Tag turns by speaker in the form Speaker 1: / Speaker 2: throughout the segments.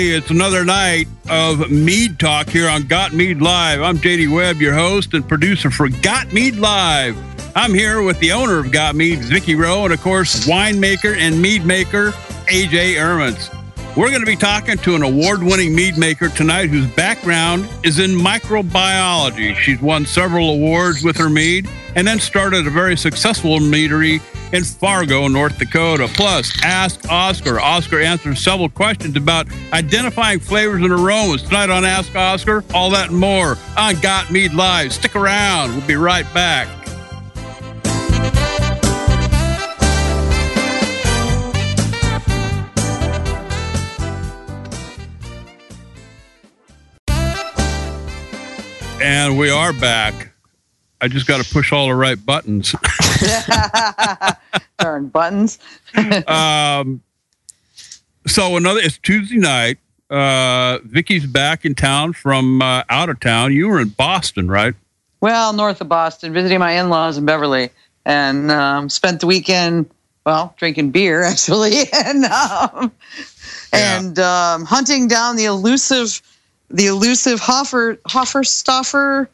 Speaker 1: Hey, it's another night of Mead Talk here on Got Mead Live. I'm JD Webb, your host and producer for Got Mead Live. I'm here with the owner of Got Mead, Vicky Rowe, and of course, winemaker and mead maker, AJ Ermans. We're going to be talking to an award winning mead maker tonight whose background is in microbiology. She's won several awards with her mead and then started a very successful meadery in Fargo, North Dakota. Plus, ask Oscar. Oscar answers several questions about identifying flavors and aromas. Tonight on Ask Oscar, all that and more on Got Mead Live. Stick around. We'll be right back. And we are back. I just got to push all the right buttons.
Speaker 2: Darn buttons.
Speaker 1: um, so another, it's Tuesday night. Uh, Vicky's back in town from uh, out of town. You were in Boston, right?
Speaker 2: Well, north of Boston, visiting my in-laws in Beverly, and um, spent the weekend, well, drinking beer actually, and um,
Speaker 1: Yeah.
Speaker 2: and um, hunting down the elusive, the elusive Hoffer Hofferstoffer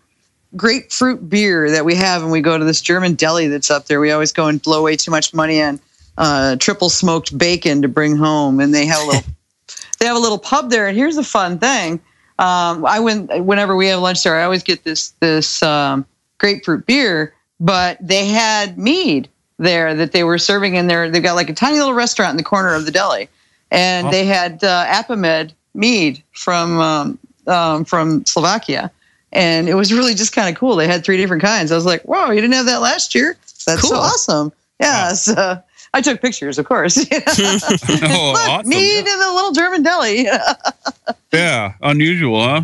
Speaker 2: grapefruit beer that we have, and we go to this German deli that's up there. We always go and blow way too much money on uh, triple smoked bacon to bring home, and they have a little they have a little pub there. And here's the fun thing: um, I went whenever we have lunch there. I always get this this um, grapefruit beer, but they had mead there that they were serving in there. They've got like a tiny little restaurant in the corner of the deli, and
Speaker 1: Oh.
Speaker 2: they had uh, Apimed mead from um, um, from Slovakia. And it was really just kind of cool. They had three different kinds. I was like, "Whoa, you didn't have that last year? That's so awesome!" Yeah,
Speaker 1: Wow.
Speaker 2: so I took pictures, of course.
Speaker 1: oh,
Speaker 2: Look,
Speaker 1: awesome.
Speaker 2: mead in the little German deli.
Speaker 1: Yeah, unusual, huh?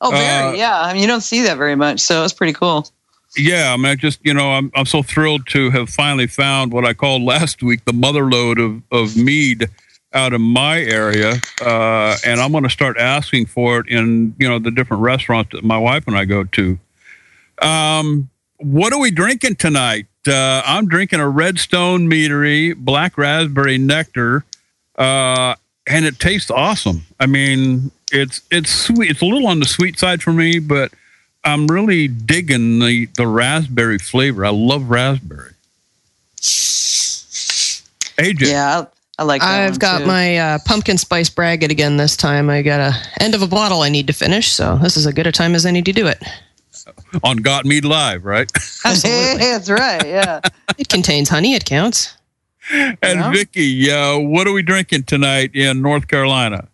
Speaker 2: oh, very,
Speaker 1: Uh,
Speaker 2: yeah. I mean, you don't see that very much, so it's pretty cool.
Speaker 1: Yeah, I mean, I just you know, I'm I'm so thrilled to have finally found what I called last week the mother lode of of mead out of my area, uh, and I'm going to start asking for it in you know the different restaurants that my wife and I go to. Um, what are we drinking tonight? Uh, I'm drinking a Redstone Meadery Black Raspberry Nectar, uh, and it tastes awesome. I mean, it's it's sweet. It's a little on the sweet side for me, but I'm really digging the the raspberry flavor. I love raspberry. AJ,
Speaker 2: Yeah, I, I like that.
Speaker 3: I've
Speaker 2: one,
Speaker 3: got
Speaker 2: too.
Speaker 3: my uh, pumpkin spice braggot again this time. I got a end of a bottle I need to finish, so this is as good a time as any to do it.
Speaker 1: on Got Mead Live, right?
Speaker 3: Absolutely.
Speaker 2: That's right. Yeah.
Speaker 3: it contains honey. It counts.
Speaker 1: and
Speaker 2: Yeah.
Speaker 1: Vicky, uh, what are we drinking tonight in North Carolina?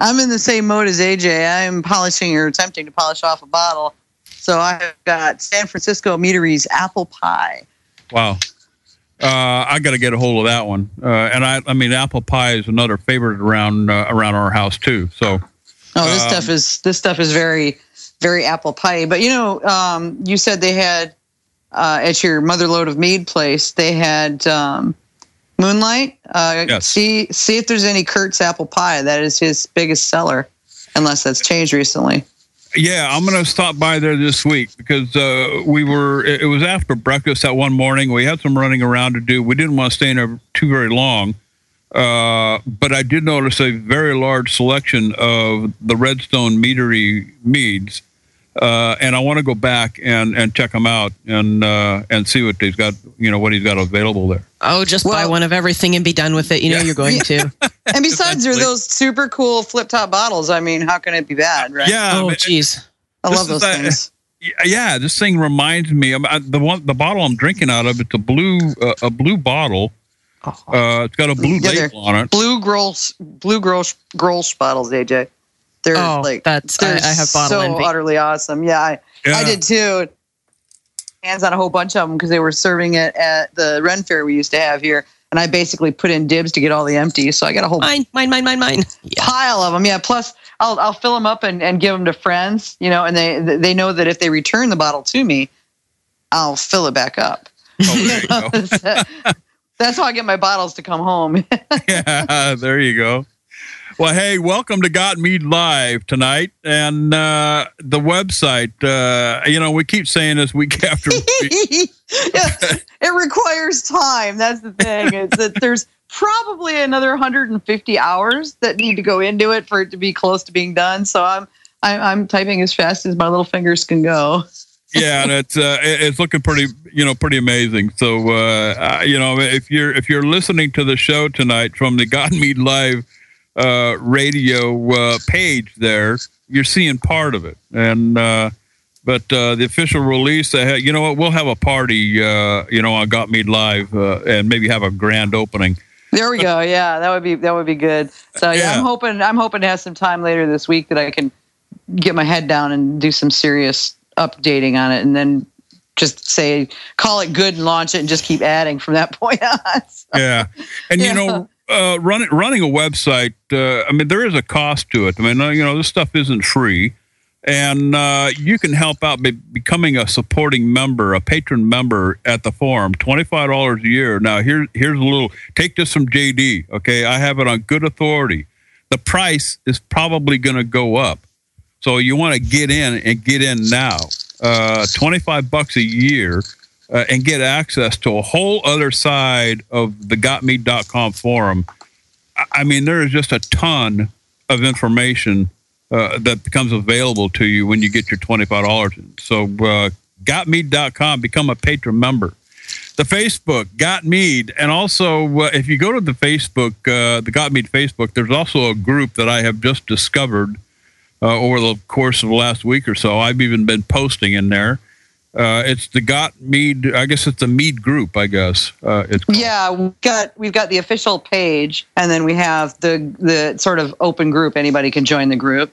Speaker 2: I'm in the same mode as AJ. I'm polishing or attempting to polish off a bottle. So I've got San Francisco Meadery's apple pie.
Speaker 1: Wow. Uh, I got to get a hold of that one. Uh, and I, I mean, apple pie is another favorite around uh, around our house too. So
Speaker 2: Oh, this
Speaker 1: Um,
Speaker 2: stuff is this stuff is very very apple pie. But you know, um, you said they had uh, at your Motherload of Mead place. They had um, Moonlight. Uh,
Speaker 1: Yes.
Speaker 2: See see if there's any Kurt's apple pie. That is his biggest seller, unless that's changed recently.
Speaker 1: Yeah, I'm going to stop by there this week because uh, we were. It it was after breakfast that one morning. We had some running around to do. We didn't want to stay in there too very long, uh, but I did notice a very large selection of the Redstone Meadery meads, uh, and I want to go back and, and check them out and uh, and see what he's got. You know what he's got available there.
Speaker 3: Oh, just buy one of everything and be done with it. You know
Speaker 1: Yeah.
Speaker 3: you're going to.
Speaker 2: And besides, there are those super cool flip top bottles. I mean, how can it be bad, right?
Speaker 1: Yeah,
Speaker 3: oh, jeez.
Speaker 2: I
Speaker 1: this
Speaker 2: love
Speaker 1: is
Speaker 2: those
Speaker 1: a-
Speaker 2: things.
Speaker 1: yeah. This thing reminds me. of uh, the one the bottle I'm drinking out of. It's a blue uh, a blue bottle. Uh, it's got a blue
Speaker 2: Yeah,
Speaker 1: label on it.
Speaker 2: Blue Grolsch, blue Grolsch, Grolsch bottles, AJ. They're
Speaker 3: Oh,
Speaker 2: like
Speaker 3: that's I,
Speaker 2: they're
Speaker 3: I have bottle
Speaker 2: so
Speaker 3: envy.
Speaker 2: utterly awesome. Yeah, I,
Speaker 1: Yeah.
Speaker 2: I did too. Hands on a whole bunch of them because they were serving it at the Ren Fair we used to have here, and I basically put in dibs to get all the empties. So I got a whole
Speaker 3: Mine, mine, mine, mine, mine. Yeah.
Speaker 2: pile of them. Yeah. Plus, I'll I'll fill them up and, and give them to friends. You know, and they they know that if they return the bottle to me, I'll fill it back up.
Speaker 1: Oh, there you go.
Speaker 2: That's how I get my bottles to come home.
Speaker 1: yeah, there you go. Well, hey, welcome to Got Mead Live tonight, and uh, the website. Uh, you know, we keep saying this week after week.
Speaker 2: yeah, it requires time. That's the thing. Is that there's probably another 150 hours that need to go into it for it to be close to being done. So I'm I'm, I'm typing as fast as my little fingers can go.
Speaker 1: yeah, and it's uh, it's looking pretty, you know, pretty amazing. So, uh, uh, you know, if you're if you're listening to the show tonight from the Got Mead Live uh, radio uh, page, there you're seeing part of it, and uh, but uh, the official release, uh, you know what, we'll have a party, uh, you know, on Got Mead Live, uh, and maybe have a grand opening.
Speaker 2: There we go. Yeah, that would be that would be good. So yeah,
Speaker 1: Yeah.
Speaker 2: I'm hoping I'm hoping to have some time later this week that I can get my head down and do some serious updating on it, and then just say call it good and launch it, and just keep adding from that point on. So,
Speaker 1: yeah and
Speaker 2: Yeah.
Speaker 1: you know uh, running running a website uh, i mean there is a cost to it. I mean uh, you know this stuff isn't free. And uh, you can help out by becoming a supporting member a patron member at the forum $25 a year. Now here, here's a little take this from jd okay? I have it on good authority. The price is probably going to go up. So you want to get in and get in now. Uh, 25 bucks a year uh, and get access to a whole other side of the gotmead.com forum. I- mean, there is just a ton of information uh, that becomes available to you when you get your $25. So, uh, become a patron member. The Facebook, Got Mead, and also uh, if you go to the Facebook, uh, the Got Mead Facebook, there's also a group that I have just discovered uh, over the course of the last week or so. I've even been posting in there. Uh, it's the Got Mead. I guess it's the Mead group. I guess uh, it's called.
Speaker 2: yeah, we've got we've got the official page, and then we have the the sort of open group. Anybody can join the group.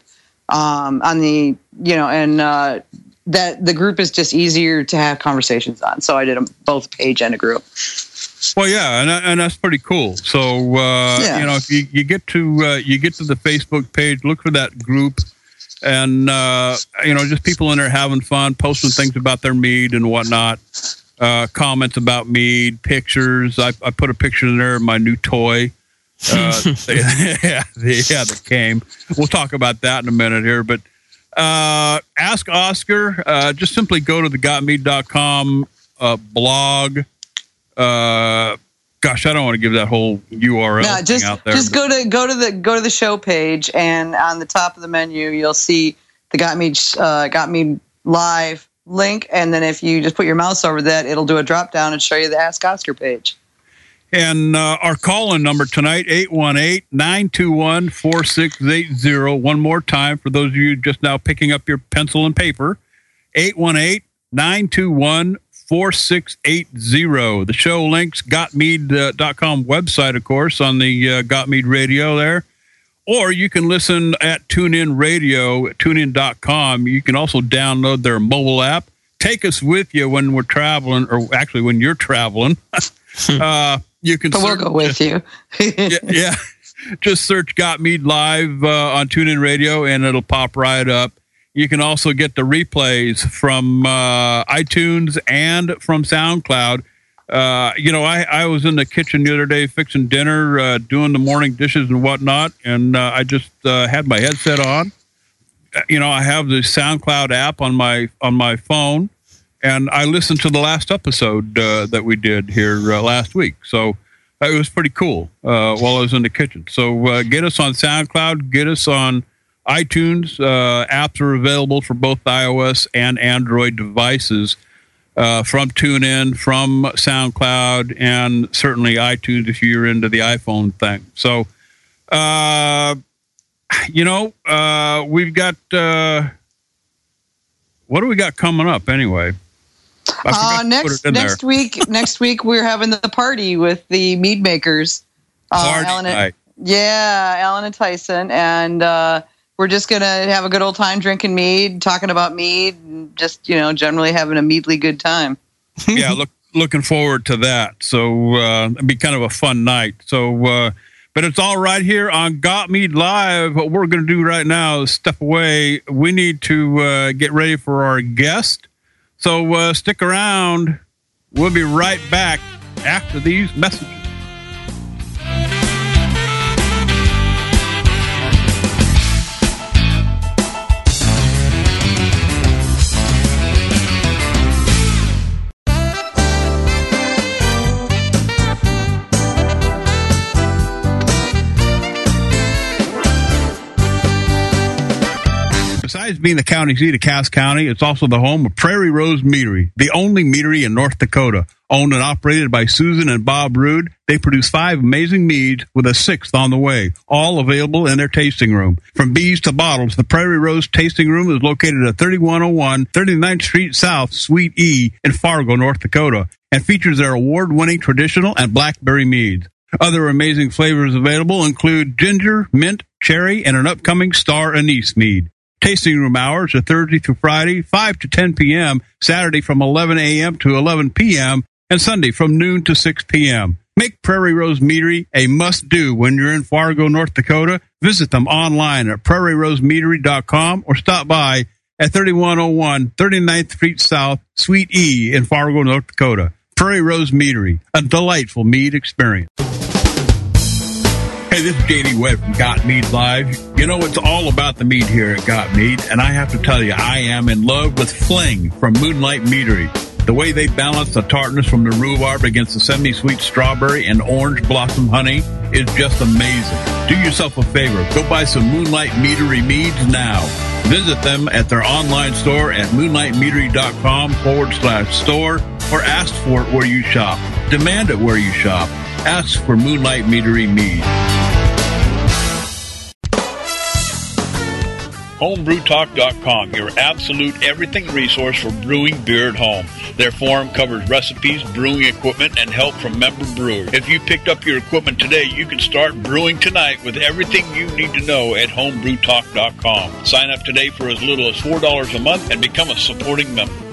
Speaker 2: Um, on the you know, and uh, that the group is just easier to have conversations on. So I did a, both page and a group.
Speaker 1: Well, yeah, and, and that's pretty cool. So uh,
Speaker 2: Yeah.
Speaker 1: you know, if you, you get to uh, you get to the Facebook page, look for that group, and uh, you know, just people in there having fun, posting things about their mead and whatnot. Uh, comments about mead, pictures. I, I put a picture in there of my new toy. Uh, yeah, the, yeah, that came. We'll talk about that in a minute here, but uh, ask Oscar. Uh, just simply go to the gotmead.com uh, blog. Uh, gosh, I don't want to give that whole URL
Speaker 2: No,
Speaker 1: thing
Speaker 2: just
Speaker 1: out there.
Speaker 2: just go to go to the go to the show page, and on the top of the menu, you'll see the Got Me uh, Got Me Live link, and then if you just put your mouse over that, it'll do a drop down and show you the Ask Oscar page.
Speaker 1: And uh, our call-in number tonight, 818-921-4680. One more time for those of you just now picking up your pencil and paper. 818-921-4680. The show links, gotmead.com website, of course, on the uh, Gotmead radio there. Or you can listen at TuneIn Radio, tunein.com. You can also download their mobile app. Take us with you when we're traveling, or actually when you're traveling. uh, you can
Speaker 2: But we'll go with you.
Speaker 1: yeah, yeah. Just search Got Mead Live uh, on TuneIn Radio and it'll pop right up. You can also get the replays from uh, iTunes and from SoundCloud. Uh, you know, I, I was in the kitchen the other day fixing dinner, uh, doing the morning dishes and whatnot, and uh, I just uh, had my headset on. Uh, You know, I have the SoundCloud app on my on my phone, and I listened to the last episode that we did here last week. So it was pretty cool while I was in the kitchen. So get us on SoundCloud, get us on iTunes. Uh, apps are available for both iOS and Android devices uh, from TuneIn, from SoundCloud, and certainly iTunes if you're into the iPhone thing. So, uh, you know, uh, we've got. Uh, what do we got coming up anyway?
Speaker 2: Uh, next
Speaker 1: there.
Speaker 2: next week, next week we're having the party with the mead makers. Uh,
Speaker 1: Party
Speaker 2: Alan and-
Speaker 1: night.
Speaker 2: Yeah, Alan and Tyson, and uh, we're just gonna have a good old time drinking mead, talking about mead, and just you know generally having a meadly good time.
Speaker 1: yeah, look, looking forward to that. So uh, it'd be kind of a fun night. So, uh, but it's all right here on Got Mead Live. What we're to do right now is step away. We need to uh, get ready for our guest. So uh, stick around. We'll be right back after these messages. Besides being the county seat of Cass County, it's also the home of Prairie Rose Meadery, the only meadery in North Dakota. Owned and operated by Susan and Bob Rude, they produce five amazing meads with a sixth on the way, all available in their tasting room. From bees to bottles, the Prairie Rose Tasting Room is located at 3101 39th Street South, Suite E in Fargo, North Dakota, and features their award-winning traditional and blackberry meads. Other amazing flavors available include ginger, mint, cherry, and an upcoming star anise mead. Tasting room hours are Thursday through Friday, 5 to 10 p.m., Saturday from 11 a.m. to 11 p.m., and Sunday from noon to 6 p.m. Make Prairie Rose Meadery a must do when you're in Fargo, North Dakota. Visit them online at prairierosemeadery.com or stop by at 3101 39th Street South, Suite E in Fargo, North Dakota. Prairie Rose Meadery, a delightful mead experience. This is JD Webb from Got Mead Live. You know, it's all about the mead here at Got Mead, and I have to tell you, I am in love with Fling from Moonlight Meadery. The way they balance the tartness from the rhubarb against the semi-sweet strawberry and orange blossom honey is just amazing. Do yourself a favor. Go buy some Moonlight Meadery meads now. Visit them at their online store at moonlightmeadery.com forward slash store or ask for it where you shop. Demand it where you shop. Ask for Moonlight Meadery mead. Homebrewtalk.com, your absolute everything resource for brewing beer at home. Their forum covers recipes, brewing equipment, and help from member brewers. If you picked up your equipment today, you can start brewing tonight with everything you need to know at homebrewtalk.com. Sign up today for as little as $4 a month and become a supporting member.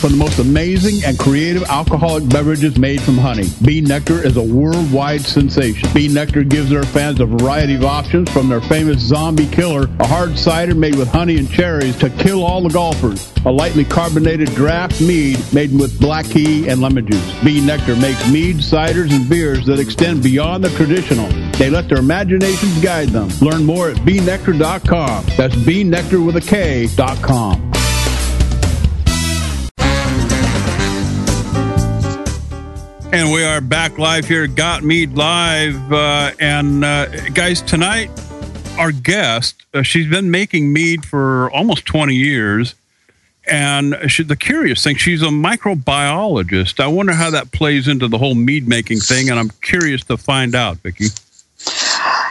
Speaker 1: For the most amazing and creative alcoholic beverages made from honey, B. Nektar is a worldwide sensation. B. Nektar gives their fans a variety of options from their famous Zombie Killer, a hard cider made with honey and cherries to kill all the golfers, a lightly carbonated draft mead made with black tea and lemon juice. B. Nektar makes meads, ciders, and beers that extend beyond the traditional. They let their imaginations guide them. Learn more at beenectar.com. That's beenectar with a K.com. And we are back live here Got Mead Live. Uh, and uh, guys, tonight, our guest, uh, she's been making mead for almost 20 years. And she, the curious thing, she's a microbiologist. I wonder how that plays into the whole mead making thing. And I'm curious to find out, Vicki.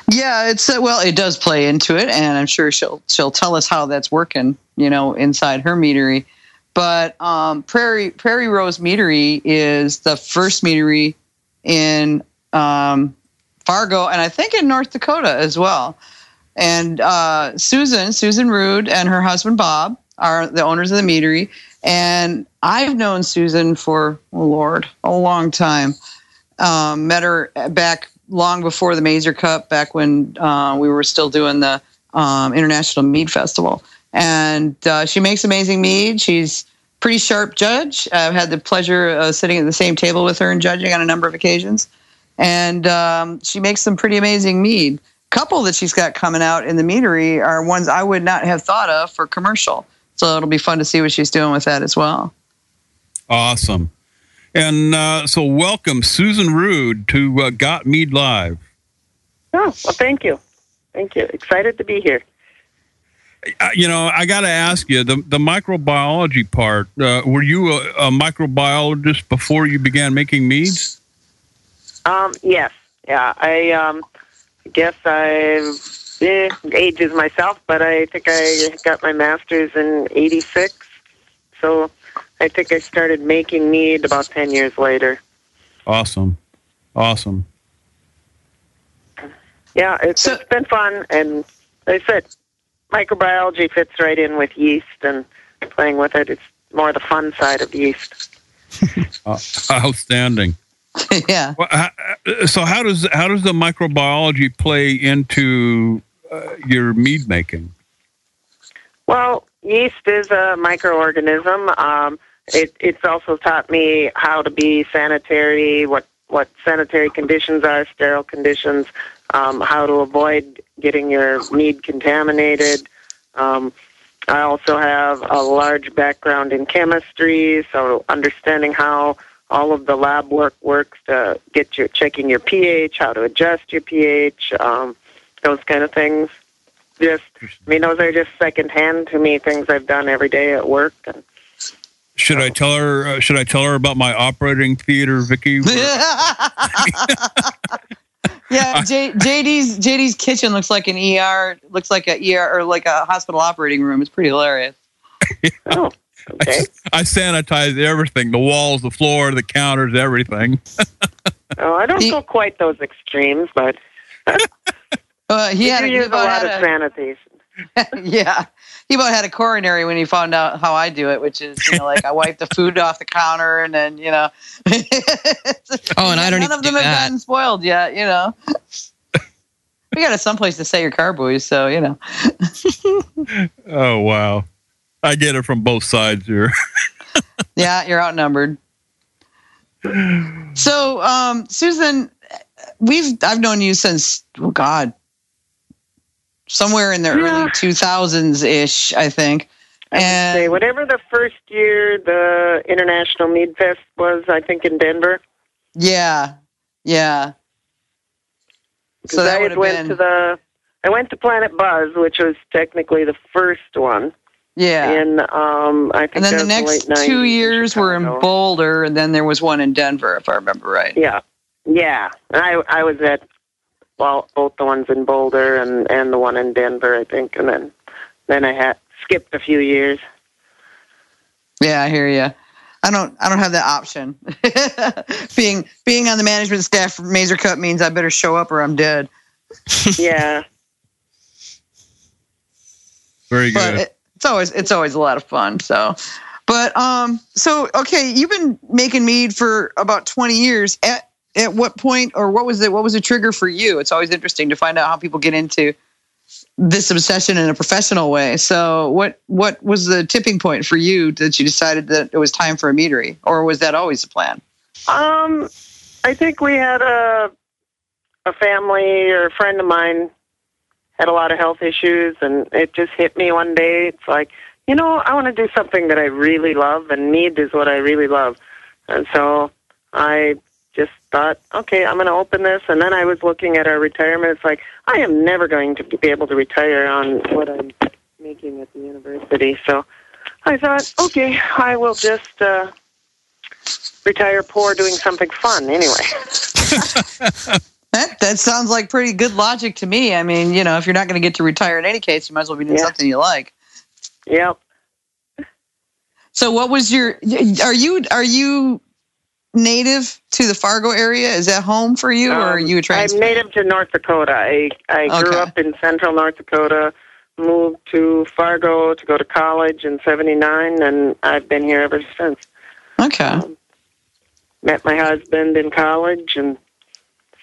Speaker 2: Yeah, it's uh, well, it does play into it, and I'm sure she'll she'll tell us how that's working. You know, inside her meadery. But um, Prairie Prairie Rose Meadery is the first meadery in um, Fargo, and I think in North Dakota as well. And uh, Susan Susan Rude and her husband Bob are the owners of the meadery. And I've known Susan for oh Lord a long time. Um, met her back long before the Mazer Cup, back when uh, we were still doing the um, International Mead Festival and uh, she makes amazing mead. She's pretty sharp judge. I've had the pleasure of sitting at the same table with her and judging on a number of occasions, and um, she makes some pretty amazing mead. Couple that she's got coming out in the meadery are ones I would not have thought of for commercial. So it'll be fun to see what she's doing with that as well.
Speaker 1: Awesome. And uh, so, welcome Susan Rude to uh, Got Mead Live.
Speaker 4: Oh, well, thank you. Thank you. Excited to be here.
Speaker 1: Uh, you know, I got to ask you the the microbiology part. Uh, were you a, a, microbiologist before you began making meads?
Speaker 4: Um, yes. Yeah. I um, guess I eh, ages myself, but I think I got my master's in '86. So I think I started making mead about ten years later.
Speaker 1: Awesome. Awesome.
Speaker 4: Yeah, it's, so, it's been fun, and like I said, microbiology fits right in with yeast and playing with it. It's more the fun side of yeast.
Speaker 1: uh, outstanding.
Speaker 2: yeah.
Speaker 1: Well, so how does how does the microbiology play into uh, your mead making?
Speaker 4: Well, yeast is a microorganism. Um, it, it's also taught me how to be sanitary, what what sanitary conditions are, sterile conditions, um, how to avoid getting your mead contaminated. Um, I also have a large background in chemistry, so understanding how all of the lab work works to get your checking your pH, how to adjust your pH, um, those kind of things. Just, I mean, those are just secondhand to me things I've done every day at work. And
Speaker 1: Should I tell her? Uh, should I tell her about my operating theater, Vicky?
Speaker 2: yeah, J, JD's JD's kitchen looks like an ER, looks like a ER or like a hospital operating room. It's pretty hilarious.
Speaker 4: oh, okay.
Speaker 1: I sanitize everything: the walls, the floor, the counters, everything.
Speaker 4: Oh, I don't
Speaker 2: He-
Speaker 4: go quite those extremes, but
Speaker 2: Uh, he had
Speaker 4: do
Speaker 2: a, he
Speaker 4: use a lot of
Speaker 2: had
Speaker 4: sanitation.
Speaker 2: yeah. He about had a coronary when he found out how I do it, which is you know like I wipe the food off the counter and then you know.
Speaker 3: Oh, and I don't
Speaker 2: None
Speaker 3: even
Speaker 2: of them
Speaker 3: do
Speaker 2: have
Speaker 3: that.
Speaker 2: gotten spoiled yet, you know. we got someplace to set your carboys, so you know.
Speaker 1: Oh wow, I get it from both sides here.
Speaker 2: Yeah, you're outnumbered. So, um, Susan, we've I've known you since oh God, somewhere in the
Speaker 4: Yeah.
Speaker 2: early 2000s ish, I think.
Speaker 4: I would say
Speaker 2: And
Speaker 4: whatever the first year the International Mead Fest was, I think in Denver.
Speaker 2: yeah, yeah. So that
Speaker 4: I
Speaker 2: would have
Speaker 4: went
Speaker 2: been
Speaker 4: to the I went to Planet Buzz, which was technically the first one
Speaker 2: yeah.
Speaker 4: and um I think
Speaker 2: And then the next
Speaker 4: 90s
Speaker 2: two
Speaker 4: in
Speaker 2: years were in Boulder, and then there was one in Denver, if I remember right.
Speaker 4: Yeah, yeah. I I was at both the ones in Boulder and and the one in Denver, I think, and then then I had skipped a few years.
Speaker 2: Yeah, I hear you. I don't. I don't have that option. being being on the management staff for Mazer Cup means I better show up or I'm dead.
Speaker 4: Yeah.
Speaker 1: Very
Speaker 2: but
Speaker 1: good.
Speaker 2: it, it's always it's always a lot of fun. So, but um, so okay, you've been making mead for about twenty years. At at what point or what was it? What was the trigger for you? It's always interesting to find out how people get into this obsession in a professional way. So, what what was the tipping point for you that you decided that it was time for a meadery, or was that always the plan?
Speaker 4: Um, I think we had a a family or a friend of mine had a lot of health issues, and it just hit me one day. It's like, you know, I want to do something that I really love, and need is what I really love. And so I just thought, okay, I'm going to open this. And then I was looking at our retirement. It's like, I am never going to be able to retire on what I'm making at the university. So I thought, okay, I will just uh, retire poor doing something fun anyway.
Speaker 2: That that sounds like pretty good logic to me. I mean, you know, if you're not going to get to retire in any case, you might as well be doing
Speaker 4: Yeah.
Speaker 2: something you like.
Speaker 4: Yep.
Speaker 2: So, what was your? Are you are you native to the Fargo area? Is that home for you, or are
Speaker 4: Um,
Speaker 2: you
Speaker 4: I'm native to North Dakota. I I grew up in central North Dakota, moved to Fargo to go to college in '79, and I've been here ever since.
Speaker 2: Okay,
Speaker 4: Um, met my husband in college and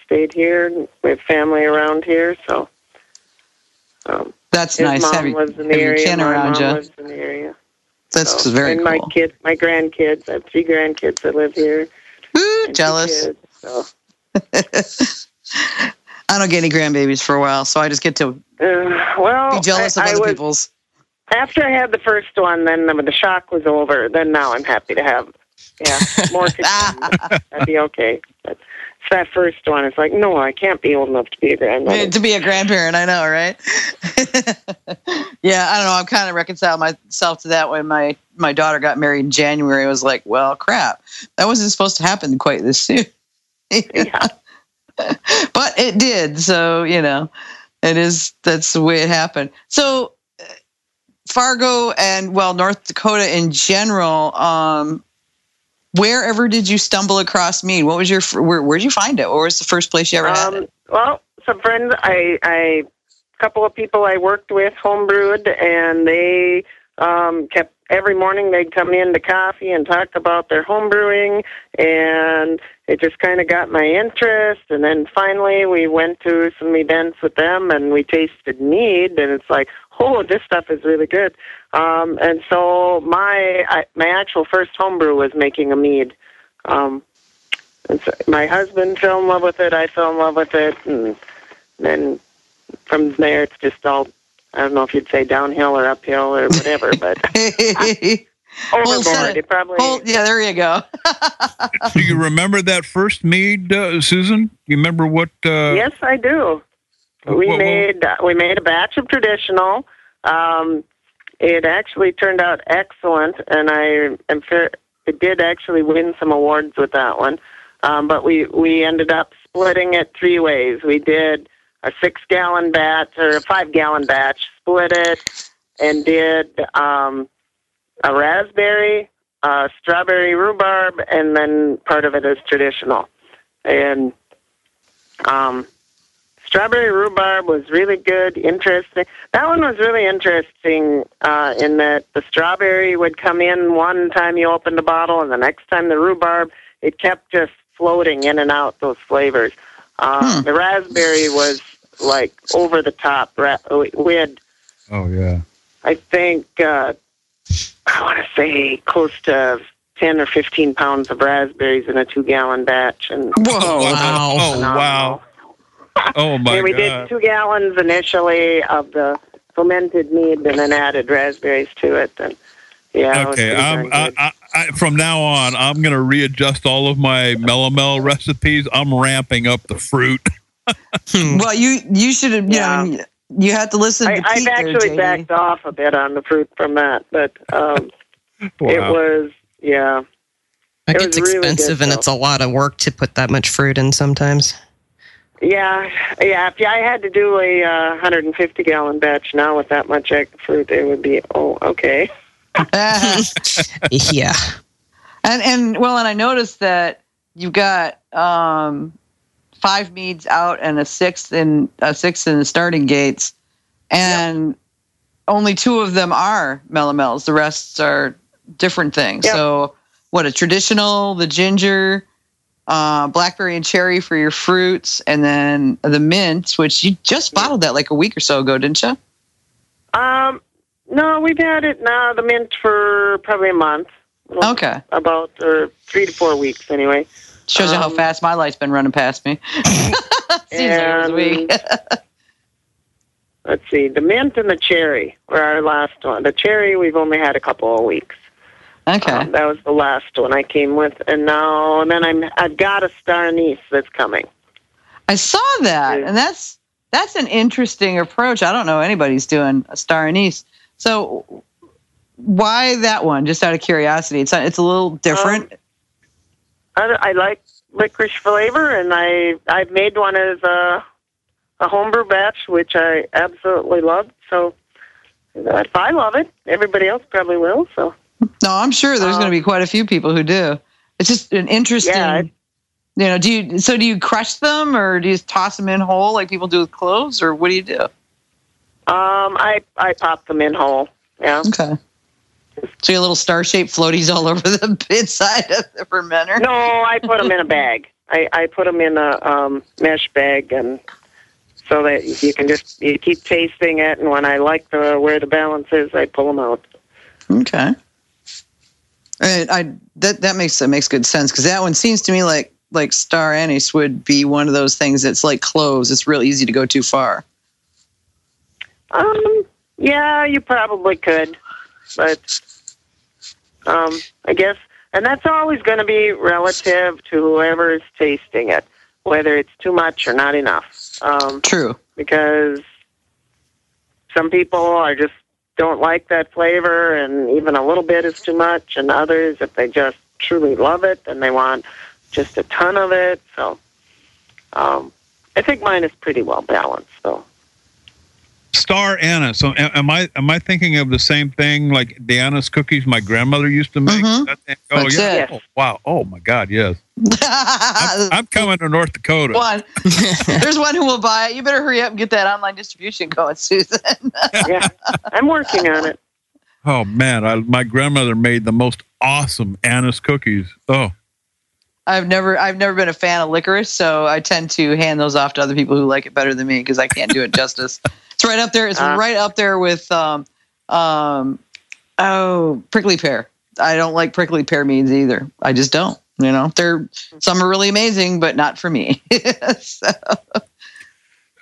Speaker 4: stayed here. We have family around here, so um,
Speaker 2: that's
Speaker 4: his
Speaker 2: nice.
Speaker 4: mom
Speaker 2: Have, you,
Speaker 4: lives in
Speaker 2: have
Speaker 4: the
Speaker 2: your
Speaker 4: area.
Speaker 2: kin
Speaker 4: my
Speaker 2: around
Speaker 4: mom
Speaker 2: you.
Speaker 4: Lives in the area.
Speaker 2: That's
Speaker 4: So-
Speaker 2: very
Speaker 4: and
Speaker 2: cool.
Speaker 4: my kids, my grandkids. I have three grandkids that live here.
Speaker 2: Ooh, jealous.
Speaker 4: kids, so.
Speaker 2: I don't get any grandbabies for a while, so I just get to
Speaker 4: Uh, well,
Speaker 2: be jealous
Speaker 4: I,
Speaker 2: of other
Speaker 4: was,
Speaker 2: people's.
Speaker 4: After I had the first one, then the, the shock was over. Then now I'm happy to have, yeah, more kids. That'd be okay. But that first one. It's like, no, I can't be old enough to be a grandmother.
Speaker 2: to be a grandparent, I know, right? yeah, I don't know. I'm kind of reconciled myself to that when my my daughter got married in January. I was like, well, crap, that wasn't supposed to happen quite this soon.
Speaker 4: Yeah.
Speaker 2: but it did. So you know, it is. That's the way it happened. So uh, Fargo and well, North Dakota in general. Um, wherever did you stumble across mead? What was your where? Where'd you find it? Or was the first place you ever had it?
Speaker 4: Um, well, some friends, I, I, couple of people I worked with homebrewed, and they um, kept every morning they'd come in to coffee and talk about their homebrewing, and it just kind of got my interest. And then finally, we went to some events with them, and we tasted mead, and it's like, oh, this stuff is really good. Um, and so my I, my actual first homebrew was making a mead. Um, and so my husband fell in love with it. I fell in love with it, and then from there it's just all. I don't know if you'd say downhill or uphill or whatever, but
Speaker 2: Whole
Speaker 4: Overboard. It probably.
Speaker 2: Whole- yeah, there you go.
Speaker 1: Do you remember that first mead, uh, Susan? You remember what? Uh,
Speaker 4: yes, I do. We
Speaker 1: what- what-
Speaker 4: made we made a batch of traditional. Um, it actually turned out excellent, and I am fair, it did actually win some awards with that one. Um, but we we ended up splitting it three ways. We did a six gallon batch or a five gallon batch, split it, and did um, a raspberry, uh, strawberry rhubarb, and then part of it is traditional. And um, strawberry rhubarb was really good, interesting. That one was really interesting uh, in that the strawberry would come in one time you opened the bottle, and the next time the rhubarb, it kept just floating in and out those flavors. Uh,
Speaker 2: Hmm.
Speaker 4: The raspberry was like over the top. Ra- we- We had
Speaker 1: Oh yeah.
Speaker 4: I think uh, I want to say close to ten or fifteen pounds of raspberries in a two-gallon batch, and
Speaker 2: Whoa.
Speaker 3: Wow.
Speaker 1: Oh wow. Oh my
Speaker 4: and we
Speaker 1: god.
Speaker 4: did two gallons initially of the fermented mead, and then added raspberries to it. And yeah,
Speaker 1: Okay,
Speaker 4: pretty
Speaker 1: I'm, I. I, I, from now on, I'm going to readjust all of my melomel recipes. I'm ramping up the fruit.
Speaker 3: Hmm.
Speaker 2: Well, you you should have.
Speaker 4: Yeah.
Speaker 2: You, know, you have to listen
Speaker 4: I,
Speaker 2: to
Speaker 4: I've
Speaker 2: Pete there,
Speaker 4: actually
Speaker 2: JD.
Speaker 4: backed off a bit on the fruit from that, but um, it was yeah.
Speaker 3: It
Speaker 4: It
Speaker 3: gets
Speaker 4: was really good,
Speaker 3: expensive and
Speaker 4: though.
Speaker 3: it's a lot of work to put that much fruit in sometimes.
Speaker 4: Yeah, yeah. If I had to do a uh, 150 gallon batch now with that much egg fruit, it would be oh okay.
Speaker 3: yeah.
Speaker 2: and and well, and I noticed that you've got um, five meads out and a sixth in a sixth in the starting gates, and only two of them are melomels. The rest are different things.
Speaker 4: Yep.
Speaker 2: So, what a traditional, the ginger, uh, blackberry and cherry for your fruits, and then the mint, which you just bottled that like a week or so ago, didn't you?
Speaker 4: Um, no, we've had it now the mint for probably a month.
Speaker 2: Okay,
Speaker 4: About or three to four weeks anyway.
Speaker 2: shows you how
Speaker 4: Um,
Speaker 2: fast my life's been running past me. Seems like it was a week.
Speaker 4: Let's see, the mint and the cherry were our last one. The cherry we've only had a couple of weeks.
Speaker 2: Okay.
Speaker 4: Um, that was the last one I came with, and now and then I'm I've got a star anise that's coming.
Speaker 2: I saw that, and that's that's an interesting approach. I don't know anybody's doing a star anise. So why that one? Just out of curiosity, it's it's a little different.
Speaker 4: I, I like licorice flavor, and I I've made one as a a homebrew batch, which I absolutely love. So if I love it, everybody else probably will. So
Speaker 2: no, I'm sure there's
Speaker 4: um,
Speaker 2: going to be quite a few people who do. It's just an interesting.
Speaker 4: Yeah,
Speaker 2: you know, do you so do you crush them or do you just toss them in whole like people do with cloves, or what do you do?
Speaker 4: um, I I pop them in whole. Yeah.
Speaker 2: Okay. So your little star shaped floaties all over the inside of the fermenter.
Speaker 4: No, I put them in a bag. I I put them in a um, mesh bag, and so that you can just you keep tasting it. And when I like the where the balance is, I pull them out.
Speaker 2: Okay. I, I that that makes that makes good sense because that one seems to me like like star anise would be one of those things that's like cloves. It's real easy to go too far.
Speaker 4: Um, yeah, you probably could, but um, I guess, and that's always going to be relative to whoever is tasting it, whether it's too much or not enough. Um,
Speaker 2: True.
Speaker 4: because some people are just don't like that flavor, and even a little bit is too much, and others, if they just truly love it, then they want just a ton of it. So, um, I think mine is pretty well balanced, though.
Speaker 1: Star Anna. So am I am I thinking of the same thing like the anise cookies my grandmother used to make?
Speaker 2: Mhm.
Speaker 1: That- oh
Speaker 2: That's
Speaker 1: yeah.
Speaker 2: it.
Speaker 1: Oh, wow. Oh my God. Yes. I'm, I'm coming to North Dakota.
Speaker 2: one. There's one who will buy it. You better hurry up and get that online distribution going, Susan.
Speaker 4: Yeah, I'm working on it.
Speaker 1: Oh man, I, my grandmother made the most awesome Anna's cookies. Oh,
Speaker 2: I've never I've never been a fan of licorice, so I tend to hand those off to other people who like it better than me because I can't do it justice. It's right up there. It's
Speaker 4: Ah.
Speaker 2: right up there with um um oh prickly pear. I don't like prickly pear meads either. I just don't. You know, they're some are really amazing, but not for me. So-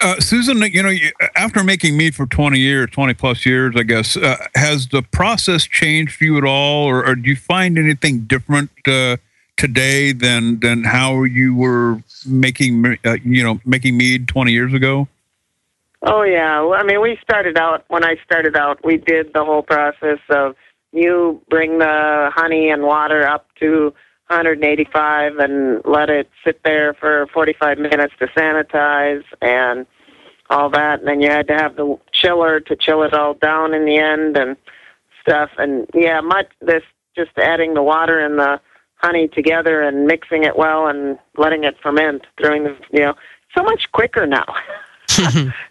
Speaker 1: uh, Susan, you know, after making meat for twenty years, twenty plus years, I guess, uh, has the process changed for you at all, or, or do you find anything different uh, today than than how you were making uh, you know making mead twenty years ago?
Speaker 4: Oh yeah. I mean, we started out when I started out. We did the whole process of you bring the honey and water up to 185 and let it sit there for 45 minutes to sanitize and all that. And then you had to have the chiller to chill it all down in the end and stuff. And yeah, much this just adding the water and the honey together and mixing it well and letting it ferment, throwing the you know so much quicker now.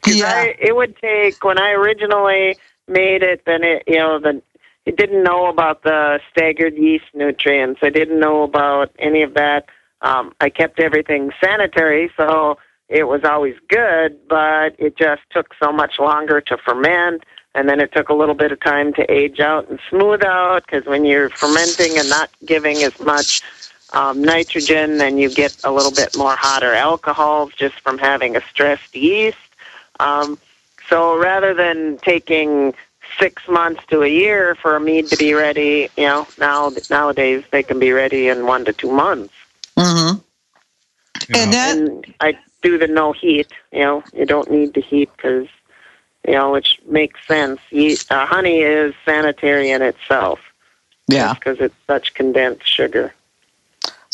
Speaker 2: Yeah.
Speaker 4: I, it would take when I originally made it. Then it you know the it didn't know about the staggered yeast nutrients. I didn't know about any of that. Um, I kept everything sanitary, so it was always good, but it just took so much longer to ferment. And then it took a little bit of time to age out and smooth out because when you're fermenting and not giving as much um, nitrogen, then you get a little bit more hotter alcohols just from having a stressed yeast. Um, so rather than taking six months to a year for a mead to be ready, you know, now nowadays they can be ready in one to two months.
Speaker 2: hmm
Speaker 1: You
Speaker 2: And
Speaker 1: know?
Speaker 2: that
Speaker 4: And I do the no heat. You know, you don't need the heat because, you know, which makes sense. Yeast, uh, honey is sanitary in itself.
Speaker 2: yeah.
Speaker 4: Because it's such condensed sugar.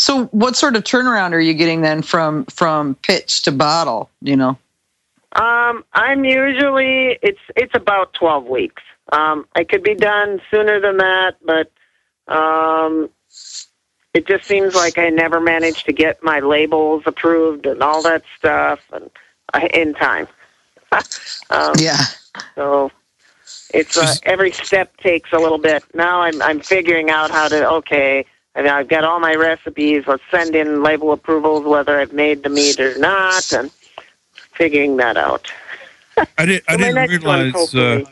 Speaker 2: So what sort of turnaround are you getting then from from pitch to bottle? You know.
Speaker 4: Um, I'm usually it's it's about twelve weeks. Um, I could be done sooner than that, but um, it just seems like I never managed to get my labels approved and all that stuff and uh, in time. um,
Speaker 2: Yeah.
Speaker 4: So it's uh, every step takes a little bit. Now I'm I'm figuring out how to okay. I mean, I've got all my recipes. Let's send in label approvals whether I've made the meat or not, and figuring that out.
Speaker 1: I, did, I didn't
Speaker 4: next one,
Speaker 1: realize. Uh.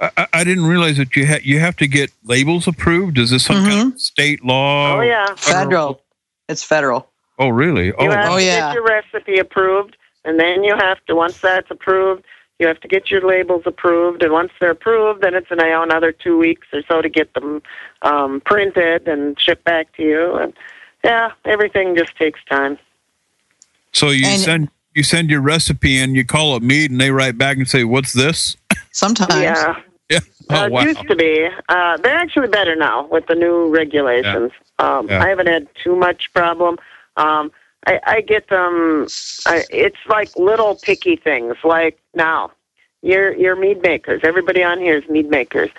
Speaker 1: I, I- I didn't realize that you ha- you have to get labels approved. Is this some kind of state law?
Speaker 4: oh yeah,
Speaker 2: Federal. It's federal.
Speaker 1: Oh, really? Oh,
Speaker 4: you have
Speaker 2: Oh,
Speaker 4: to
Speaker 2: yeah.
Speaker 4: get your recipe approved, and then you have to once that's approved, you have to get your labels approved, and once they're approved, then it's an, you know, another two weeks or so to get them um, printed and shipped back to you. And yeah, everything just takes time.
Speaker 1: so you
Speaker 2: And-
Speaker 1: send you send your recipe and you call it mead, and they write back and say, "What's this?"
Speaker 2: Sometimes.
Speaker 4: Yeah.
Speaker 1: Yeah.
Speaker 4: Uh,
Speaker 1: Oh,
Speaker 4: it
Speaker 1: wow.
Speaker 4: used to be. Uh, they're actually better now with the new regulations. Um,
Speaker 1: Yeah.
Speaker 4: I haven't had too much problem. Um, I, I get them. I, it's like little picky things. Like now, you're you're mead makers. Everybody on here is mead makers.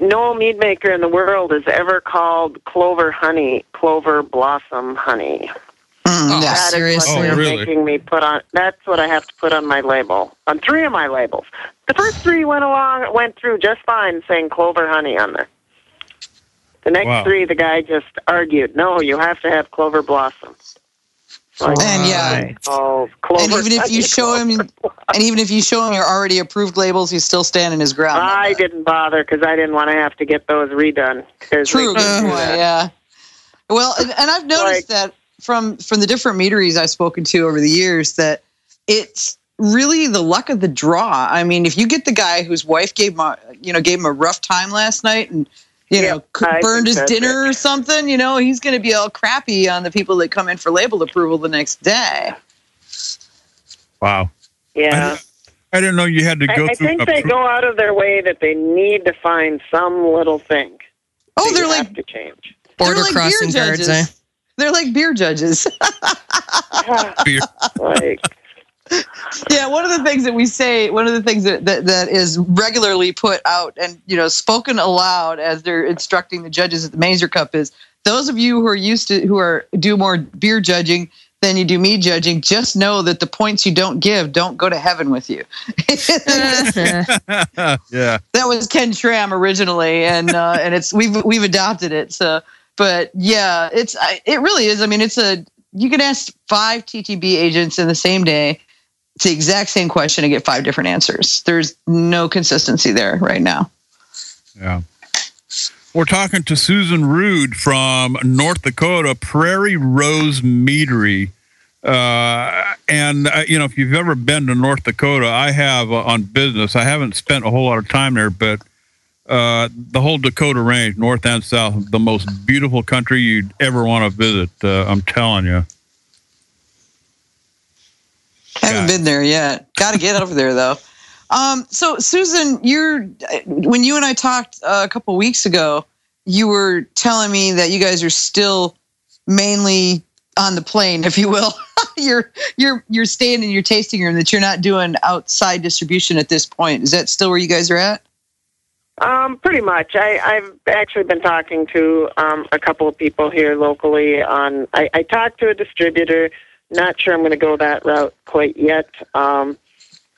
Speaker 4: No mead maker in the world has ever called clover honey clover blossom honey.
Speaker 2: Mm,
Speaker 3: Oh,
Speaker 2: yeah.
Speaker 4: That is
Speaker 3: Seriously?
Speaker 4: what
Speaker 1: Oh,
Speaker 4: they're
Speaker 1: really?
Speaker 4: making me put on. That's what I have to put on my label. On three of my labels. The first three went along, went through just fine, saying clover honey on there. The next
Speaker 1: Wow.
Speaker 4: three, the guy just argued, no, you have to have clover blossom. Like,
Speaker 2: And yeah.
Speaker 4: oh.
Speaker 2: And even if you show him, and even if you show him your already approved labels, he's still standing his ground.
Speaker 4: I didn't bother because I didn't want to have to get those redone.
Speaker 2: True,
Speaker 4: they
Speaker 2: good point. Yeah. Well, and, and I've noticed that from from the different meaderies I've spoken to over the years that it's really the luck of the draw. I mean, if you get the guy whose wife gave him, a, you know, gave him a rough time last night and you know
Speaker 4: Yep,
Speaker 2: burned his dinner
Speaker 4: it.
Speaker 2: or something, you know, he's going to be all crappy on the people that come in for label approval the next day.
Speaker 1: Wow.
Speaker 4: Yeah.
Speaker 1: I didn't know you had to
Speaker 4: I,
Speaker 1: go
Speaker 4: I
Speaker 1: through.
Speaker 4: think
Speaker 1: a
Speaker 4: they go out of their way that they need to find some little thing.
Speaker 2: Oh,
Speaker 4: that
Speaker 2: they're
Speaker 4: you
Speaker 2: like
Speaker 4: have to change.
Speaker 3: Border
Speaker 2: like
Speaker 3: crossing
Speaker 2: beer
Speaker 3: guards,
Speaker 2: judges.
Speaker 3: eh?
Speaker 2: they're like beer judges.
Speaker 1: beer.
Speaker 4: like
Speaker 2: yeah, one of the things that we say, one of the things that, that that is regularly put out and you know spoken aloud as they're instructing the judges at the Mazer Cup is those of you who are used to who are do more beer judging than you do me judging, just know that the points you don't give don't go to heaven with you.
Speaker 1: yeah.
Speaker 2: that was Ken Schramm originally, and uh, and it's we've we've adopted it. So, but yeah, it's I- it really is. I mean, it's a you can ask five TTB agents in the same day. It's the exact same question and get five different answers. There's no consistency there right now.
Speaker 1: Yeah. We're talking to Susan Rude from North Dakota, Prairie Rose Meadery. Uh, and, uh, you know, if you've ever been to North Dakota, I have uh, on business. I haven't spent a whole lot of time there, but uh, the whole Dakota Range, north and south, the most beautiful country you'd ever want to visit. Uh, I'm telling you.
Speaker 2: Haven't
Speaker 1: Yeah.
Speaker 2: been there yet. Got to get over there though. Um, so Susan, you're when you and I talked uh, a couple weeks ago, you were telling me that you guys are still mainly on the plane, if you will. you're you're you're staying in your tasting room. That you're not doing outside distribution at this point. Is that still where you guys are at?
Speaker 4: Um, pretty much. I, I've actually been talking to um, a couple of people here locally. On I, I talked to a distributor. Not sure I'm going to go that route quite yet, um,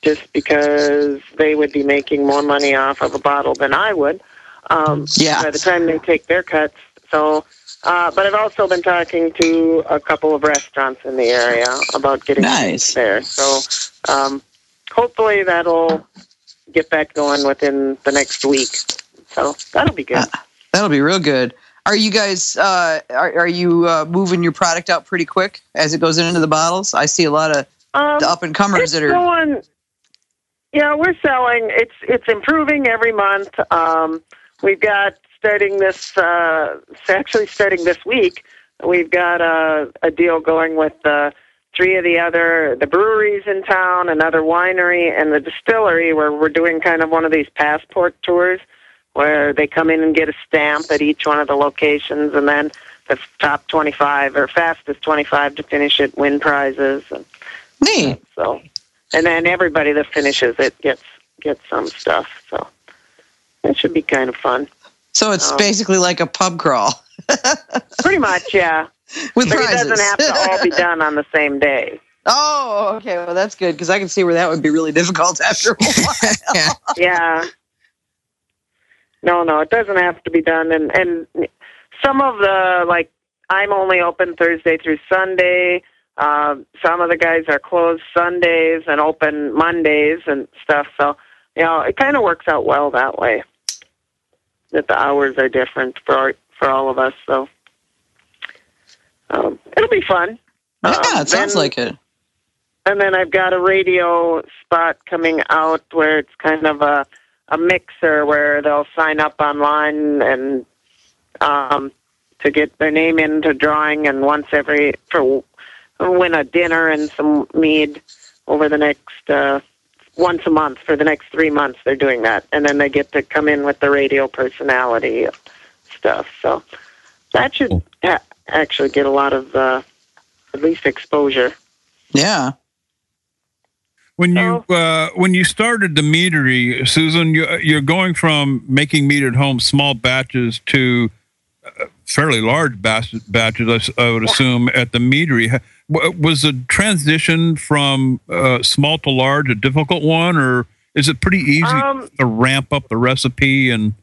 Speaker 4: just because they would be making more money off of a bottle than I would. Um,
Speaker 2: Yeah.
Speaker 4: By the time they take their cuts, so. Uh, but I've also been talking to a couple of restaurants in the area about getting
Speaker 2: Nice.
Speaker 4: there. So um, hopefully that'll get that going within the next week. So that'll be good.
Speaker 2: Uh, That'll be real good. Are you guys uh, are are you uh, moving your product out pretty quick as it goes into the bottles? I see a lot of
Speaker 4: Um,
Speaker 2: the up and comers that are
Speaker 4: going. Yeah, we're selling. It's it's improving every month. Um, we've got starting this uh, actually starting this week. We've got a, a deal going with uh, three of the other the breweries in town, another winery, and the distillery, where we're doing kind of one of these passport tours, where they come in and get a stamp at each one of the locations, and then the top twenty five or fastest twenty five to finish it win prizes. And,
Speaker 2: neat.
Speaker 4: so, and then everybody that finishes it gets gets some stuff. So it should be kind of fun.
Speaker 2: So it's
Speaker 4: Um,
Speaker 2: basically like a pub crawl
Speaker 4: Pretty much, yeah.
Speaker 2: with
Speaker 4: But
Speaker 2: prizes.
Speaker 4: it doesn't have to all be done on the same day.
Speaker 2: oh, okay. Well, that's good because I can see where that would be really difficult after a while.
Speaker 3: Yeah.
Speaker 4: No, no, it doesn't have to be done. And and some of the like I'm only open Thursday through Sunday. Um, some of the guys are closed Sundays and open Mondays and stuff. So you know, it kind of works out well that way. That the hours are different for for all of us. So um, it'll be fun.
Speaker 2: yeah,
Speaker 4: Um,
Speaker 2: it sounds
Speaker 4: then-
Speaker 2: like it.
Speaker 4: and then I've got a radio spot coming out where it's kind of a a mixer where they'll sign up online and um, to get their name into drawing, and once every for win a dinner and some mead over the next uh, once a month for the next three months. They're doing that, and then they get to come in with the radio personality stuff. So that should ha- actually get a lot of uh, at least exposure.
Speaker 2: Yeah.
Speaker 1: When you uh, when you started the meadery, Susan, you, you're going from making meat at home, small batches, to uh, fairly large batch, batches. I, would assume at the meadery. Was the transition from uh, small to large a difficult one, or is it pretty easy
Speaker 4: Um,
Speaker 1: to ramp up the recipe? And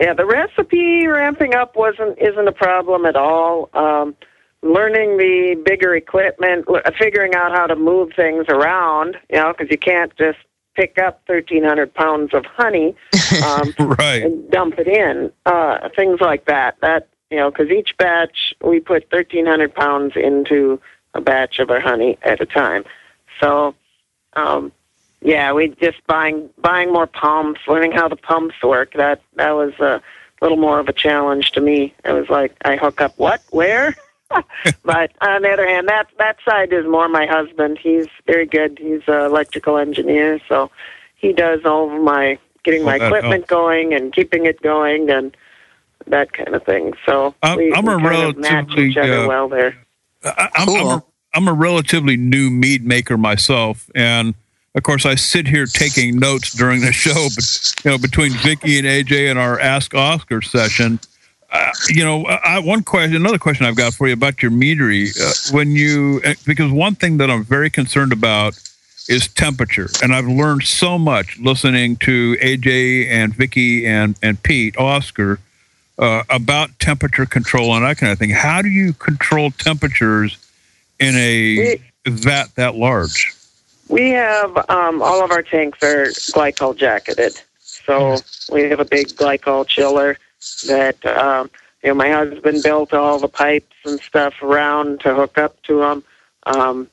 Speaker 4: Yeah, the recipe ramping up wasn't isn't a problem at all. Um, learning the bigger equipment, figuring out how to move things around, you know, because you can't just pick up thirteen hundred pounds of honey um,
Speaker 1: right,
Speaker 4: and dump it in. Uh, things like that. That you know, because each batch we put thirteen hundred pounds into a batch of our honey at a time. So, um, yeah, we just buying buying more pumps, learning how the pumps work. That that was a little more of a challenge to me. It was like I hook up what, where. but on the other hand, that that side is more my husband. He's very good. He's an electrical engineer, so he does all of my getting my
Speaker 1: Well, that
Speaker 4: equipment going and keeping it going and that kind of thing. So
Speaker 1: I'm-
Speaker 4: we,
Speaker 1: I'm
Speaker 4: we
Speaker 1: a
Speaker 4: kind of match
Speaker 1: relatively,
Speaker 4: each other
Speaker 1: uh,
Speaker 4: well there.
Speaker 1: I, I'm, I'm, a,
Speaker 2: Cool.
Speaker 1: I'm a relatively new mead maker myself, and of course, I sit here taking notes during the show. But you know, between Vicky and AJ and our Ask Oscar session, uh, you know, I, one question, another question I've got for you about your meadery. Uh, when you, uh, because one thing that I'm very concerned about is temperature, and I've learned so much listening to AJ and Vicky and and Pete Oscar uh, about temperature control and that kind of thing. How do you control temperatures in a vat that large?
Speaker 4: We have um, all of our tanks are glycol jacketed, so we have a big glycol chiller that um, you know my husband built all the pipes and stuff around to hook up to them. Um,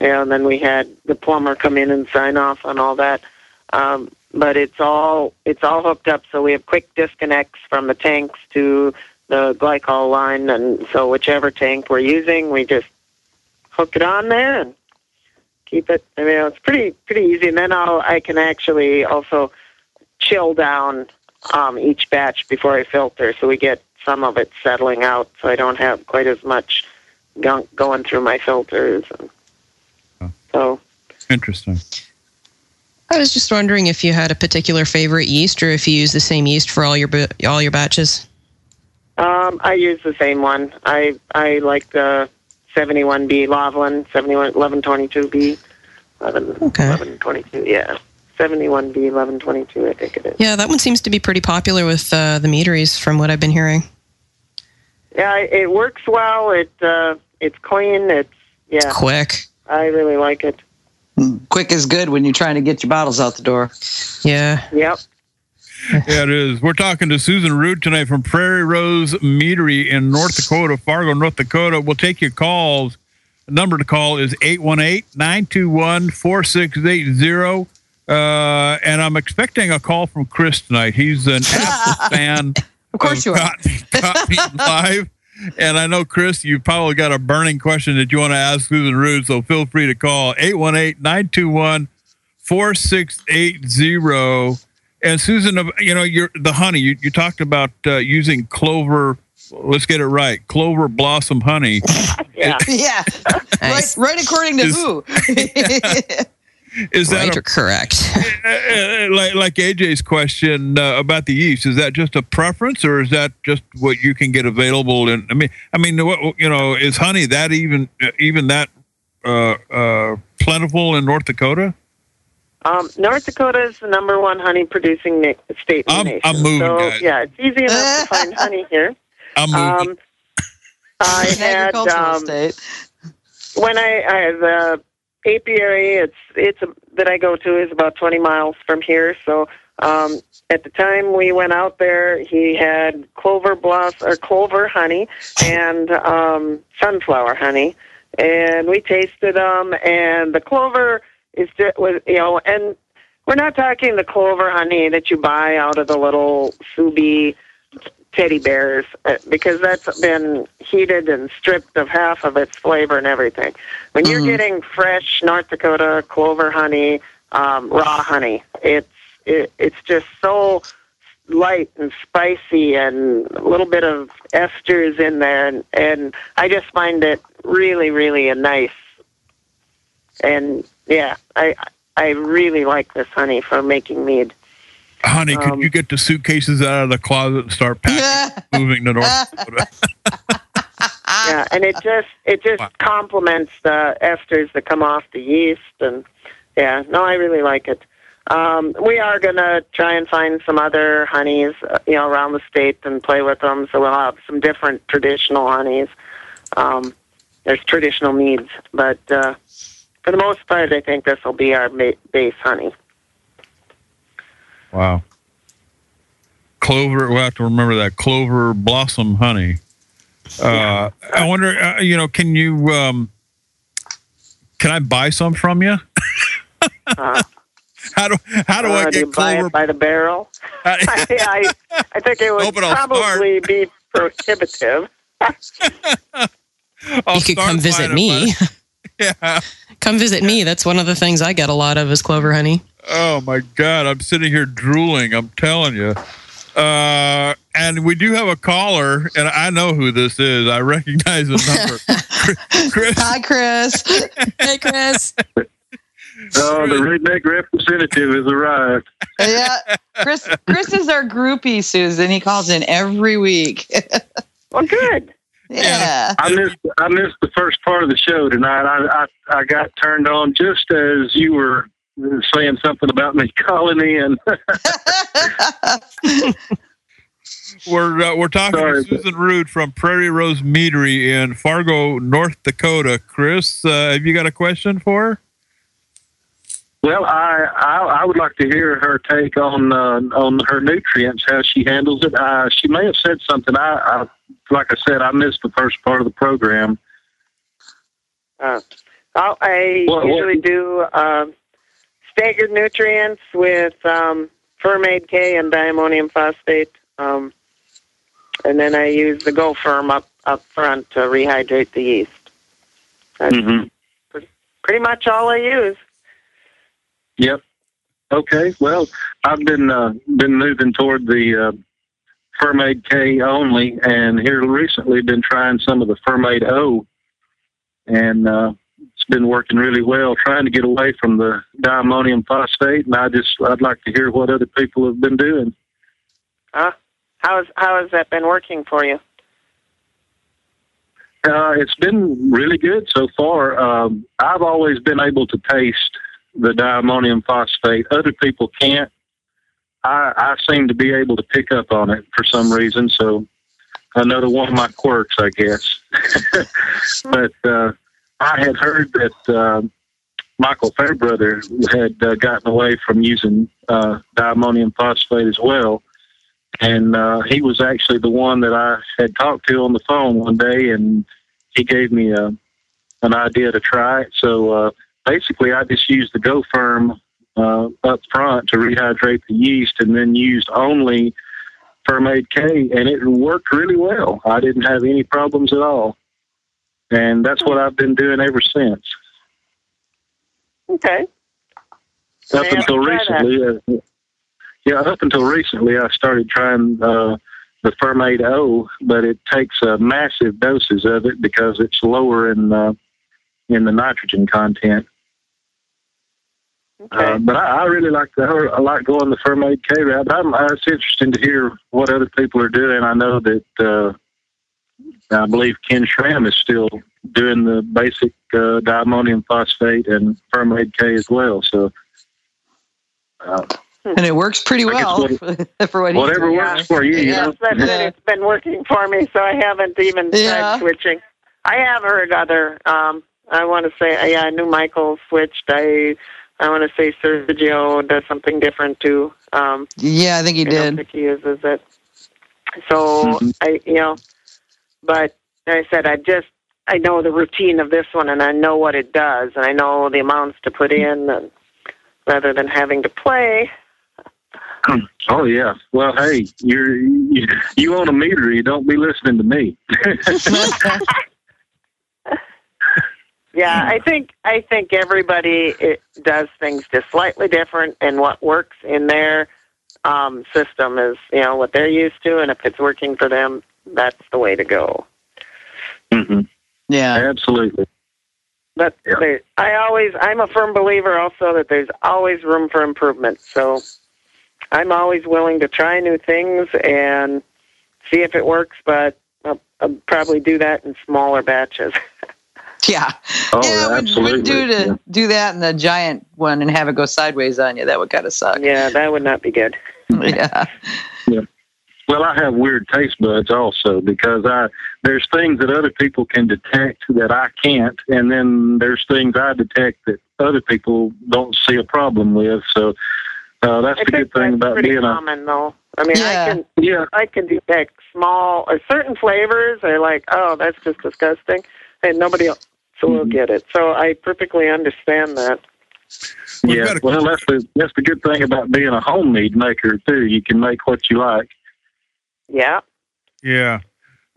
Speaker 4: and then we had the plumber come in and sign off on all that. Um, but it's all it's all hooked up. So we have quick disconnects from the tanks to the glycol line, and so whichever tank we're using, we just hook it on there and keep it. I mean, it's pretty pretty easy. And then I'll I can actually also chill down um, each batch before I filter, so we get some of it settling out, so I don't have quite as much gunk going through my filters. And
Speaker 1: Oh.
Speaker 4: so
Speaker 1: Interesting.
Speaker 3: I was just wondering if you had a particular favorite yeast, or if you use the same yeast for all your all your batches.
Speaker 4: um, I use the same one. I I like the 71B Lalvin, 71 1122B, 11,
Speaker 3: Okay.
Speaker 4: 1122. Yeah, 71B 1122. I think it is.
Speaker 3: Yeah, that one seems to be pretty popular with uh, the meaderies, from what I've been hearing.
Speaker 4: Yeah, it it works well. It uh, it's clean. It's yeah.
Speaker 3: Quick.
Speaker 4: I really like it.
Speaker 2: Quick is good when you're trying to get your bottles out the door.
Speaker 3: Yeah.
Speaker 4: Yep.
Speaker 1: Yeah, it is. We're talking to Susan Ruud tonight from Prairie Rose Meadery in North Dakota, Fargo, North Dakota. We'll take your calls. The number to call is 818-921-4680. Uh, and I'm expecting a call from Chris tonight. He's an avid fan
Speaker 2: Of course you are.
Speaker 1: Got, got Live. And I know, Chris, you've probably got a burning question that you want to ask Susan Ruud, so feel free to call 818 921 4680. And Susan, you know, you're the honey, you, you talked about uh, using clover, let's get it right, clover blossom honey.
Speaker 4: Yeah.
Speaker 2: yeah,
Speaker 3: Nice.
Speaker 2: right. Right according to
Speaker 1: Is-
Speaker 2: who?
Speaker 1: Is that
Speaker 3: Right
Speaker 1: a
Speaker 3: or correct?
Speaker 1: uh, uh, like like AJ's question uh, about the yeast? Is that just a preference, or is that just what you can get available? And I mean, I mean, what you know, is honey that even uh, even that uh, uh, plentiful in North Dakota?
Speaker 4: Um, North Dakota is the number one honey producing na- state in the
Speaker 1: I'm-
Speaker 4: nation.
Speaker 1: I'm moving,
Speaker 4: so
Speaker 1: guys.
Speaker 4: yeah, it's easy enough to find honey here.
Speaker 1: I'm moving.
Speaker 4: Um, I had um,
Speaker 2: state.
Speaker 4: when I, I the apiary it's it's a, that I go to is about 20 miles from here. So um, at the time we went out there, he had clover blossom or clover honey and um, sunflower honey, and we tasted them. And the clover is was you know, and we're not talking the clover honey that you buy out of the little Sue Bee teddy bears uh, because that's been heated and stripped of half of its flavor and everything. When you're
Speaker 2: Mhm.
Speaker 4: getting fresh North Dakota clover honey, um, raw honey, it's it, it's just so light and spicy and a little bit of esters in there and and I just find it really really a nice and yeah I I really like this honey for making mead.
Speaker 1: Honey, could
Speaker 4: um,
Speaker 1: you get the suitcases out of the closet and start packing,
Speaker 2: Yeah.
Speaker 1: moving to North Dakota?
Speaker 4: yeah, and it just it just
Speaker 1: Wow.
Speaker 4: complements the esters that come off the yeast, and yeah, no, I really like it. Um, we are gonna try and find some other honeys, uh, you know, around the state and play with them. So we'll have some different traditional honeys. Um, there's traditional meads, but uh, for the most part, I think this will be our ma- base honey.
Speaker 1: Wow. Clover, we'll have to remember that clover blossom honey. Uh, I wonder, uh, you know, can you, um, can I buy some from you?
Speaker 4: Uh,
Speaker 1: How do, how do
Speaker 4: uh,
Speaker 1: I
Speaker 4: do
Speaker 1: get
Speaker 4: you buy
Speaker 1: clover?
Speaker 4: it by the barrel? I, I, I think it would
Speaker 1: Hope it all
Speaker 4: probably be prohibitive.
Speaker 3: You could come visit me.
Speaker 1: Yeah.
Speaker 3: come visit me. That's one of the things I get a lot of is clover honey.
Speaker 1: Oh my God. I'm sitting here drooling. I'm telling you. Uh, and we do have a caller, and I know who this is. I recognize the number. Chris,
Speaker 2: Hi, Chris.
Speaker 3: Hey, Chris.
Speaker 5: Oh, the redneck representative has arrived.
Speaker 2: yeah, Chris. Chris is our groupie, Susan. He calls in every week.
Speaker 4: Well, good.
Speaker 2: yeah.
Speaker 5: I missed I missed the first part of the show tonight. I I, I got turned on just as you were saying something about me calling in.
Speaker 1: We're uh, we're talking
Speaker 5: Sorry.
Speaker 1: to Susan Ruud from Prairie Rose Meadery in Fargo, North Dakota. Chris, uh, have you got a question for her?
Speaker 5: Well, I, I I would like to hear her take on uh, on her nutrients, how she handles it. Uh, she may have said something. I, I like I said, I missed the first part of the program.
Speaker 4: Uh, I'll, I
Speaker 5: What- what-
Speaker 4: usually do uh, staggered nutrients with um, Fermaid K and diammonium phosphate. Um, and then I use the Go-Ferm up, up front to rehydrate the yeast. That's
Speaker 5: Mm-hmm.
Speaker 4: pretty much all I use.
Speaker 5: Yep. Okay. Well, I've been uh, been moving toward the uh, Fermaid K only, and here recently been trying some of the Fermaid O, and uh, been working really well. Trying to get away from the diammonium phosphate, and I just I'd like to hear what other people have been doing.
Speaker 4: Huh? How's how has that been working for you?
Speaker 5: Uh, it's been really good so far. Um, I've always been able to taste the diammonium phosphate. Other people can't. I, I seem to be able to pick up on it for some reason. So another one of my quirks, I guess. but uh, I had heard that uh, Michael Fairbrother had uh, gotten away from using uh, diammonium phosphate as well. And uh, he was actually the one that I had talked to on the phone one day, and he gave me a, an idea to try it. So uh, basically, I just used the Go Firm uh, up front to rehydrate the yeast, and then used only Fermaid K, and it worked really well. I didn't have any problems at all, and that's what I've been doing ever since.
Speaker 4: Okay.
Speaker 5: Up until recently, uh, yeah, up until recently, I started trying uh, the Fermaid O, but it takes uh, massive doses of it because it's lower in uh, in the nitrogen content.
Speaker 4: Okay.
Speaker 5: Uh, but I, I really like the I like going the Fermaid K route. I'm, uh, it's interesting to hear what other people are doing. I know that uh, I believe Ken Schramm is still doing the basic uh, diammonium phosphate and Fermaid K as well. So uh,
Speaker 2: and it works pretty
Speaker 5: I guess
Speaker 2: well for what he's
Speaker 5: whatever
Speaker 2: doing.
Speaker 5: works for you, you
Speaker 4: yes,
Speaker 5: know.
Speaker 4: that's it. It's been working for me, so I haven't even
Speaker 2: Yeah.
Speaker 4: tried switching. I have heard other. Um, I want to say, yeah, I knew Michael switched. I I want to say Sergio does something different too. Um,
Speaker 2: Yeah, I think he
Speaker 4: I don't
Speaker 2: did.
Speaker 4: think he uses it. So
Speaker 5: Mhm.
Speaker 4: I, you know, but like I said, I just I know the routine of this one, and I know what it does, and I know the amounts to put in, and rather than having to play.
Speaker 5: Oh yeah. Well, hey, you're you, you own a meter. You don't be listening to me.
Speaker 4: Yeah, I think I think everybody it does things just slightly different, and what works in their um, system is you know what they're used to, and if it's working for them, that's the way to go.
Speaker 5: hmm
Speaker 2: Yeah.
Speaker 5: Absolutely.
Speaker 4: But
Speaker 5: Yeah.
Speaker 4: there, I always I'm a firm believer also that there's always room for improvement. So I'm always willing to try new things and see if it works, but I'll, I'll probably do that in smaller batches.
Speaker 2: Yeah.
Speaker 5: Oh,
Speaker 2: yeah, would,
Speaker 5: absolutely.
Speaker 2: would do to
Speaker 5: Yeah.
Speaker 2: do that in the giant one and have it go sideways on you. That would kind of suck.
Speaker 4: yeah, that would not be good.
Speaker 2: yeah.
Speaker 5: Well, I have weird taste buds also because I there's things that other people can detect that I can't, and then there's things I detect that other people don't see a problem with. So uh, that's
Speaker 4: I
Speaker 5: the good thing about
Speaker 4: pretty
Speaker 5: being a
Speaker 4: common, though. I mean,
Speaker 2: Yeah.
Speaker 4: I can
Speaker 5: yeah.
Speaker 4: I can detect small or certain flavors are like, oh, that's just disgusting, and nobody else will
Speaker 5: Mhm.
Speaker 4: get it. So I perfectly understand that.
Speaker 1: We've
Speaker 5: Yeah, well, that's the that's the good thing about being a homemade maker too. You can make what you like.
Speaker 4: Yeah.
Speaker 1: Yeah.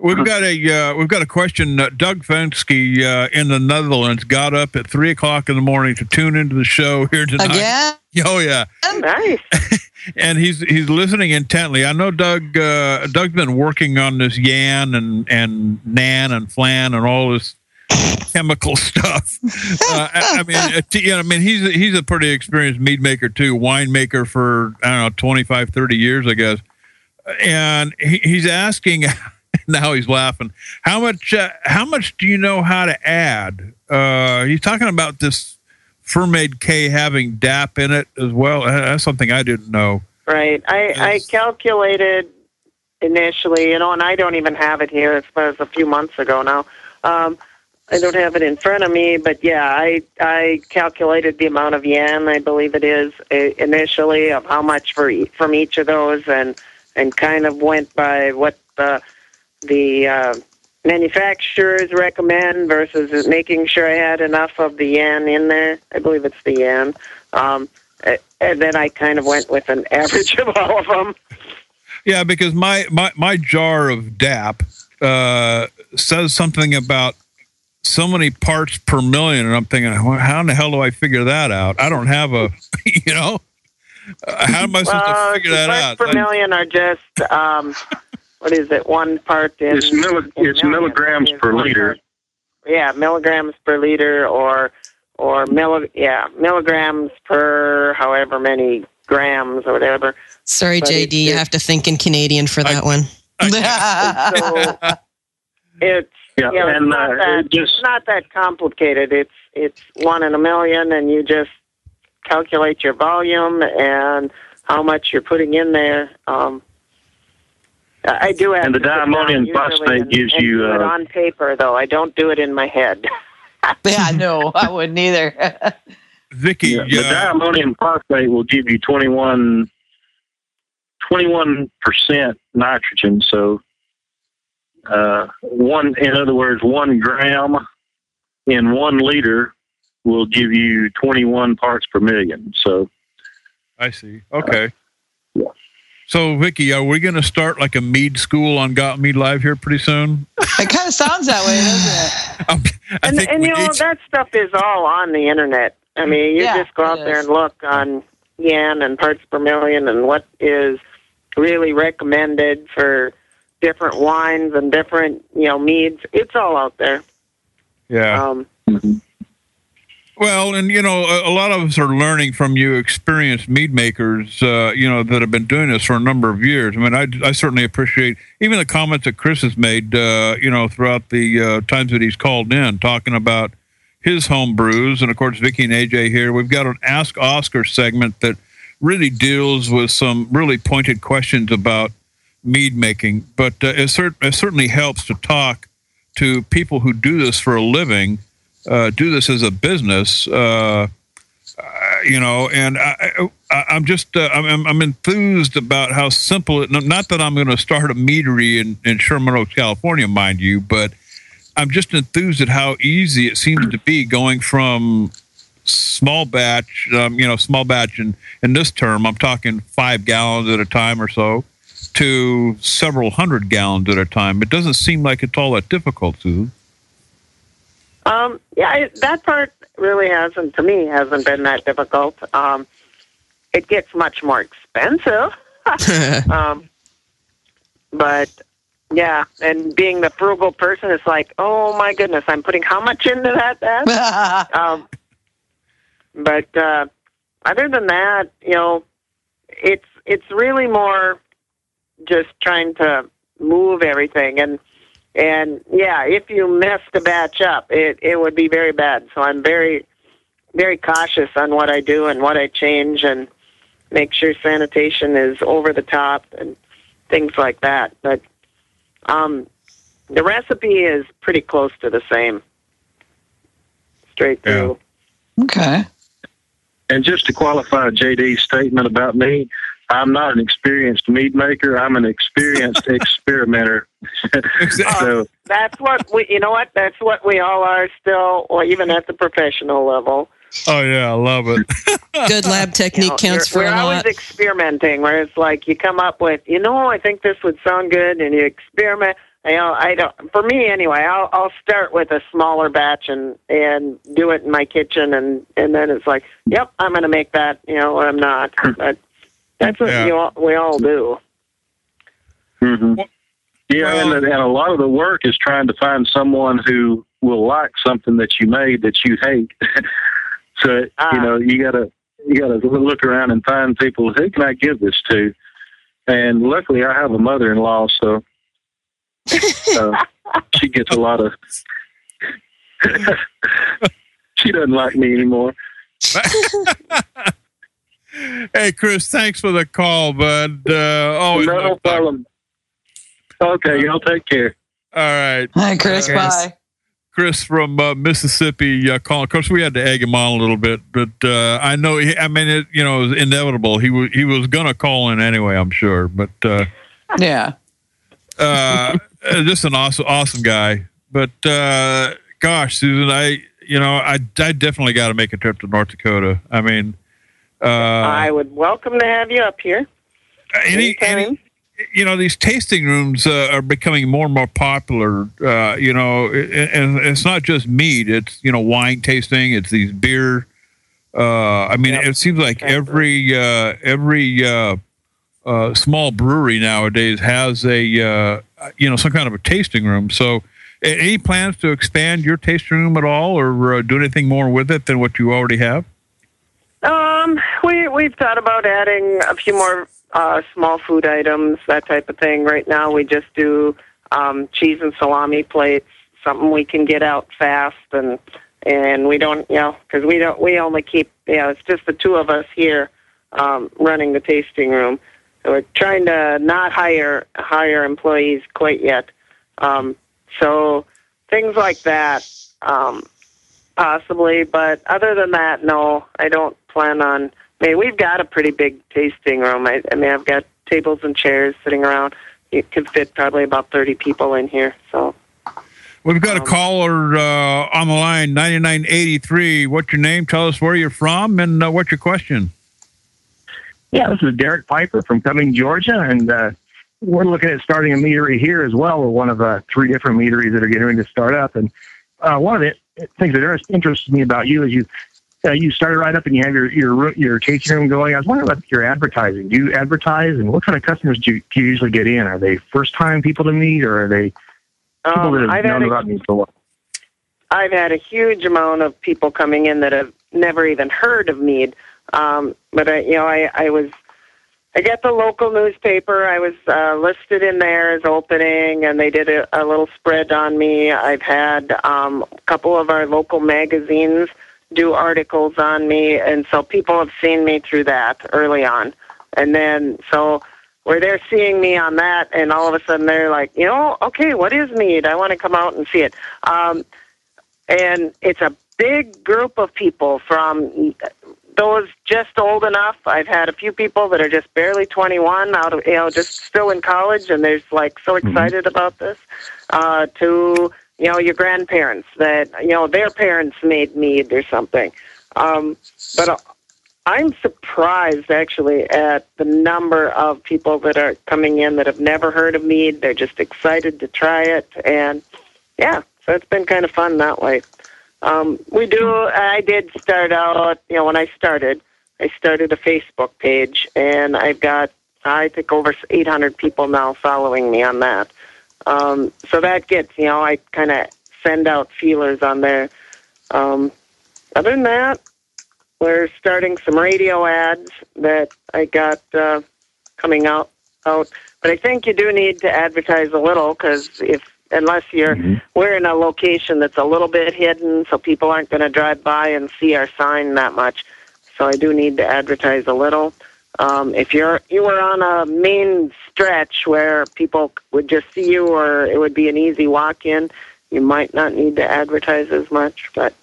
Speaker 1: We've got a uh, we've got a question. Uh, Doug Fensky uh, in the Netherlands got up at three o'clock in the morning to tune into the show here tonight.
Speaker 2: Again?
Speaker 1: Oh yeah,
Speaker 4: Nice.
Speaker 1: and he's he's listening intently. I know Doug. Uh, Doug's been working on this yan and and nan and flan and all this chemical stuff. Uh, I, I mean, uh, t- yeah, I mean he's a- he's a pretty experienced mead maker too, winemaker for I don't know 25, 30 years, I guess. And he, he's asking. Now he's laughing. How much? Uh, how much do you know how to add? Uh, he's talking about this Fermaid K having DAP in it as well. Uh, That's something I didn't know.
Speaker 4: Right. I, I calculated initially, you know, and I don't even have it here. It was a few months ago now. Um, I don't have it in front of me, but yeah, I I calculated the amount of YAN I believe it is uh, initially of how much for e- from each of those, and and kind of went by what the the uh, manufacturers recommend versus making sure I had enough of the YAN in there. I believe it's the YAN. Um, and then I kind of went with an average of all of them.
Speaker 1: Yeah, because my my my jar of DAP uh, says something about so many parts per million, and I'm thinking, how in the hell do I figure that out? I don't have a, you know, how am I supposed
Speaker 4: well,
Speaker 1: to figure that
Speaker 4: parts
Speaker 1: out?
Speaker 4: per million are just um, what is it? One part in
Speaker 5: It's, milli- it's milligrams per
Speaker 4: one
Speaker 5: liter.
Speaker 4: part. Yeah, milligrams per liter, or or milli yeah milligrams per however many grams or whatever.
Speaker 3: Sorry,
Speaker 4: But
Speaker 3: JD, you have to think in Canadian for that one.
Speaker 4: So it's
Speaker 5: Yeah,
Speaker 4: you know, it's
Speaker 5: and
Speaker 4: not
Speaker 5: uh,
Speaker 4: that
Speaker 5: it just
Speaker 4: it's not that complicated. It's it's one in a million, and you just calculate your volume and how much you're putting in there. Um, I I do have
Speaker 5: And the
Speaker 4: to sit
Speaker 5: diammonium phosphate
Speaker 4: and-
Speaker 5: gives
Speaker 4: and
Speaker 5: you,
Speaker 4: do it
Speaker 5: uh,
Speaker 4: on paper, though. I don't do it in my head.
Speaker 2: yeah, no, I wouldn't either.
Speaker 1: Vicky,
Speaker 5: yeah, the
Speaker 1: uh,
Speaker 5: diammonium phosphate will give you 21 percent nitrogen. So uh, one, in other words, one gram in one liter will give you 21 parts per million. So
Speaker 1: I see. Okay.
Speaker 5: yeah.
Speaker 1: So, Vicky, are we going to start like a mead school on Got Mead Live here pretty soon?
Speaker 2: it kind of sounds that way, doesn't it?
Speaker 1: I
Speaker 4: and
Speaker 1: think
Speaker 4: and you know
Speaker 1: need
Speaker 4: that stuff is all on the internet. I mean, you
Speaker 2: Yeah,
Speaker 4: just go out
Speaker 2: it
Speaker 4: there
Speaker 2: is.
Speaker 4: and look on YAN and parts per million and what is really recommended for different wines and different you know meads. It's all out there.
Speaker 1: yeah.
Speaker 4: Um,
Speaker 1: Well, and you know, a, a lot of us are learning from you, experienced mead makers, uh, you know, that have been doing this for a number of years. I mean, I, I certainly appreciate even the comments that Chris has made, uh, you know, throughout the uh, times that he's called in, talking about his home brews, and of course, Vicky and AJ here. We've got an Ask Oscar segment that really deals with some really pointed questions about mead making, but uh, it, cer- it certainly helps to talk to people who do this for a living uh, do this as a business, uh, you know, and I, I'm just uh, I'm, I'm enthused about how simple it. Not that I'm going to start a meadery in, in Sherman Oaks, California, mind you, but I'm just enthused at how easy it seems to be going from small batch, um, you know, small batch, and in this term, I'm talking five gallons at a time or so, to several hundred gallons at a time. It doesn't seem like it's all that difficult, Susan.
Speaker 4: Um, yeah, I, that part really hasn't to me hasn't been that difficult. Um, it gets much more expensive. um, but yeah, and being the frugal person, it's like, oh my goodness, I'm putting how much into that? Then? um, but uh, other than that, you know, it's it's really more just trying to move everything and and yeah, if you messed a batch up, it it would be very bad. So I'm very very cautious on what I do and what I change and make sure sanitation is over the top and things like that. But um, the recipe is pretty close to the same, straight
Speaker 1: Yeah.
Speaker 4: through.
Speaker 2: okay.
Speaker 5: And just to qualify JD's statement about me, I'm not an experienced meat maker. I'm an experienced experimenter. so uh,
Speaker 4: That's what we, you know what? That's what we all are still, or even at the professional level.
Speaker 1: Oh yeah, I love it.
Speaker 3: Good lab
Speaker 4: You
Speaker 3: technique
Speaker 4: know,
Speaker 3: counts
Speaker 4: we're,
Speaker 3: for
Speaker 4: we're
Speaker 3: a
Speaker 4: always
Speaker 3: lot.
Speaker 4: experimenting, where it's like you come up with, you know, I think this would sound good, and you experiment. You know, I don't. For me, anyway, I'll I'll start with a smaller batch and and do it in my kitchen, and and then it's like, yep, I'm going to make that. You know, or I'm not. But that's what
Speaker 1: Yeah.
Speaker 4: you all, we all do.
Speaker 5: hmm
Speaker 1: Well-
Speaker 5: Yeah,
Speaker 1: well-
Speaker 5: and, and a lot of the work is trying to find someone who will like something that you made that you hate. so
Speaker 4: Ah.
Speaker 5: you know you gotta you gotta look around and find people who can I give this to. And luckily, I have a mother-in-law, so uh, she gets a lot of. she doesn't like me anymore.
Speaker 1: Hey, Chris, thanks for the call, bud. Uh, always
Speaker 5: no
Speaker 1: love talking.
Speaker 5: problem. Okay, y'all take care.
Speaker 1: All right,
Speaker 2: Hi, Chris.
Speaker 3: Chris.
Speaker 2: Bye.
Speaker 1: Chris from uh, Mississippi uh, calling. Of course, we had to egg him on a little bit, but uh, I know. He, I mean, it, you know, it was inevitable. He was he was gonna call in anyway. I'm sure, but uh,
Speaker 2: Yeah.
Speaker 1: uh, just an awesome awesome guy. But uh, gosh, Susan, I you know I I definitely got to make a trip to North Dakota. I mean, Uh,
Speaker 4: I would welcome to have you up here.
Speaker 1: any, any, you know, these tasting rooms uh, are becoming more and more popular. Uh, you know, and and it's not just meat; it's you know, wine tasting. It's these beer. Uh, I mean,
Speaker 4: Yep.
Speaker 1: it seems like every uh, every uh, uh, small brewery nowadays has a uh, you know some kind of a tasting room. So, any plans to expand your tasting room at all, or uh, do anything more with it than what you already have?
Speaker 4: We we've thought about adding a few more uh, small food items, that type of thing. Right now, we just do um, cheese and salami plates, something we can get out fast, and and we don't, you know, because we don't, we only keep, you know, it's just the two of us here um, running the tasting room. So we're trying to not hire hire employees quite yet. Um, so things like that. Um, possibly, but other than that, no, I don't plan on. I mean, we've got a pretty big tasting room. I, I mean, I've got tables and chairs sitting around. It could fit probably about thirty people in here. So,
Speaker 1: We've got a
Speaker 4: Um,
Speaker 1: caller uh, on the line, 9983. What's your name? Tell us where you're from and uh, what's your question?
Speaker 6: Yeah, this is Derek Piper from Cumming, Georgia, and uh, we're looking at starting a meadery here as well. We're one of uh, three different meaderies that are getting ready to start up. And uh, one of the things that interests me about you is you uh, you started right up and you have your your your tasting room going. I was wondering about your advertising. Do you advertise, and what kind of customers do you, do you usually get in? Are they first time people to meet, or are they people
Speaker 4: um,
Speaker 6: that have
Speaker 4: I've
Speaker 6: known
Speaker 4: a,
Speaker 6: about me for a while?
Speaker 4: I've had a huge amount of people coming in that have never even heard of mead. Um, but I, you know, I, I was, I got the local newspaper. I was uh, listed in there as opening, and they did a, a little spread on me. I've had um, a couple of our local magazines do articles on me, and so people have seen me through that early on, and then so where they're seeing me on that, and all of a sudden they're like, you know, okay, what is mead? I want to come out and see it. Um, and it's a big group of people from those just old enough. I've had a few people that are just barely 21 out of, you know, just still in college and they're like so excited about this, uh, to, you know, your grandparents that, you know, their parents made mead or something. Um, but uh, I'm surprised actually at the number of people that are coming in that have never heard of mead. They're just excited to try it. And yeah, so it's been kind of fun that way. Um, we do. I did start out. You know, when I started, I started a Facebook page, and I've got I think over 800 people now following me on that. Um, so that gets you know I kind of send out feelers on there. Um, other than that, we're starting some radio ads that I got uh, coming out out. But I think you do need to advertise a little because if unless you're we're in a location that's a little bit hidden, so people aren't going to drive by and see our sign that much. So I do need to advertise a little. Um, if you're you were on a main stretch where people would just see you, or it would be an easy walk in, you might not need to advertise as much. But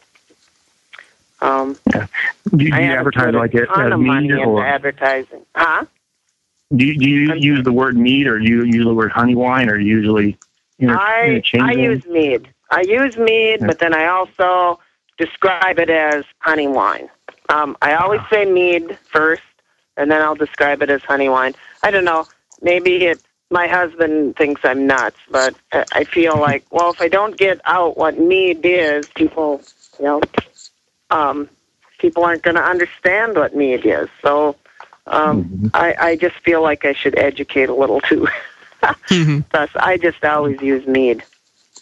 Speaker 4: um,
Speaker 6: Do you, do you advertise like
Speaker 4: a
Speaker 6: it as mead, or
Speaker 4: advertising, huh?
Speaker 6: do you, do you
Speaker 4: I'm
Speaker 6: use the word mead, or do you use the word honey wine, or usually inter-
Speaker 4: I I use mead. I use mead,
Speaker 6: Yeah.
Speaker 4: but then I also describe it as honey wine. Um, I always say mead first, and then I'll describe it as honey wine. I don't know. Maybe it. My husband thinks I'm nuts, but I I feel like, well, if I don't get out what mead is, people, you know, um, people aren't going to understand what mead is. So um,
Speaker 6: Mhm.
Speaker 4: I, I just feel like I should educate a little too.
Speaker 3: Mhm.
Speaker 4: Thus, I just always use mead.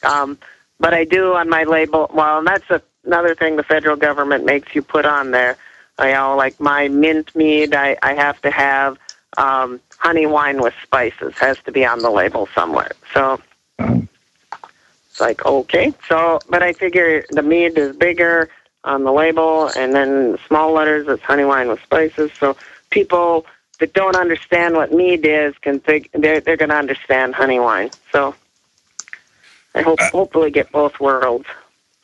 Speaker 4: Um, but I do on my label. Well, and that's a, another thing the federal government makes you put on there. I know, like my mint mead, I, I have to have um, honey wine with spices has to be on the label somewhere. So it's like okay. So, but I figure the mead is bigger on the label, and then small letters it's honey wine with spices. So people that don't understand what mead is can think they're they're going to understand honey wine. So I hope hopefully get both worlds.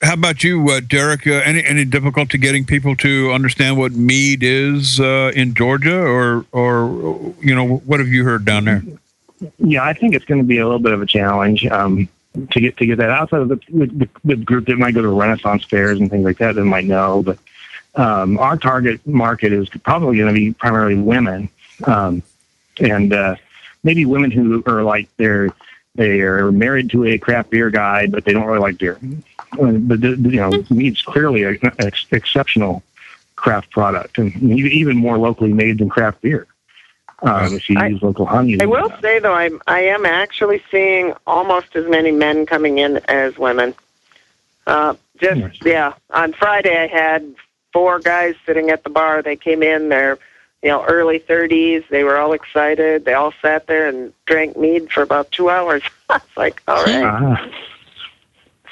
Speaker 1: How about you, uh, Derek? Uh, any any difficulty getting people to understand what mead is uh, in Georgia, or or you know what have you heard down there?
Speaker 6: Yeah, I think it's going to be a little bit of a challenge um, to get to get that outside of the, the, the group that might go to Renaissance fairs and things like that. That might know, but um, our target market is probably going to be primarily women, um, and uh, maybe women who are like they're they are married to a craft beer guy, but they don't really like beer. Uh, But you know, mead's clearly an ex- exceptional craft product, and even even more locally made than craft beer. Um, if you
Speaker 4: I-
Speaker 6: use local honey,
Speaker 4: I will say though, I'm I am actually seeing almost as many men coming in as women. Uh, just yeah, on Friday I had four guys sitting at the bar. They came in, they're you know early 30s. They were all excited. They all sat there and drank mead for about two hours. it's like all right.
Speaker 6: Ah,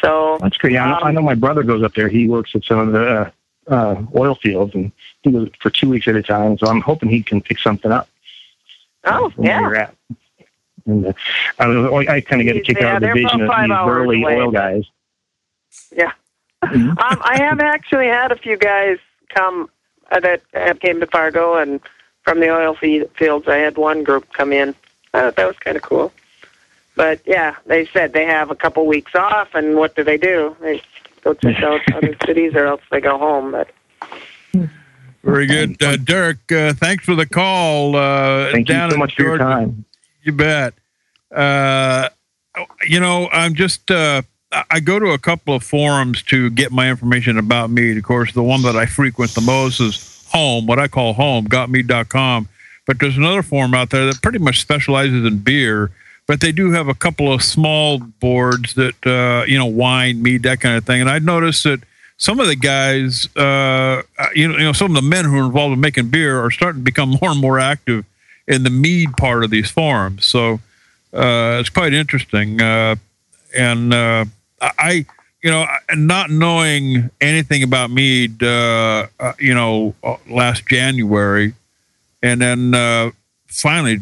Speaker 4: So
Speaker 6: that's great. Yeah, I know,
Speaker 4: Um,
Speaker 6: I know my brother goes up there. He works at some of the uh, uh, oil fields, and he goes for two weeks at a time. So I'm hoping he can pick something up.
Speaker 4: oh
Speaker 6: from where
Speaker 4: yeah,
Speaker 6: you're at. And uh, I, I kind of get a kick
Speaker 4: Yeah,
Speaker 6: out of the vision of these
Speaker 4: hours
Speaker 6: burly
Speaker 4: away.
Speaker 6: oil guys.
Speaker 4: Yeah.
Speaker 6: Mhm.
Speaker 4: um, I have actually had a few guys come uh, that have came to Fargo, and from the oil fields, I had one group come in. I thought that was kind of cool. But yeah, they said they have a couple weeks off, and what do they do? They go check out other cities, or else they go home. But
Speaker 1: Very good, uh, Derek. Uh, thanks for the call. Uh,
Speaker 6: Thank you so
Speaker 1: in
Speaker 6: much for your time.
Speaker 1: You bet. Uh, you know, I'm just. I go to a couple of forums to get my information about mead. Of course, the one that I frequent the most is home, what I call home, gotmead.com. But there's another forum out there that pretty much specializes in beer. But they do have a couple of small boards that, uh, you know, wine, mead, that kind of thing. And I noticed that some of the guys, uh, you know, you know, some of the men who are involved in making beer are starting to become more and more active in the mead part of these forums. So uh, it's quite interesting. Uh, and uh, I, you know, not knowing anything about mead, uh, uh, you know, uh, last January, and then uh, finally,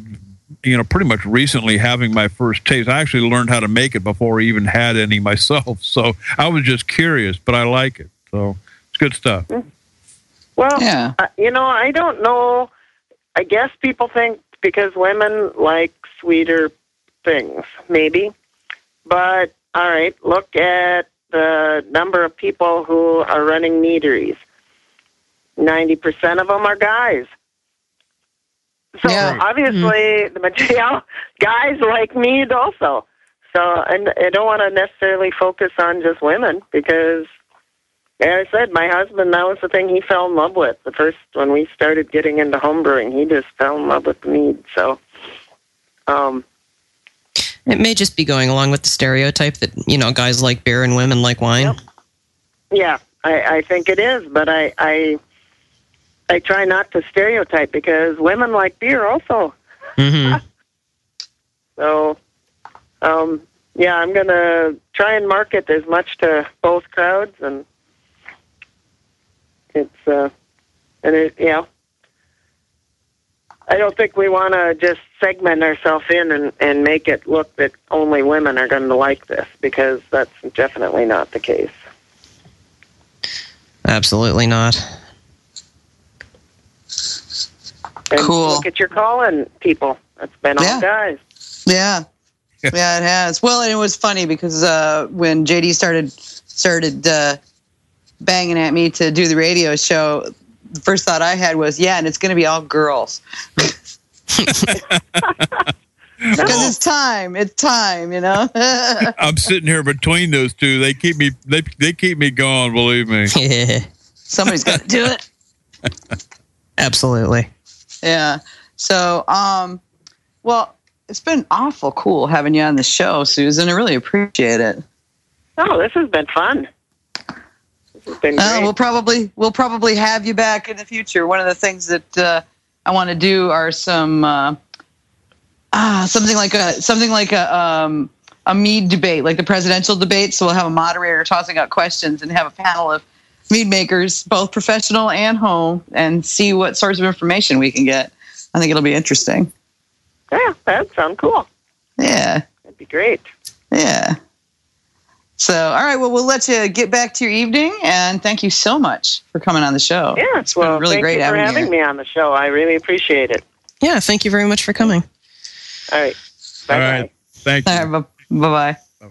Speaker 1: you know, pretty much recently having my first taste. I actually learned how to make it before I even had any myself. So I was just curious, but I like it. So it's good stuff.
Speaker 4: well,
Speaker 2: Yeah.
Speaker 4: uh, you know, I don't know. I guess people think because women like sweeter things, maybe. But all right, look at the number of people who are running. Ninety percent of them are guys. So
Speaker 2: Yeah.
Speaker 4: obviously, the material guys like mead also. So, and I don't want to necessarily focus on just women because like I said, my husband, that was the thing he fell in love with. The first, when we started getting into homebrewing, he just fell in love with mead. So, um,
Speaker 3: It may just be going along with the stereotype that, you know, guys like beer and women like wine.
Speaker 4: Yep. yeah, I, I think it is, but I, I, I try not to stereotype because women like beer also.
Speaker 3: hmm
Speaker 4: So, um, yeah, I'm going to try and market as much to both crowds, and it's, uh, and it, you know, I don't think we want to just segment ourselves in and, and make it look that only women are going to like this because that's definitely not the case.
Speaker 3: Absolutely not.
Speaker 4: And
Speaker 2: Cool.
Speaker 4: Look at your calling people. It's been
Speaker 2: Yeah.
Speaker 4: all guys.
Speaker 2: Yeah. Yeah, it has. Well, and it was funny because uh, when JD started started uh, banging at me to do the radio show, the first thought I had was, yeah, and it's going to be all girls because it's time. It's time, you know.
Speaker 1: I'm sitting here between those two. They keep me. They they keep me going. Believe me.
Speaker 2: yeah Somebody's got to do it.
Speaker 3: Absolutely.
Speaker 2: Yeah. So, um, well, it's been awful cool having you on the show, Susan. I really appreciate it.
Speaker 4: Oh, this has been fun.
Speaker 2: Uh, we'll probably we'll probably have you back in the future. One of the things that uh, I want to do are some uh, ah something like a something like a um, a mead debate, like the presidential debate. So we'll have a moderator tossing out questions and have a panel of mead makers, both professional and home, and see what sorts of information we can get. I think it'll be interesting.
Speaker 4: yeah, that sounds cool.
Speaker 2: Yeah.
Speaker 4: That'd be great.
Speaker 2: Yeah. So, all right. Well, we'll let you get back to your evening, and thank you so much for coming on the show.
Speaker 4: Yeah,
Speaker 2: it's been
Speaker 4: well,
Speaker 2: really
Speaker 4: thank
Speaker 2: great
Speaker 4: you for
Speaker 2: having,
Speaker 4: having
Speaker 2: you.
Speaker 4: me on the show. I really appreciate it.
Speaker 3: Yeah, thank you very much for coming.
Speaker 4: All right.
Speaker 1: All
Speaker 4: Bye-bye.
Speaker 1: right. Thank you.
Speaker 2: All right, bye bye.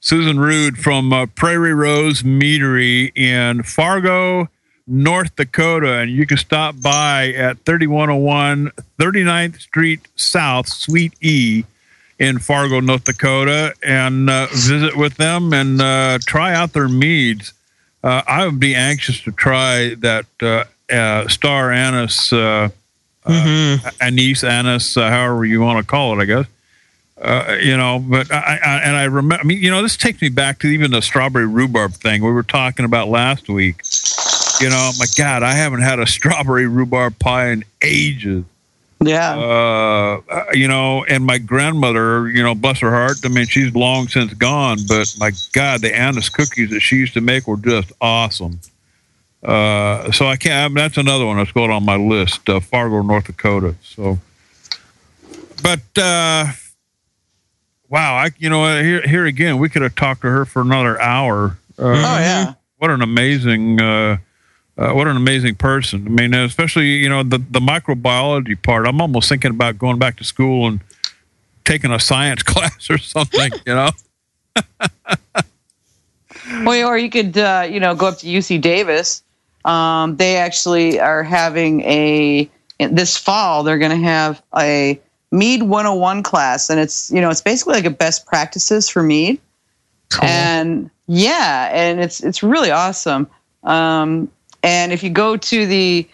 Speaker 1: Susan Ruud from uh, Prairie Rose Meadery in Fargo, North Dakota, and you can stop by at 3101 39th Street South, Suite E, in Fargo, North Dakota, and uh, visit with them and uh, try out their meads. Uh, I would be anxious to try that uh, uh, Star Anise, uh,
Speaker 3: Mm-hmm.
Speaker 1: anise, anise, however you want to call it, I guess. Uh, you know, but I, I and I remember. I mean, you know, this takes me back to even the strawberry rhubarb thing we were talking about last week. You know, my God, I haven't had a strawberry rhubarb pie in ages.
Speaker 2: Yeah.
Speaker 1: Uh, you know, and my grandmother, you know, bless her heart. I mean, she's long since gone, but my God, the anise cookies that she used to make were just awesome. Uh, so I can't. I mean, that's another one that's going on my list. Uh, Fargo, North Dakota. So, but uh, wow, I you know here here again, we could have talked to her for another hour. Uh,
Speaker 2: oh yeah.
Speaker 1: what an amazing uh, what an amazing person. I mean, especially you know the the microbiology part. I'm almost thinking about going back to school and taking a science class or something. You know.
Speaker 2: Well, or you could, uh, you know, go up to UC Davis. Um, they actually are having a this fall. They're going to have a Mead 101 class, and it's you know it's basically like a best practices for mead. And yeah, and it's it's really awesome. Um, and if you go to the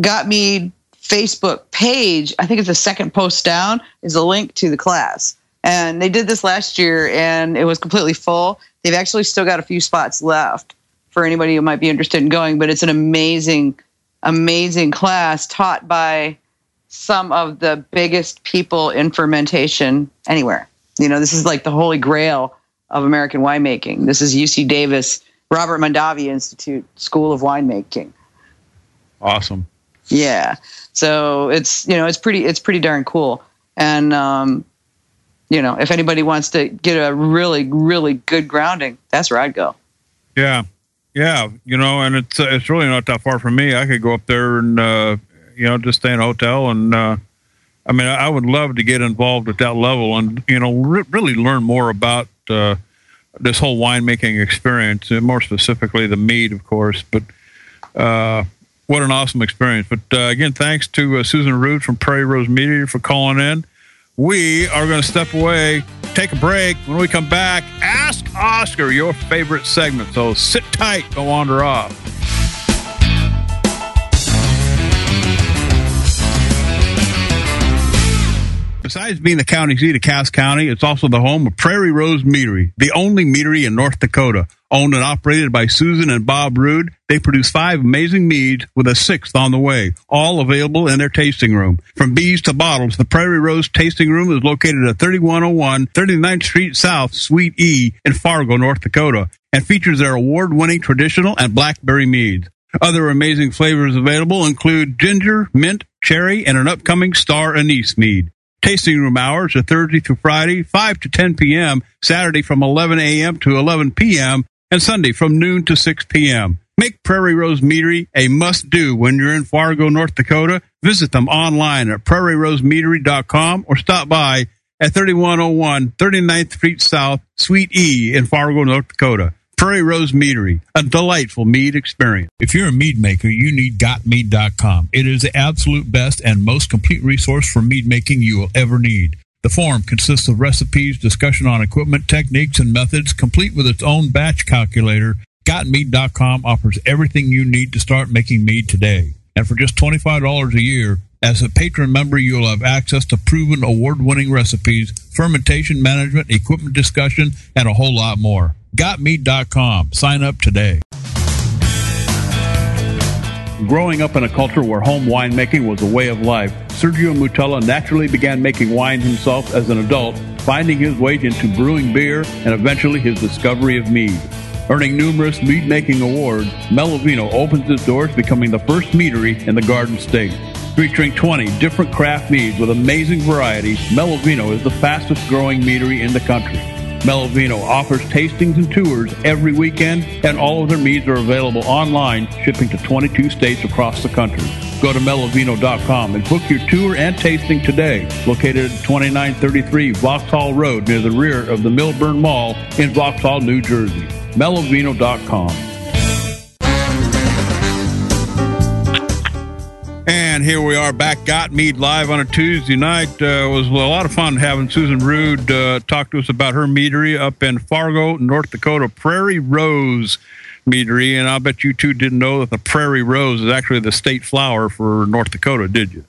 Speaker 2: Got Mead Facebook page, I think it's the second post down is a link to the class. And they did this last year, and it was completely full. They've actually still got a few spots left for anybody who might be interested in going, but it's an amazing, amazing class taught by some of the biggest people in fermentation anywhere. You know, this is like the holy grail of American winemaking. This is UC Davis, Robert Mondavi Institute School of Winemaking.
Speaker 1: Awesome.
Speaker 2: Yeah. So it's you know it's pretty it's pretty darn cool. And um, you know if anybody wants to get a really really good grounding, that's where I'd go.
Speaker 1: Yeah, yeah. You know, and it's uh, it's really not that far from me. I could go up there and uh, you know just stay in a hotel and. Uh, I mean, I would love to get involved at that level and you know re- really learn more about uh, this whole winemaking experience, and more specifically the mead, of course. But uh, what an awesome experience! But uh, again, thanks to uh, Susan Ruud from Prairie Rose Meadery for calling in. We are going to step away, take a break. When we come back, ask Oscar your favorite segment. So sit tight, don't wander off. Besides being the county seat of Cass County, it's also the home of Prairie Rose Meadery, the only meadery in North Dakota. Owned and operated by Susan and Bob Ruud, they produce five amazing meads with a sixth on the way, all available in their tasting room. From bees to bottles, the Prairie Rose Tasting Room is located at 3101 39th Street South, Suite E in Fargo, North Dakota, and features their award-winning traditional and blackberry meads. Other amazing flavors available include ginger, mint, cherry, and an upcoming star anise mead. Tasting room hours are Thursday through Friday, 5 to 10 p.m., Saturday from 11 a.m. to 11 p.m., and Sunday from noon to 6 p.m. Make Prairie Rose Meadery a must do when you're in Fargo, North Dakota. Visit them online at prairierosemeadery.com or stop by at 3101 39th Street South, Suite E in Fargo, North Dakota. Prairie Rose Meadery, a delightful mead experience. If you're a mead maker, you need gotmead.com. It is the absolute best and most complete resource for mead making you will ever need. The forum consists of recipes, discussion on equipment, techniques, and methods, complete with its own batch calculator. Gotmead.com offers everything you need to start making mead today. And for just $25 a year, as a patron member, you'll have access to proven award winning recipes, fermentation management, equipment discussion, and a whole lot more. Gotmead.com. Sign up today. Growing up in a culture where home winemaking was a way of life, Sergio Moutela naturally began making wine himself as an adult, finding his way into brewing beer and eventually his discovery of mead. Earning numerous mead making awards, Melovino opens its doors, becoming the first meadery in the Garden State. Featuring 20 different craft meads with amazing variety, Melovino is the fastest growing meadery in the country. Melovino offers tastings and tours every weekend, and all of their meads are available online, shipping to 22 states across the country. Go to melovino.com and book your tour and tasting today. Located at 2933 Vauxhall Road near the rear of the Millburn Mall in Vauxhall, New Jersey. melovino.com. And here we are back, Got Mead live on a Tuesday night. Uh, it was a lot of fun having Susan Ruud uh, talk to us about her meadery up in Fargo, North Dakota, Prairie Rose Meadery. And I'll bet you two didn't know that the Prairie Rose is actually the state flower for North Dakota, did you?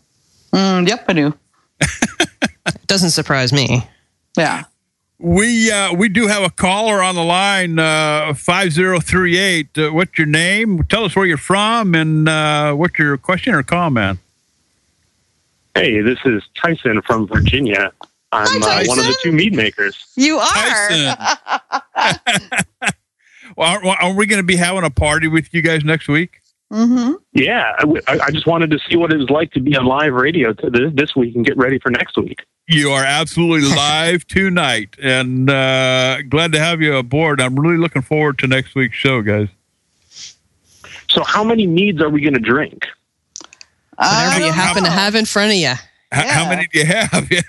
Speaker 2: Mm, yep, I knew.
Speaker 3: It doesn't surprise me.
Speaker 2: Yeah.
Speaker 1: We uh, we do have a caller on the line, uh, five zero three eight. Uh, what's your name? Tell us where you're from and uh, what's your question or comment.
Speaker 7: Hey, this is Tyson from Virginia. I'm
Speaker 2: Hi,
Speaker 7: uh, one of the two mead makers.
Speaker 2: You are.
Speaker 1: Tyson. well, are, are we going to be having a party with you guys next week?
Speaker 2: Hmm
Speaker 7: Yeah, I just wanted to see what it was like to be on live radio to this, this week and get ready for next week.
Speaker 1: You are absolutely live tonight, and uh, glad to have you aboard. I'm really looking forward to next week's show, guys.
Speaker 7: So, how many meads are we going to drink?
Speaker 3: Whatever you
Speaker 2: don't
Speaker 3: happen to have in front of you.
Speaker 1: H- How many do you have? Yeah.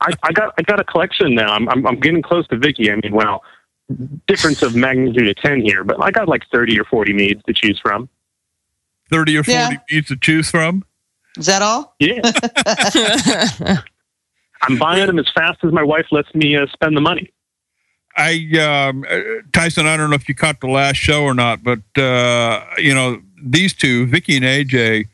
Speaker 7: I, I got I got a collection now. I'm, I'm I'm getting close to Vicky. I mean, well, difference of magnitude of ten here, but I got like thirty or forty meads to choose from.
Speaker 1: 30 or 40
Speaker 2: Yeah.
Speaker 1: beats to choose from?
Speaker 2: Is that all?
Speaker 7: Yeah, I'm buying them as fast as my wife lets me uh, spend the money.
Speaker 1: I um, uh, Tyson, I don't know if you caught the last show or not, but uh, you know these two, Vicky and AJ.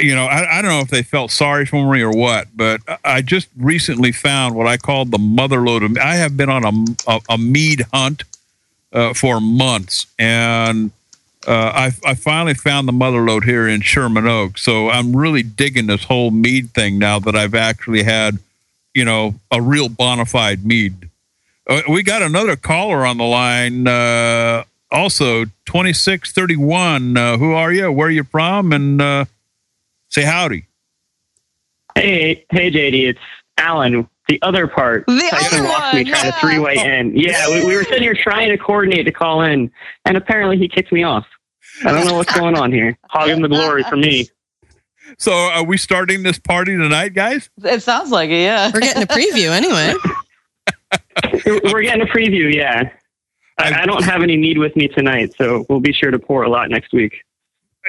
Speaker 1: You know, I, I don't know if they felt sorry for me or what, but I- just recently found what I called the mother load of. I have been on a a, a mead hunt uh, for months, and uh, I, I finally found the mother load here in Sherman Oaks. So I'm really digging this whole mead thing now that I've actually had, you know, a real bona fide mead. Uh, we got another caller on the line. Uh, also, 2631. Uh, who are you? Where are you from? And uh, say howdy.
Speaker 8: Hey, hey, JD, it's Alan. The other part.
Speaker 2: The
Speaker 8: Tyson
Speaker 2: other
Speaker 8: walked me
Speaker 2: one,
Speaker 8: trying to
Speaker 2: yeah.
Speaker 8: three-way in. Yeah, we, we were sitting here trying to coordinate to call in, and apparently he kicked me off. I don't know what's going on here.
Speaker 7: Hogging the glory for me.
Speaker 1: So, are we starting this party tonight, guys?
Speaker 2: It sounds like it, yeah.
Speaker 3: We're getting a preview anyway.
Speaker 8: We're we're getting a preview. Yeah, I, I don't have any need with me tonight, so we'll be sure to pour a lot next week.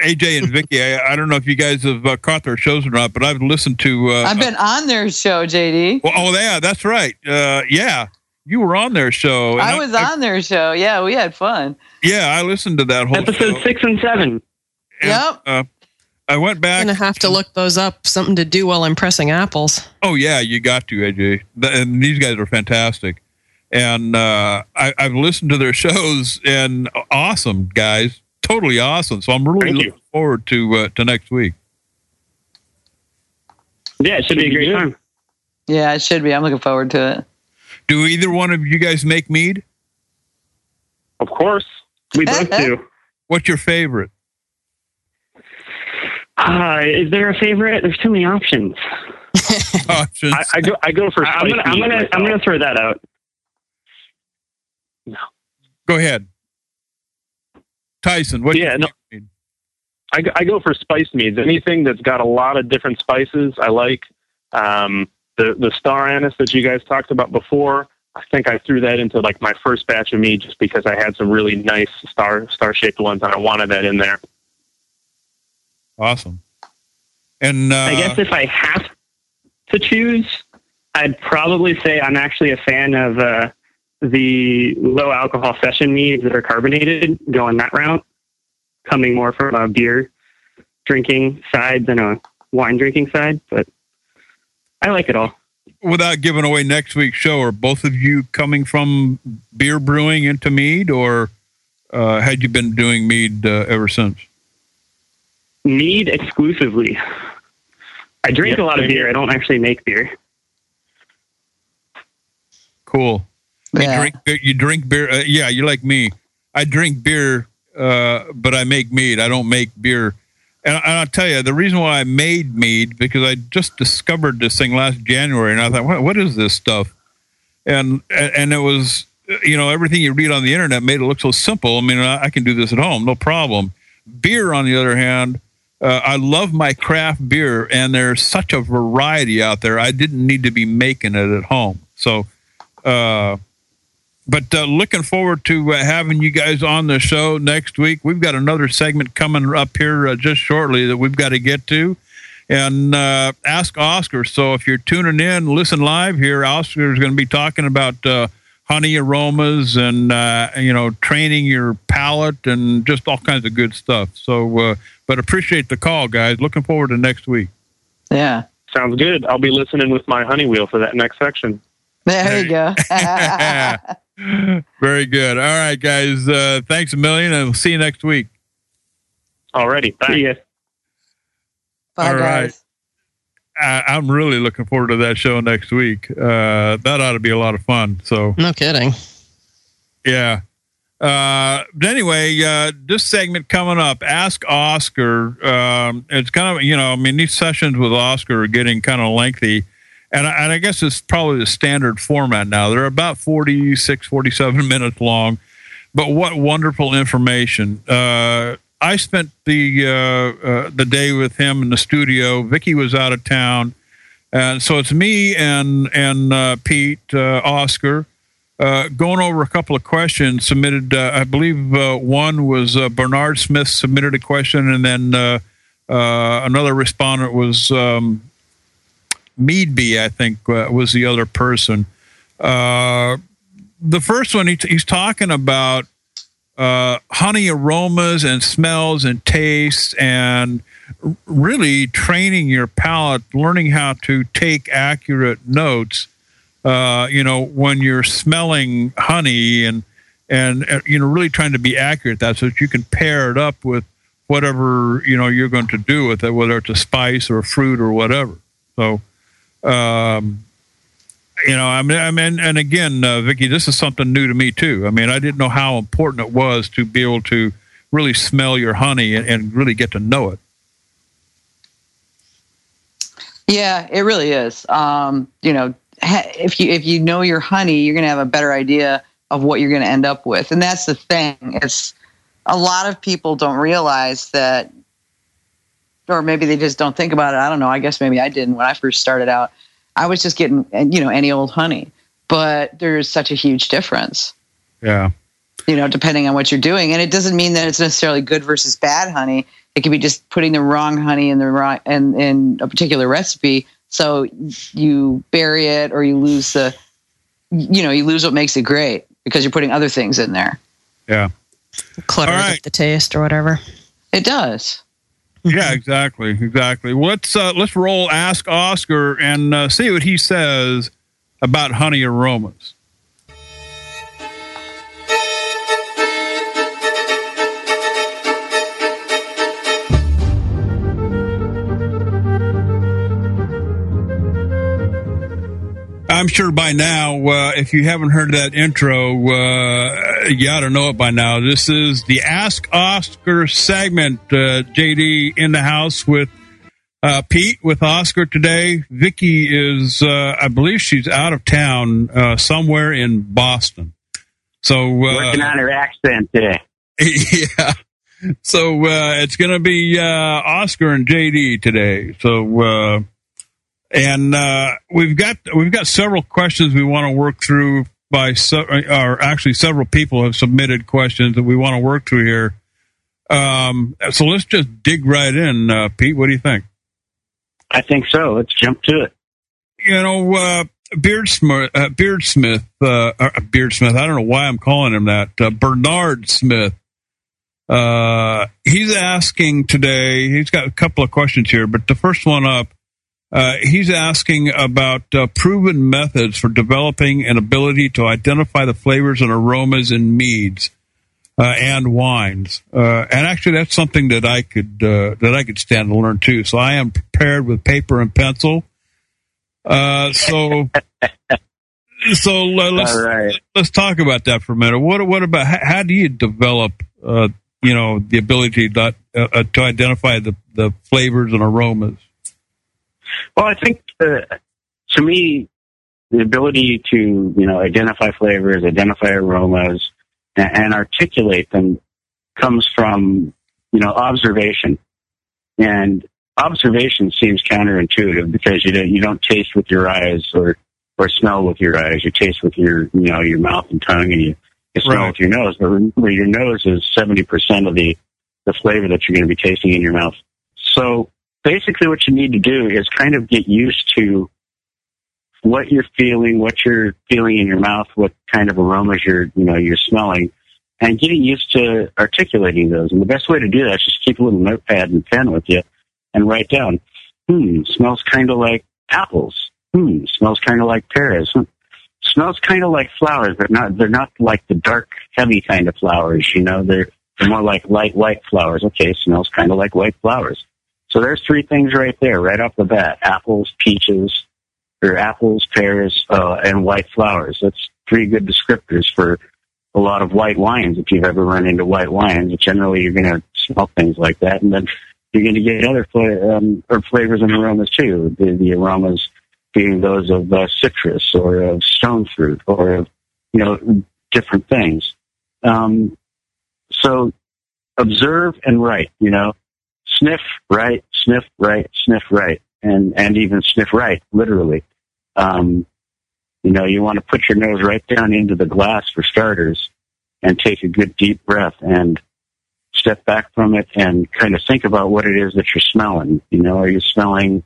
Speaker 1: AJ and Vicky, I, I don't know if you guys have uh, caught their shows or not, but I've listened to. Uh,
Speaker 2: I've been on their show, JD.
Speaker 1: well, oh, yeah, that's right. Uh, yeah, you were on their show.
Speaker 2: I was on their show. Yeah, we had fun.
Speaker 1: Yeah, I listened to that whole
Speaker 8: Episode
Speaker 1: show.
Speaker 8: six and seven.
Speaker 1: And,
Speaker 2: Yep.
Speaker 1: Uh, I went back.
Speaker 3: I'm
Speaker 1: back.
Speaker 3: gonna have to look those up. Something to do while I'm pressing apples.
Speaker 1: Oh yeah, you got to AJ. And these guys are fantastic, and uh, I, I've listened to their shows and awesome guys, totally awesome. So I'm really
Speaker 7: Thank you.
Speaker 1: looking forward to uh, to next week.
Speaker 8: Yeah, it should be a great
Speaker 7: good.
Speaker 8: time.
Speaker 2: Yeah, it should be. I'm looking forward to it.
Speaker 1: Do either one of you guys make mead?
Speaker 7: Of course.
Speaker 8: We both do.
Speaker 1: What's your favorite?
Speaker 8: Uh, is there a favorite? There's too many options.
Speaker 1: Options.
Speaker 7: I, I go I go for
Speaker 8: I- I'm gonna, I'm gonna, I'm gonna throw that out. No.
Speaker 1: Go ahead, Tyson. What?
Speaker 7: Yeah, no. I, I go for spiced meads. Anything that's got a lot of different spices, I like. Um, the the star anise that you guys talked about before, I think I threw that into like my first batch of mead just because I had some really nice star star shaped ones and I wanted that in there.
Speaker 1: Awesome. And uh,
Speaker 8: I guess if I have to choose, I'd probably say I'm actually a fan of uh, the low alcohol session meads that are carbonated, going that route, coming more from a beer drinking side than a wine drinking side. But I like it all.
Speaker 1: without giving away next week's show, are both of you coming from beer brewing into mead, or uh, had you been doing mead uh, ever since?
Speaker 8: Mead exclusively. I drink
Speaker 7: Yep,
Speaker 8: a lot of beer. I don't actually make beer.
Speaker 1: Cool. You drink beer. You drink beer. Uh, yeah, you're like me. I drink beer, uh, but I make mead. I don't make beer. And, and I'll tell you, the reason why I made mead because I just discovered this thing last January, and I thought, what, what is this stuff? And and it was, you know, everything you read on the internet made it look so simple. I mean, I, I can do this at home, no problem. Beer, on the other hand, uh, I love my craft beer, and there's such a variety out there. I didn't need to be making it at home, so. Uh, but uh, looking forward to uh, having you guys on the show next week. We've got another segment coming up here uh, just shortly that we've got to get to and uh, ask Oscar. So if you're tuning in, listen live here. Oscar is going to be talking about uh, honey aromas and uh, you know training your palate and just all kinds of good stuff. So, uh, but appreciate the call, guys. Looking forward to next week.
Speaker 2: Yeah.
Speaker 7: Sounds good. I'll be listening with my honey wheel for that next section.
Speaker 2: There you go.
Speaker 1: Very good. All right, guys. Uh, thanks a million, and we'll see you next week.
Speaker 7: Alrighty. Thanks.
Speaker 8: See ya.
Speaker 2: Bye,
Speaker 1: All right.
Speaker 2: guys.
Speaker 1: I, I'm really looking forward to that show next week. Uh, that ought to be a lot of fun. So,
Speaker 3: No kidding.
Speaker 1: yeah. Uh, but anyway, uh, this segment coming up, Ask Oscar. Um, it's kind of, you know, I mean, these sessions with Oscar are getting kind of lengthy. And I, and I guess it's probably the standard format now. They're about 46, 47 minutes long. But what wonderful information. Uh, I spent the uh, uh, the day with him in the studio. Vicky was out of town, and so it's me and and uh, Pete, uh, Oscar, uh, going over a couple of questions submitted. I believe one was Bernard Smith submitted a question, and then another respondent was um, Meadby. I think uh, was the other person. Uh, the first one, he he's talking about uh, honey aromas and smells and tastes and really training your palate, learning how to take accurate notes. Uh, you know, when you're smelling honey and and uh, you know, really trying to be accurate that, so that you can pair it up with whatever you know you're going to do with it, whether it's a spice or a fruit or whatever. So, um, you know, I mean, I mean, and again, uh, Vicky, this is something new to me too. I mean, I didn't know how important it was to be able to really smell your honey and, and really get to know it.
Speaker 2: Yeah, it really is. Um, you know, if you if you know your honey, you're going to have a better idea of what you're going to end up with, and that's the thing. It's a lot of people don't realize that, or maybe they just don't think about it. I don't know. I guess maybe I didn't when I first started out. I was just getting you know any old honey, but there's such a huge difference.
Speaker 1: Yeah.
Speaker 2: you know, depending on what you're doing. And it doesn't mean that it's necessarily good versus bad honey. It could be just putting the wrong honey in the wrong in, in a particular recipe. So you bury it or you lose the, you know, you lose what makes it great because you're putting other things in there.
Speaker 1: Yeah.
Speaker 3: Clutter
Speaker 1: All right.
Speaker 3: the taste or whatever.
Speaker 2: It does.
Speaker 1: Yeah, exactly, exactly. Let's uh, let's roll. Ask Oscar and uh, see what he says about honey aromas. I'm sure by now, uh, if you haven't heard that intro, uh, you ought to know it by now. This is the Ask Oscar segment. Uh, JD in the house with uh, Pete with Oscar today. Vicky is, uh, I believe she's out of town uh, somewhere in Boston. So uh,
Speaker 9: Working on her accent today.
Speaker 1: yeah. So uh, it's going to be uh, Oscar and JD today. So uh, and uh, we've got we've got several questions we want to work through. By se- or actually, several people have submitted questions that we want to work through here. Um, so let's just dig right in, uh, Pete. What do you think?
Speaker 9: I think so. Let's jump to it.
Speaker 1: You know, uh, Beardsmith, uh, Beardsmith, uh, Beardsmith. I don't know why I'm calling him that. Uh, Bernard Smith. Uh, he's asking today. He's got a couple of questions here, but the first one up, uh, he's asking about uh, proven methods for developing an ability to identify the flavors and aromas in meads uh, and wines. Uh, and actually, that's something that I could uh, that I could stand to learn too. So I am prepared with paper and pencil. Uh, so so let's
Speaker 9: right.
Speaker 1: let's talk about that for a minute. What what about how, how do you develop uh, you know the ability to, to identify the, the flavors and aromas?
Speaker 9: Well, I think uh, to me, the ability to you know identify flavors, identify aromas, and, and articulate them comes from you know observation, and observation seems counterintuitive because you don't you don't taste with your eyes or or smell with your eyes. You taste with your, you know, your mouth and tongue, and you, you smell
Speaker 1: Right.
Speaker 9: with your nose. But remember, your nose is seventy percent of the the flavor that you're going to be tasting in your mouth. So basically, what you need to do is kind of get used to what you're feeling, what you're feeling in your mouth, what kind of aromas you're, you know, you're smelling, and getting used to articulating those. And the best way to do that is just keep a little notepad and pen with you and write down, hmm, smells kind of like apples. Hmm, smells kind of like pears. Hmm, smells kind of like flowers, but not, they're not like the dark, heavy kind of flowers, you know, they're, they're more like light white flowers. Okay, smells kind of like white flowers. So there's three things right there, right off the bat. Apples, peaches, or apples, pears, uh, and white flowers. That's three good descriptors for a lot of white wines. If you've ever run into white wines, generally you're going to smell things like that, and then you're going to get other fla- um, or flavors and aromas too. The, the aromas being those of uh, citrus or of stone fruit or of you know different things. Um, so observe and write. You know, sniff right, sniff right, sniff right, and and even sniff right, literally. Um, you know, you want to put your nose right down into the glass for starters, and take a good deep breath and step back from it and kind of think about what it is that you're smelling. You know, are you smelling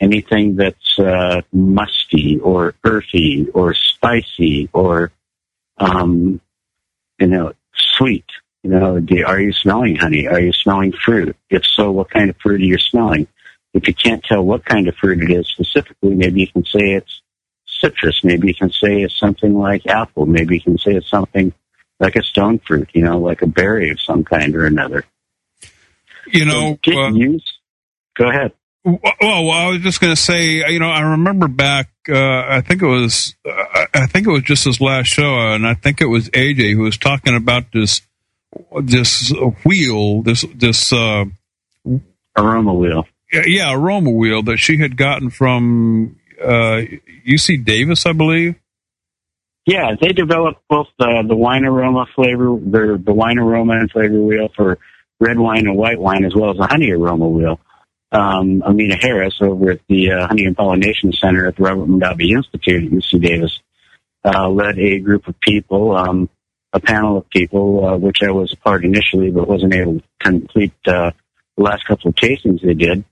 Speaker 9: anything that's uh, musty or earthy or spicy or um, you know sweet? You know, do, are you smelling honey? Are you smelling fruit? If so, what kind of fruit are you smelling? If you can't tell what kind of fruit it is specifically, maybe you can say it's citrus. Maybe you can say it's something like apple. Maybe you can say it's something like a stone fruit, you know, like a berry of some kind or another.
Speaker 1: You know,
Speaker 9: Get
Speaker 1: uh.
Speaker 9: Go ahead.
Speaker 1: Well, well, I was just going to say, you know, I remember back. Uh, I think it was, uh, I think it was just this last show, and I think it was AJ who was talking about this, this wheel, this this uh,
Speaker 9: aroma wheel.
Speaker 1: Yeah, aroma wheel that she had gotten from uh, UC Davis, I believe.
Speaker 9: Yeah, they developed both the the wine aroma flavor, the the wine aroma and flavor wheel for red wine and white wine, as well as the honey aroma wheel. Um, Amina Harris over at the uh, Honey and Pollination Center at the Robert Mondavi Institute at UC Davis uh, led a group of people, um, a panel of people, uh, which I was a part initially, but wasn't able to complete uh, the last couple of tastings they did.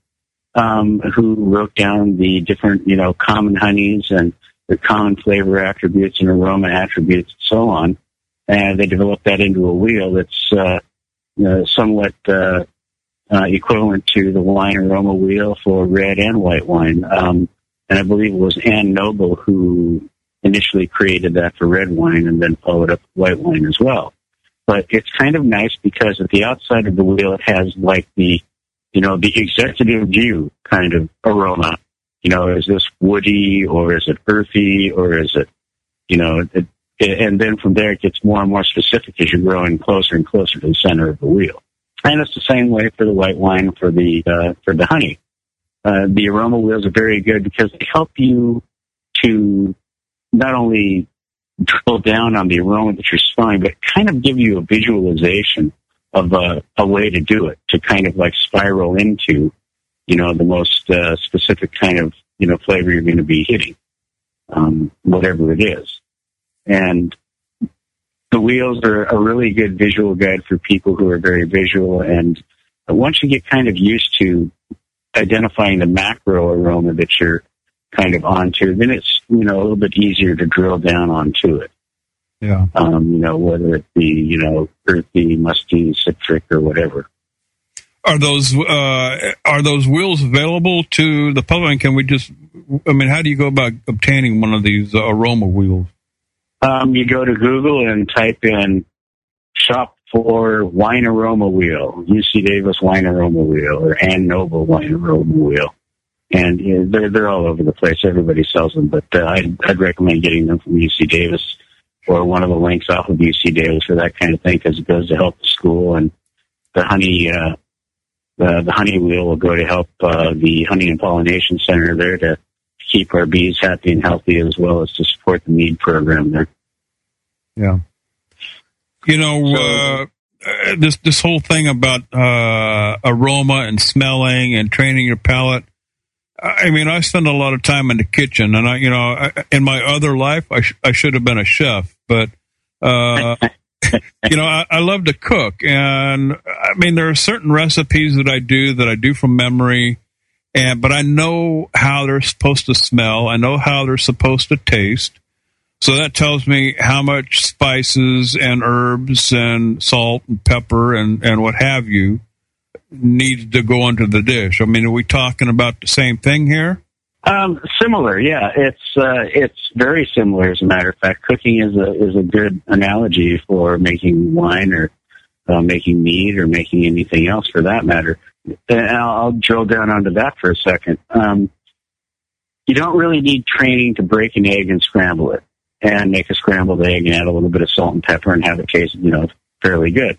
Speaker 9: Um, who wrote down the different, you know, common honeys and the common flavor attributes and aroma attributes and so on. And they developed that into a wheel that's uh, somewhat uh, uh, equivalent to the wine aroma wheel for red and white wine. Um, and I believe it was Ann Noble who initially created that for red wine and then followed up white wine as well. But it's kind of nice because at the outside of the wheel it has like the, you know, the executive view kind of aroma. You know, is this woody or is it earthy or is it, you know, it, and then from there it gets more and more specific as you're growing closer and closer to the center of the wheel. And it's the same way for the white wine for the uh, for the honey. Uh, the aroma wheels are very good because they help you to not only drill down on the aroma that you're smelling, but kind of give you a visualization of a, a way to do it to kind of like spiral into, you know, the most uh, specific kind of you know flavor you're going to be hitting, um, whatever it is. And the wheels are a really good visual guide for people who are very visual. And once you get kind of used to identifying the macro aroma that you're kind of onto, then it's, you know, a little bit easier to drill down onto it.
Speaker 1: Yeah.
Speaker 9: Um, you know, whether it be, you know, earthy, musty, citric, or whatever.
Speaker 1: Are those uh, are those wheels available to the public? And can we just? I mean, how do you go about obtaining one of these uh, aroma wheels?
Speaker 9: Um, you go to Google and type in shop for wine aroma wheel, UC Davis wine aroma wheel, or Ann Noble wine aroma wheel. And you know, they're, they're all over the place. Everybody sells them, but uh, I'd, I'd recommend getting them from UC Davis or one of the links off of UC Davis for that kind of thing because it goes to help the school and the honey, uh, the, the honey wheel will go to help uh, the honey and pollination center there to keep our bees happy and healthy as well as to support the mead program there.
Speaker 1: Yeah. You know, uh, uh, this this whole thing about uh, aroma and smelling and training your palate. I mean, I spend a lot of time in the kitchen, and I, you know, I, in my other life, I, sh- I should have been a chef, but, uh, you know, I, I love to cook, and I mean, there are certain recipes that I do that I do from memory, and but I know how they're supposed to smell. I know how they're supposed to taste. So that tells me how much spices and herbs and salt and pepper and, and what have you needs to go into the dish. I mean, are we talking about the same thing here?
Speaker 9: Um, similar, yeah. It's uh, it's very similar. As a matter of fact, cooking is a is a good analogy for making wine or uh, making meat or making anything else for that matter. And I'll, I'll drill down onto that for a second. Um, you don't really need training to break an egg and scramble it, and make a scrambled egg and add a little bit of salt and pepper and have it taste, you know, fairly good.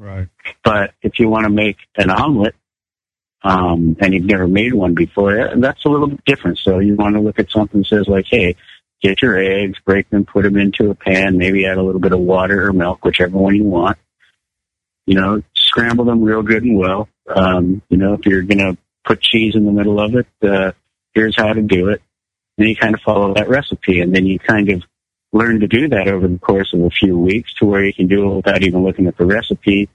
Speaker 1: Right.
Speaker 9: But if you want to make an omelet, um, and you've never made one before, that's a little bit different. So you want to look at something that says like, hey, get your eggs, break them, put them into a pan, maybe add a little bit of water or milk, whichever one you want. You know, scramble them real good and well. Um, you know, if you're going to put cheese in the middle of it, uh, here's how to do it. And you kind of follow that recipe and then you kind of learn to do that over the course of a few weeks to where you can do it without even looking at the recipe.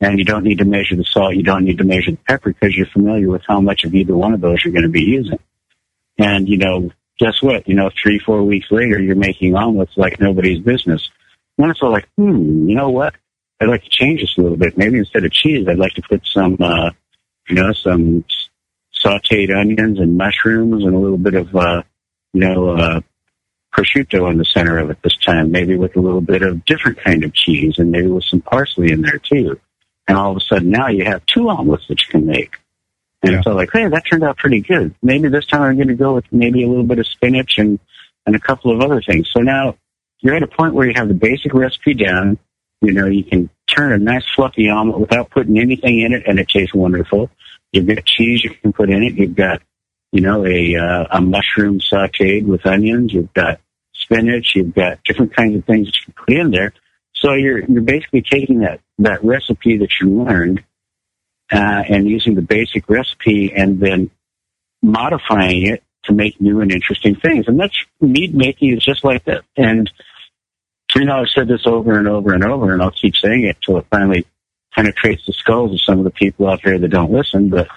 Speaker 9: And you don't need to measure the salt. You don't need to measure the pepper because you're familiar with how much of either one of those you're going to be using. And, you know, guess what? You know, three, four weeks later, you're making omelets like nobody's business. And it's all like, hmm, you know what? I'd like to change this a little bit. Maybe instead of cheese, I'd like to put some, uh, you know, some sauteed onions and mushrooms and a little bit of, uh, you know, uh, prosciutto in the center of it this time, maybe with a little bit of different kind of cheese and maybe with some parsley in there too. And all of a sudden now you have two omelets that you can make. And
Speaker 1: Yeah.
Speaker 9: so like, hey, that turned out pretty good. Maybe this time I'm going to go with maybe a little bit of spinach and, and a couple of other things. So now you're at a point where you have the basic recipe down. You know, you can turn a nice fluffy omelet without putting anything in it and it tastes wonderful. You've got cheese you can put in it. You've got, you know, a, uh, a mushroom sauteed with onions. You've got spinach. You've got different kinds of things that you can put in there. So you're, you're basically taking that, that recipe that you learned, uh, and using the basic recipe and then modifying it to make new and interesting things. And that's mead making is just like that. And you know, I've said this over and over and over, and I'll keep saying it till it finally penetrates the skulls of some of the people out there that don't listen. But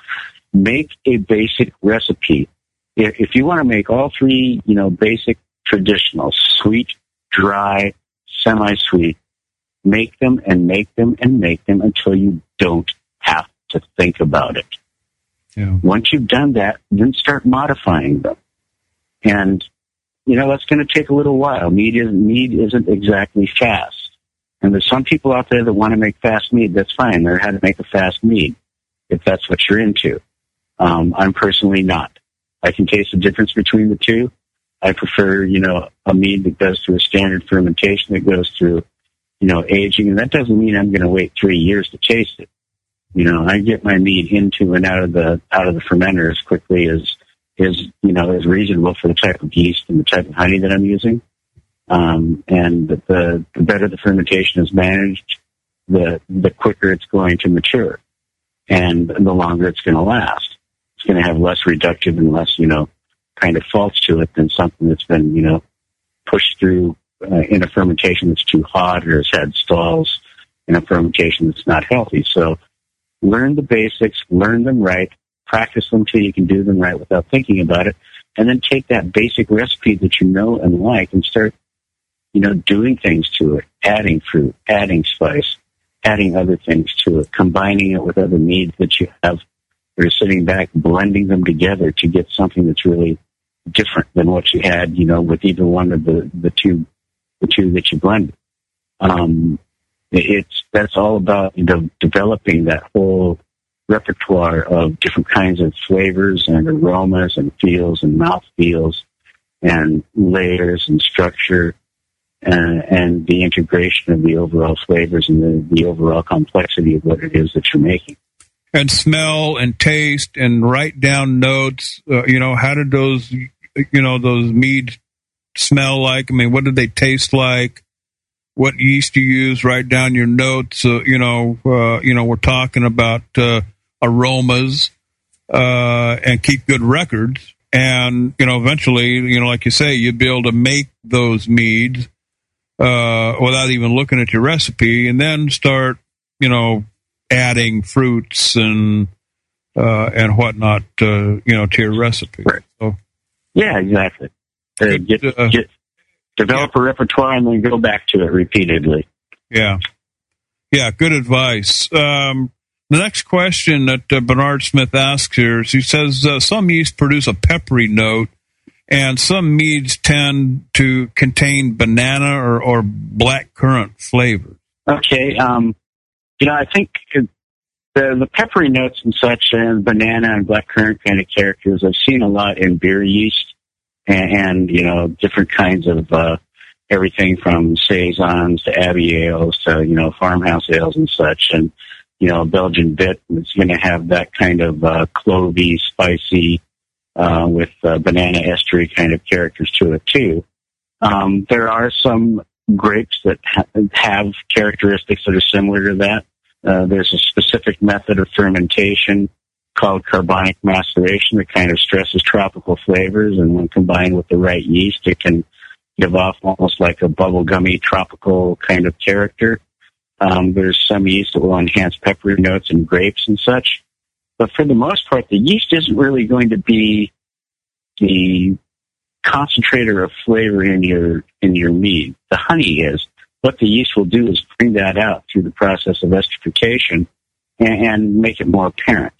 Speaker 9: make a basic recipe. If, if you want to make all three, you know, basic traditional, sweet, dry, semi-sweet, make them and make them and make them until you don't have to think about it.
Speaker 1: Yeah.
Speaker 9: Once you've done that, then start modifying them. And, you know, that's going to take a little while. Mead, is, mead isn't exactly fast. And there's some people out there that want to make fast mead. That's fine. They're how to make a fast mead if that's what you're into. Um, I'm personally not. I can taste the difference between the two. I prefer, you know, a mead that goes through a standard fermentation that goes through, you know, aging. And that doesn't mean I'm going to wait three years to taste it. You know, I get my mead into and out of the out of the fermenter as quickly as is you know is reasonable for the type of yeast and the type of honey that I'm using. Um, and the the better the fermentation is managed, the the quicker it's going to mature, and the longer it's going to last. Going to have less reductive and less you know kind of faults to it than something that's been you know pushed through uh, in a fermentation that's too hot or has had stalls in a fermentation that's not healthy. So learn the basics, learn them right, practice them till you can do them right without thinking about it, and then take that basic recipe that you know and like and start, you know, doing things to it, adding fruit, adding spice, adding other things to it, combining it with other meads that you have. Or sitting back, blending them together to get something that's really different than what you had, you know, with either one of the, the two, the two that you blended. Um, it's that's all about you know, developing that whole repertoire of different kinds of flavors and aromas and feels and mouth feels and layers and structure and, and the integration of the overall flavors and the, the overall complexity of what it is that you're making.
Speaker 1: And smell and taste and write down notes. Uh, you know, how did those, you know, those meads smell like? I mean, what did they taste like? What yeast you use? Write down your notes. Uh, you know, uh, you know, we're talking about uh, aromas. uh, and keep good records. And you know, eventually, you know, like you say, you'd be able to make those meads uh, without even looking at your recipe, and then start, you know, adding fruits and uh, and whatnot, uh, you know, to your recipe.
Speaker 9: Right.
Speaker 1: So,
Speaker 9: Yeah, exactly. Uh, get,
Speaker 1: uh,
Speaker 9: get, develop a repertoire and then go back to it repeatedly.
Speaker 1: yeah, yeah, good advice. Um, the next question that uh, Bernard Smith asks here is he says uh, some yeasts produce a peppery note, and some meads tend to contain banana or, or black currant flavors.
Speaker 9: Okay. Um, you know, I think the the peppery notes and such, and banana and blackcurrant kind of characters, I've seen a lot in beer yeast, and, and you know, different kinds of uh, everything from saisons to abbey ales to you know farmhouse ales and such, and you know, Belgian bit is going to have that kind of uh, clovey, spicy, uh, with uh, banana estery kind of characters to it too. Um, there are some grapes that ha- have characteristics that are similar to that. Uh, there's a specific method of fermentation called carbonic maceration that kind of stresses tropical flavors, and when combined with the right yeast, it can give off almost like a bubblegummy tropical kind of character. Um, there's some yeast that will enhance peppery notes in grapes and such. But for the most part, the yeast isn't really going to be the concentrator of flavor in your in your mead. The honey is. What the yeast will do is bring that out through the process of esterification and, and make it more apparent.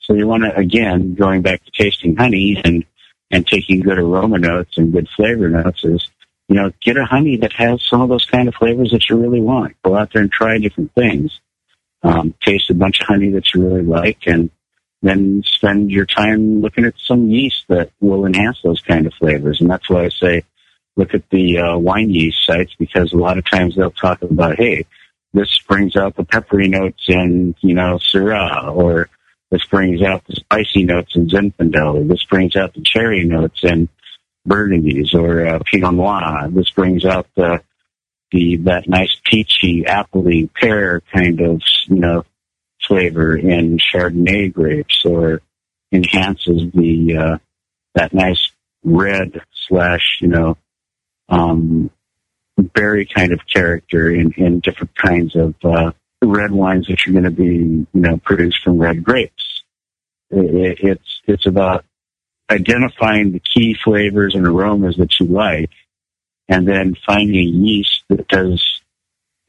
Speaker 9: So you want to again going back to tasting honey and and taking good aroma notes and good flavor notes is you know get a honey that has some of those kind of flavors that you really want. Go out there and try different things. Um, taste a bunch of honey that you really like and then spend your time looking at some yeast that will enhance those kind of flavors. And that's why I say look at the uh, wine yeast sites because a lot of times they'll talk about, hey, this brings out the peppery notes in, you know, Syrah, or this brings out the spicy notes in Zinfandel, or this brings out the cherry notes in Burgundies, or uh, Pinot Noir. This brings out the the that nice peachy, appley pear kind of, you know, flavor in Chardonnay grapes, or enhances the uh, that nice red slash, you know, um, berry kind of character in, in different kinds of uh, red wines that you're going to be, you know, produced from red grapes. It, it's it's about identifying the key flavors and aromas that you like, and then finding yeast that does,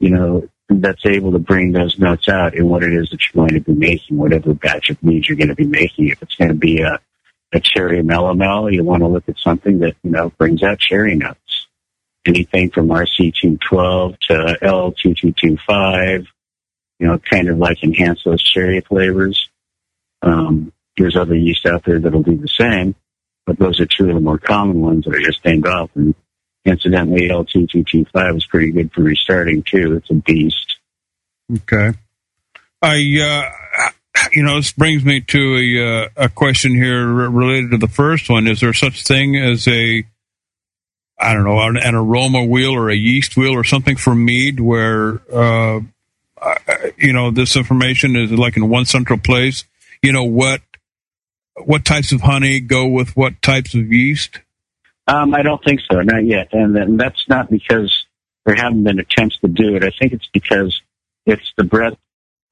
Speaker 9: you know, that's able to bring those notes out in what it is that you're going to be making, whatever batch of mead you're going to be making. If it's going to be a, a cherry melomel, you want to look at something that, you know, brings out cherry notes. Anything from RC212 to L2225, you know, kind of like enhance those cherry flavors. Um, there's other yeast out there that'll do the same, but those are two of the more common ones that I just named off. And incidentally, L2225 is pretty good for restarting too. It's a beast.
Speaker 1: Okay. I, uh, you know, this brings me to a, uh, a question here related to the first one. Is there such thing as a, I don't know, an, an aroma wheel or a yeast wheel or something for mead where, uh, you know, this information is like in one central place? You know, what, what types of honey go with what types of yeast?
Speaker 9: Um, I don't think so, not yet. And, and that's not because there haven't been attempts to do it. I think it's because it's the breadth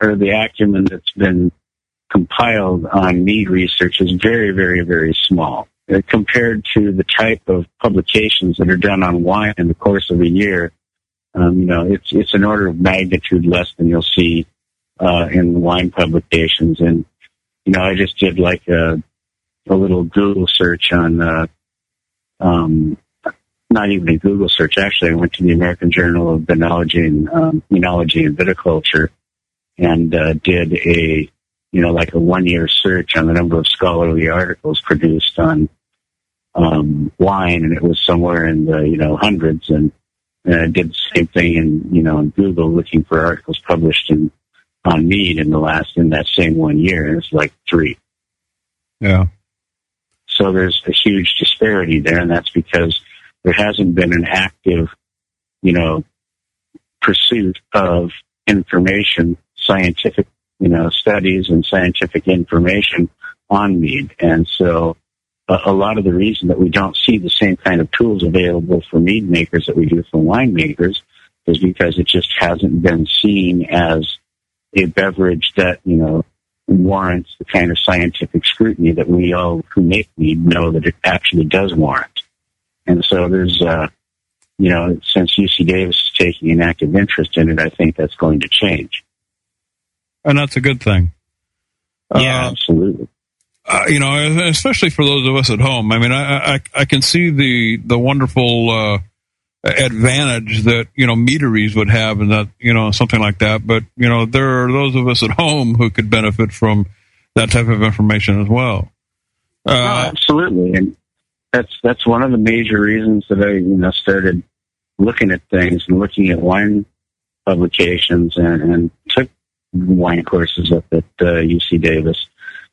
Speaker 9: or the acumen that's been compiled on mead research is very, very, very small. Uh, compared to the type of publications that are done on wine in the course of a year, um, you know, it's it's an order of magnitude less than you'll see uh, in wine publications. And you know, I just did like a a little Google search on, uh, um, not even a Google search. Actually, I went to the American Journal of Enology and um, Enology and Viticulture and uh, did a you know like a one year search on the number of scholarly articles produced on um, wine, and it was somewhere in the you know hundreds. And, and I did the same thing in you know in Google looking for articles published in on mead in the last in that same one year, and it's like three.
Speaker 1: Yeah.
Speaker 9: So there's a huge disparity there, and that's because there hasn't been an active, you know, pursuit of information, scientific, you know, studies and scientific information on mead. And so a, a lot of the reason that we don't see the same kind of tools available for mead makers that we do for wine makers is because it just hasn't been seen as a beverage that, you know, warrants the kind of scientific scrutiny that we all who make mead know that it actually does warrant. And so there's, uh, you know, since UC Davis is taking an active interest in it, I think that's going to change.
Speaker 1: And that's a good thing.
Speaker 9: Yeah, uh, absolutely.
Speaker 1: Uh, you know, especially for those of us at home. I mean, I I, I can see the the wonderful uh, advantage that you know meaderies would have, and that you know something like that. But you know, there are those of us at home who could benefit from that type of information as well.
Speaker 9: Uh, absolutely, and that's that's one of the major reasons that I you know started looking at things and looking at wine publications and, and took wine courses up at uh, UC Davis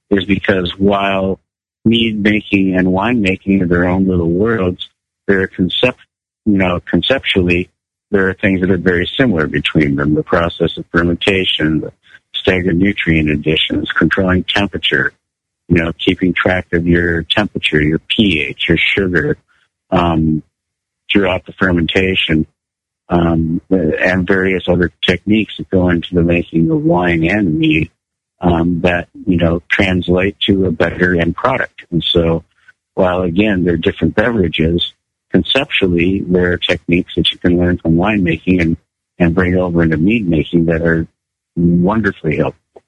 Speaker 9: is because while mead making and wine making are their own little worlds, they're concept you know conceptually there are things that are very similar between them. The process of fermentation, the staggered nutrient additions, controlling temperature, you know, keeping track of your temperature, your pH, your sugar, um, throughout the fermentation, um, and various other techniques that go into the making of wine and mead, um, that, you know, translate to a better end product. And so, while again, they're different beverages, conceptually, there are techniques that you can learn from winemaking and, and bring over into mead making that are wonderfully helpful.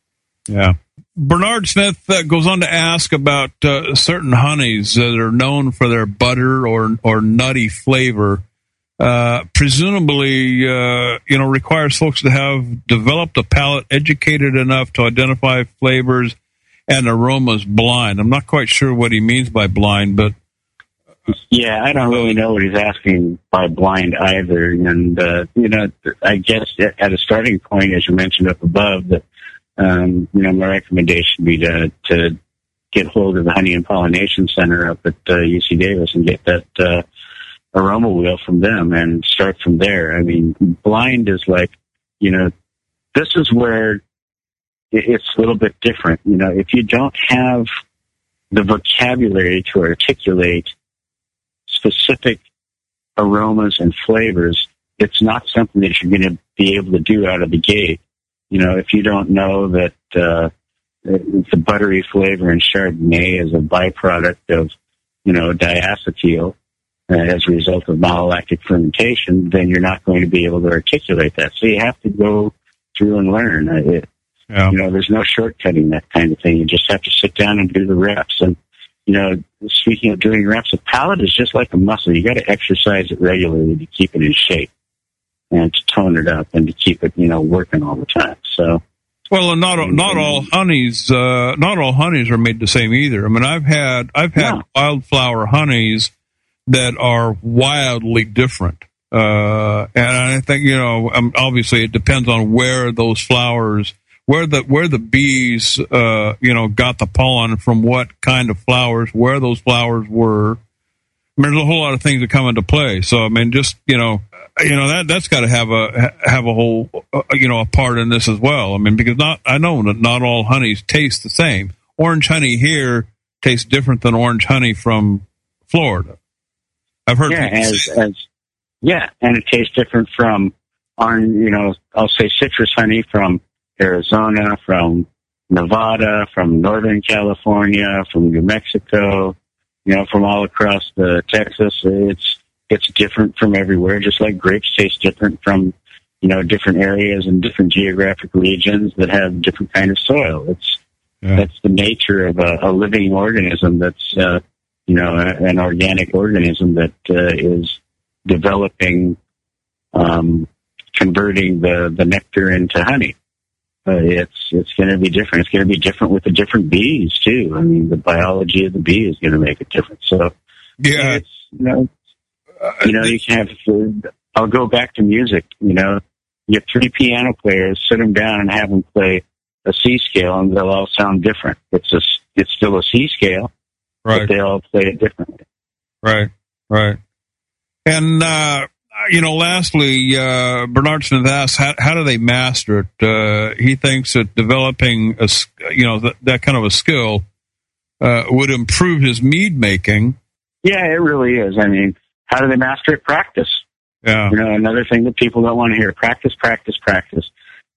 Speaker 1: Yeah. Bernard Smith uh, goes on to ask about uh, certain honeys that are known for their butter or or nutty flavor. Uh, presumably, uh, you know, requires folks to have developed a palate educated enough to identify flavors and aromas blind. I'm not quite sure what he means by blind, but
Speaker 9: yeah, I don't really know what he's asking by blind either. And uh, you know, I guess at a starting point, as you mentioned up above, that um, you know, my recommendation would be to, to get hold of the Honey and Pollination Center up at uh, UC Davis and get that uh, aroma wheel from them and start from there. I mean, blind is like, you know, this is where it's a little bit different. You know, if you don't have the vocabulary to articulate specific aromas and flavors, it's not something that you're going to be able to do out of the gate. You know, if you don't know that uh, the buttery flavor in Chardonnay is a byproduct of, you know, diacetyl uh, as a result of malolactic fermentation, then you're not going to be able to articulate that. So you have to go through and learn. Uh, it, yeah. You know, there's no shortcutting that kind of thing. You just have to sit down and do the reps. And, you know, speaking of doing reps, a palate is just like a muscle. You got to exercise it regularly to keep it in shape and to tone it up and to keep it, you know, working all the time. So,
Speaker 1: well, and not not all honeys, uh, not all honeys are made the same either. I mean, I've had I've had yeah. wildflower honeys that are wildly different, uh, and I think you know, um, obviously, it depends on where those flowers, where the where the bees, uh, you know, got the pollen from, what kind of flowers, where those flowers were. I mean, there's a whole lot of things that come into play. So, I mean, just you know, you know that that's got to have a have a whole uh, you know a part in this as well. I mean, because not I know that not all honeys taste the same. Orange honey here tastes different than orange honey from Florida. I've heard.
Speaker 9: Yeah, as, as yeah, and it tastes different from orange. You know, I'll say citrus honey from Arizona, from Nevada, from Northern California, from New Mexico. You know, from all across the Texas. It's it's different from everywhere, just like grapes taste different from, you know, different areas and different geographic regions that have different kind of soil. It's, yeah. that's the nature of a, a living organism that's, uh, you know, a, an organic organism that uh, is developing, um, converting the, the nectar into honey. Uh, it's it's going to be different. It's going to be different with the different bees too. I mean, the biology of the bee is going to make a difference. So,
Speaker 1: yeah,
Speaker 9: it's you know, you know, you can have. I'll go back to music. You know, you have three piano players, sit them down and have them play a C scale, and they'll all sound different. It's a, it's still a C scale, right? But they all play it differently.
Speaker 1: Right, right. And uh, you know, lastly, uh, Bernard Smith asks, how, how do they master it? Uh, he thinks that developing a, you know, that, that kind of a skill uh, would improve his mead making.
Speaker 9: Yeah, it really is. I mean, how do they master it? Practice.
Speaker 1: Yeah.
Speaker 9: You know, another thing that people don't want to hear: practice, practice, practice.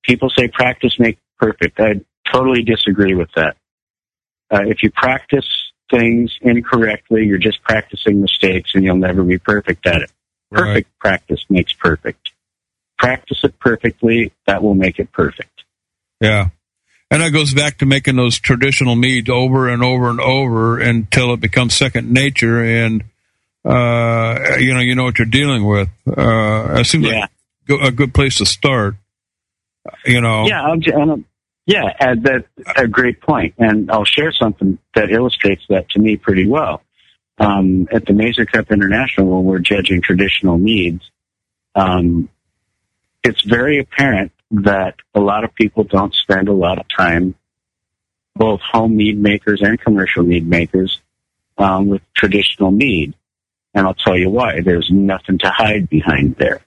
Speaker 9: People say practice makes perfect. I totally disagree with that. Uh, if you practice things incorrectly, you're just practicing mistakes, and you'll never be perfect at it. Perfect
Speaker 1: Right.
Speaker 9: practice makes perfect. Practice it perfectly, that will make it perfect.
Speaker 1: Yeah. And that goes back to making those traditional meads over and over and over until it becomes second nature and, uh, you know, you know what you're dealing with. Uh, it seems
Speaker 9: Yeah.
Speaker 1: like a good place to start, you know.
Speaker 9: Yeah, I'm, I'm, yeah, that's a great point. And I'll share something that illustrates that to me pretty well. Um, at the Mazer Cup International, when we're judging traditional meads, um, it's very apparent that a lot of people don't spend a lot of time, both home mead makers and commercial mead makers, um, with traditional mead. And I'll tell you why. There's nothing to hide behind there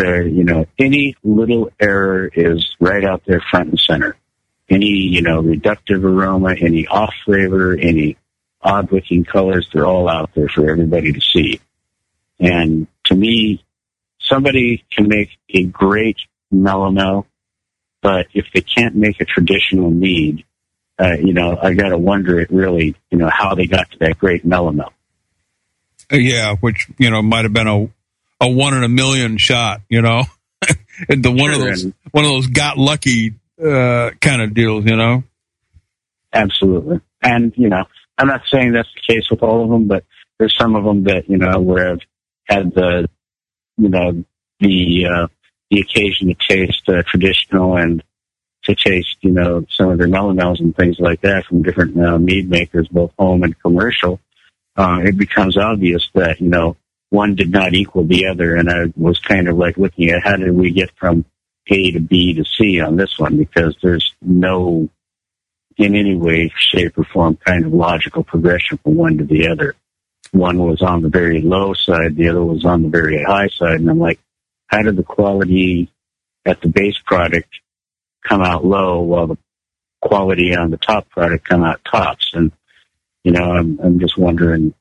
Speaker 9: there, you know, any little error is right out there front and center. Any, you know, reductive aroma, any off flavor, any odd looking colors, they're all out there for everybody to see. And to me, somebody can make a great melomel but if they can't make a traditional mead, uh, you know, I gotta wonder it really, you know, how they got to that great melomel
Speaker 1: Yeah, which, you know, might have been a, a one in a million shot, you know, and the one of those, one of those got lucky, uh, kind of deals, you know?
Speaker 9: Absolutely. And, you know, I'm not saying that's the case with all of them, but there's some of them that, you know, where I've had the, you know, the, uh, the occasion to taste uh, traditional and to taste, you know, some of their melomels and things like that from different uh, mead makers, both home and commercial. Uh, it becomes obvious that, you know, one did not equal the other. And I was kind of like looking at how did we get from A to B to C on this one because there's no in any way, shape, or form kind of logical progression from one to the other. One was on the very low side, the other was on the very high side, and I'm like, how did the quality at the base product come out low while the quality on the top product come out tops? And you know, I'm I'm just wondering,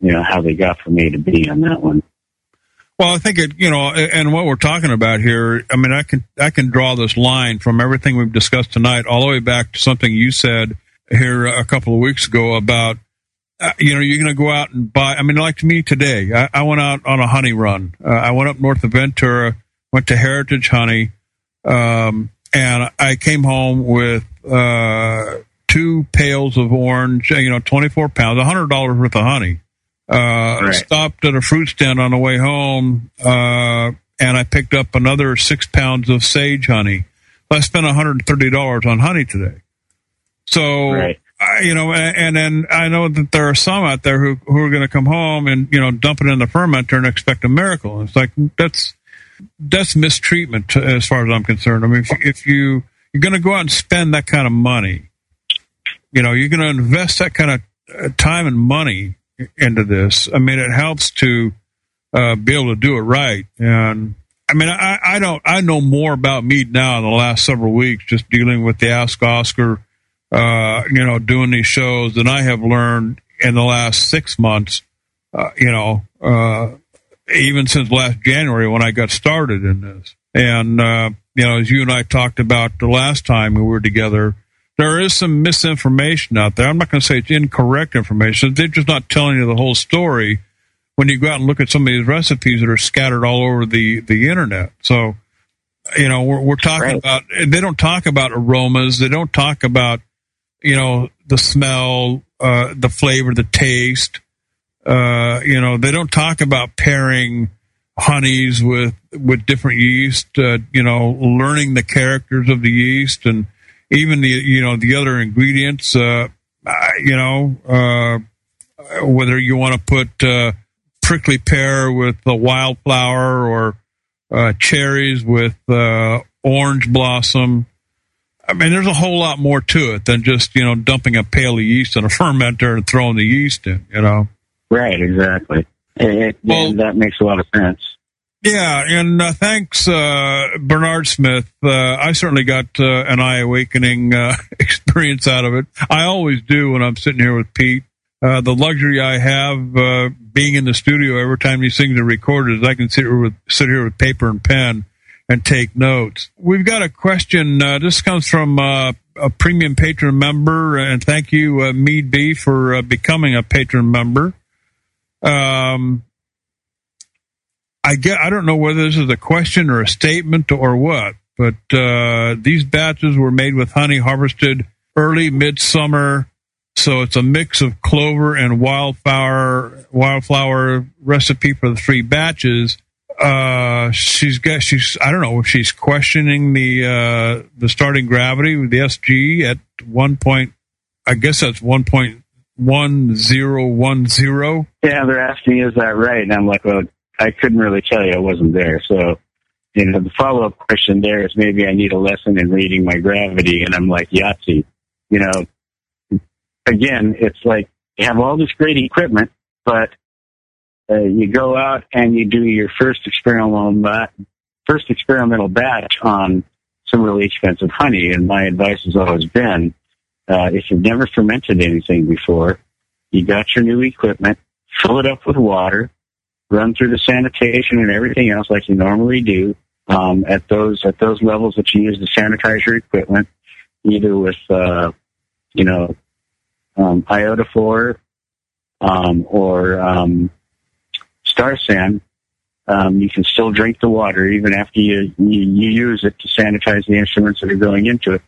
Speaker 9: you know, how they got from A to B on that one.
Speaker 1: Well, I think it, you know, and what we're talking about here, I mean, I can, I can draw this line from everything we've discussed tonight all the way back to something you said here a couple of weeks ago about, uh, you know, you're going to go out and buy, I mean, like to me today, I, I went out on a honey run. Uh, I went up north of Ventura, went to Heritage Honey, um, and I came home with, uh, two pails of orange, you know, 24 pounds, $100 worth of honey uh,
Speaker 9: Right.
Speaker 1: stopped at a fruit stand on the way home, uh, and I picked up another six pounds of sage honey. I spent $130 on honey today. So,
Speaker 9: Right.
Speaker 1: I, you know, and, and then I know that there are some out there who, who are going to come home and, you know, dump it in the fermenter and expect a miracle. It's like, that's, that's mistreatment as far as I'm concerned. I mean, if, if you, you're going to go out and spend that kind of money, you know, you're going to invest that kind of uh, time and money into this. I mean, it helps to uh, be able to do it right. And I mean, I, I don't, I know more about mead now in the last several weeks, just dealing with the Ask Oscar, uh, you know, doing these shows than I have learned in the last six months, uh, you know, uh, even since last January when I got started in this. And, uh, you know, as you and I talked about the last time we were together, there is some misinformation out there. I'm not going to say it's incorrect information. They're just not telling you the whole story when you go out and look at some of these recipes that are scattered all over the, the internet. So, you know, we're, we're talking
Speaker 9: Right.
Speaker 1: about, they don't talk about aromas. They don't talk about, you know, the smell, uh, the flavor, the taste. Uh, you know, they don't talk about pairing honeys with, with different yeast, uh, you know, learning the characters of the yeast and, even the you know the other ingredients uh, you know uh, whether you want to put uh, prickly pear with the wildflower or uh, cherries with uh, orange blossom I mean, there's a whole lot more to it than just you know dumping a pail of yeast in a fermenter and throwing the yeast in. You know.
Speaker 9: Right, exactly. It, it-
Speaker 1: Well-
Speaker 9: that makes a lot of sense.
Speaker 1: Yeah, and uh, thanks, uh, Bernard Smith. Uh, I certainly got uh, an eye awakening uh, experience out of it. I always do when I'm sitting here with Pete. Uh, the luxury I have being in the studio every time these things are recorded is I can sit here with sit here with paper and pen and take notes. We've got a question. This comes from a premium patron member, and thank you, Mead B, for becoming a patron member. Um, I get. I don't know whether this is a question or a statement or what, but uh, these batches were made with honey harvested early midsummer, so it's a mix of clover and wildflower wildflower recipe for the three batches. Uh, she's got. She's. I don't know if she's questioning the uh, the starting gravity with the SG at one point. I guess that's one point one zero one zero.
Speaker 9: Yeah, they're asking, is that right? And I'm like, well, I couldn't really tell you. I wasn't there. So, you know, the follow up question there is maybe I need a lesson in reading my gravity. And I'm like, Yahtzee. You know, again, it's like you have all this great equipment, but uh, you go out and you do your first experimental first experimental batch on some really expensive honey. And my advice has always been, uh, if you've never fermented anything before, you got your new equipment, fill it up with water, run through the sanitation and everything else like you normally do um, at those at those levels that you use to sanitize your equipment, either with uh, you know um, um, or um, star san. Um, you can still drink the water even after you, you you use it to sanitize the instruments that are going into it.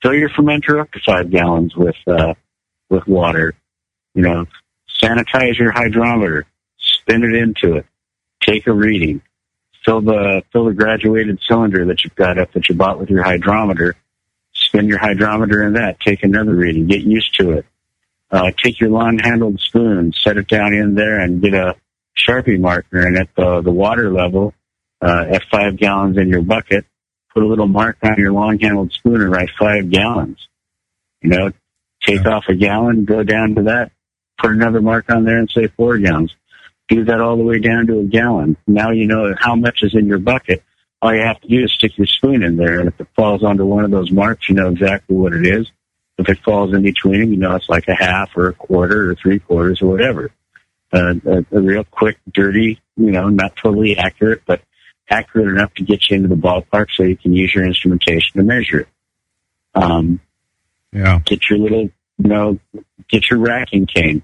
Speaker 9: Fill your fermenter up to five gallons with uh, with water. You know, sanitize your hydrometer spin it into it, take a reading, fill the fill the graduated cylinder that you've got up that you bought with your hydrometer, spin your hydrometer in that, take another reading, get used to it. Uh, take your long handled spoon, set it down in there and get a Sharpie marker and at the, the water level, uh, at five gallons in your bucket, put a little mark on your long handled spoon and write five gallons. You know, take off a gallon, go down to that, put another mark on there and say four gallons do that all the way down to a gallon. Now you know how much is in your bucket. All you have to do is stick your spoon in there, and if it falls onto one of those marks, you know exactly what it is. If it falls in between them, you know it's like a half or a quarter or three quarters or whatever. Uh, a, a real quick, dirty, you know, not totally accurate, but accurate enough to get you into the ballpark so you can use your instrumentation to measure it. Um,
Speaker 1: yeah.
Speaker 9: Get your little, you know, get your racking cane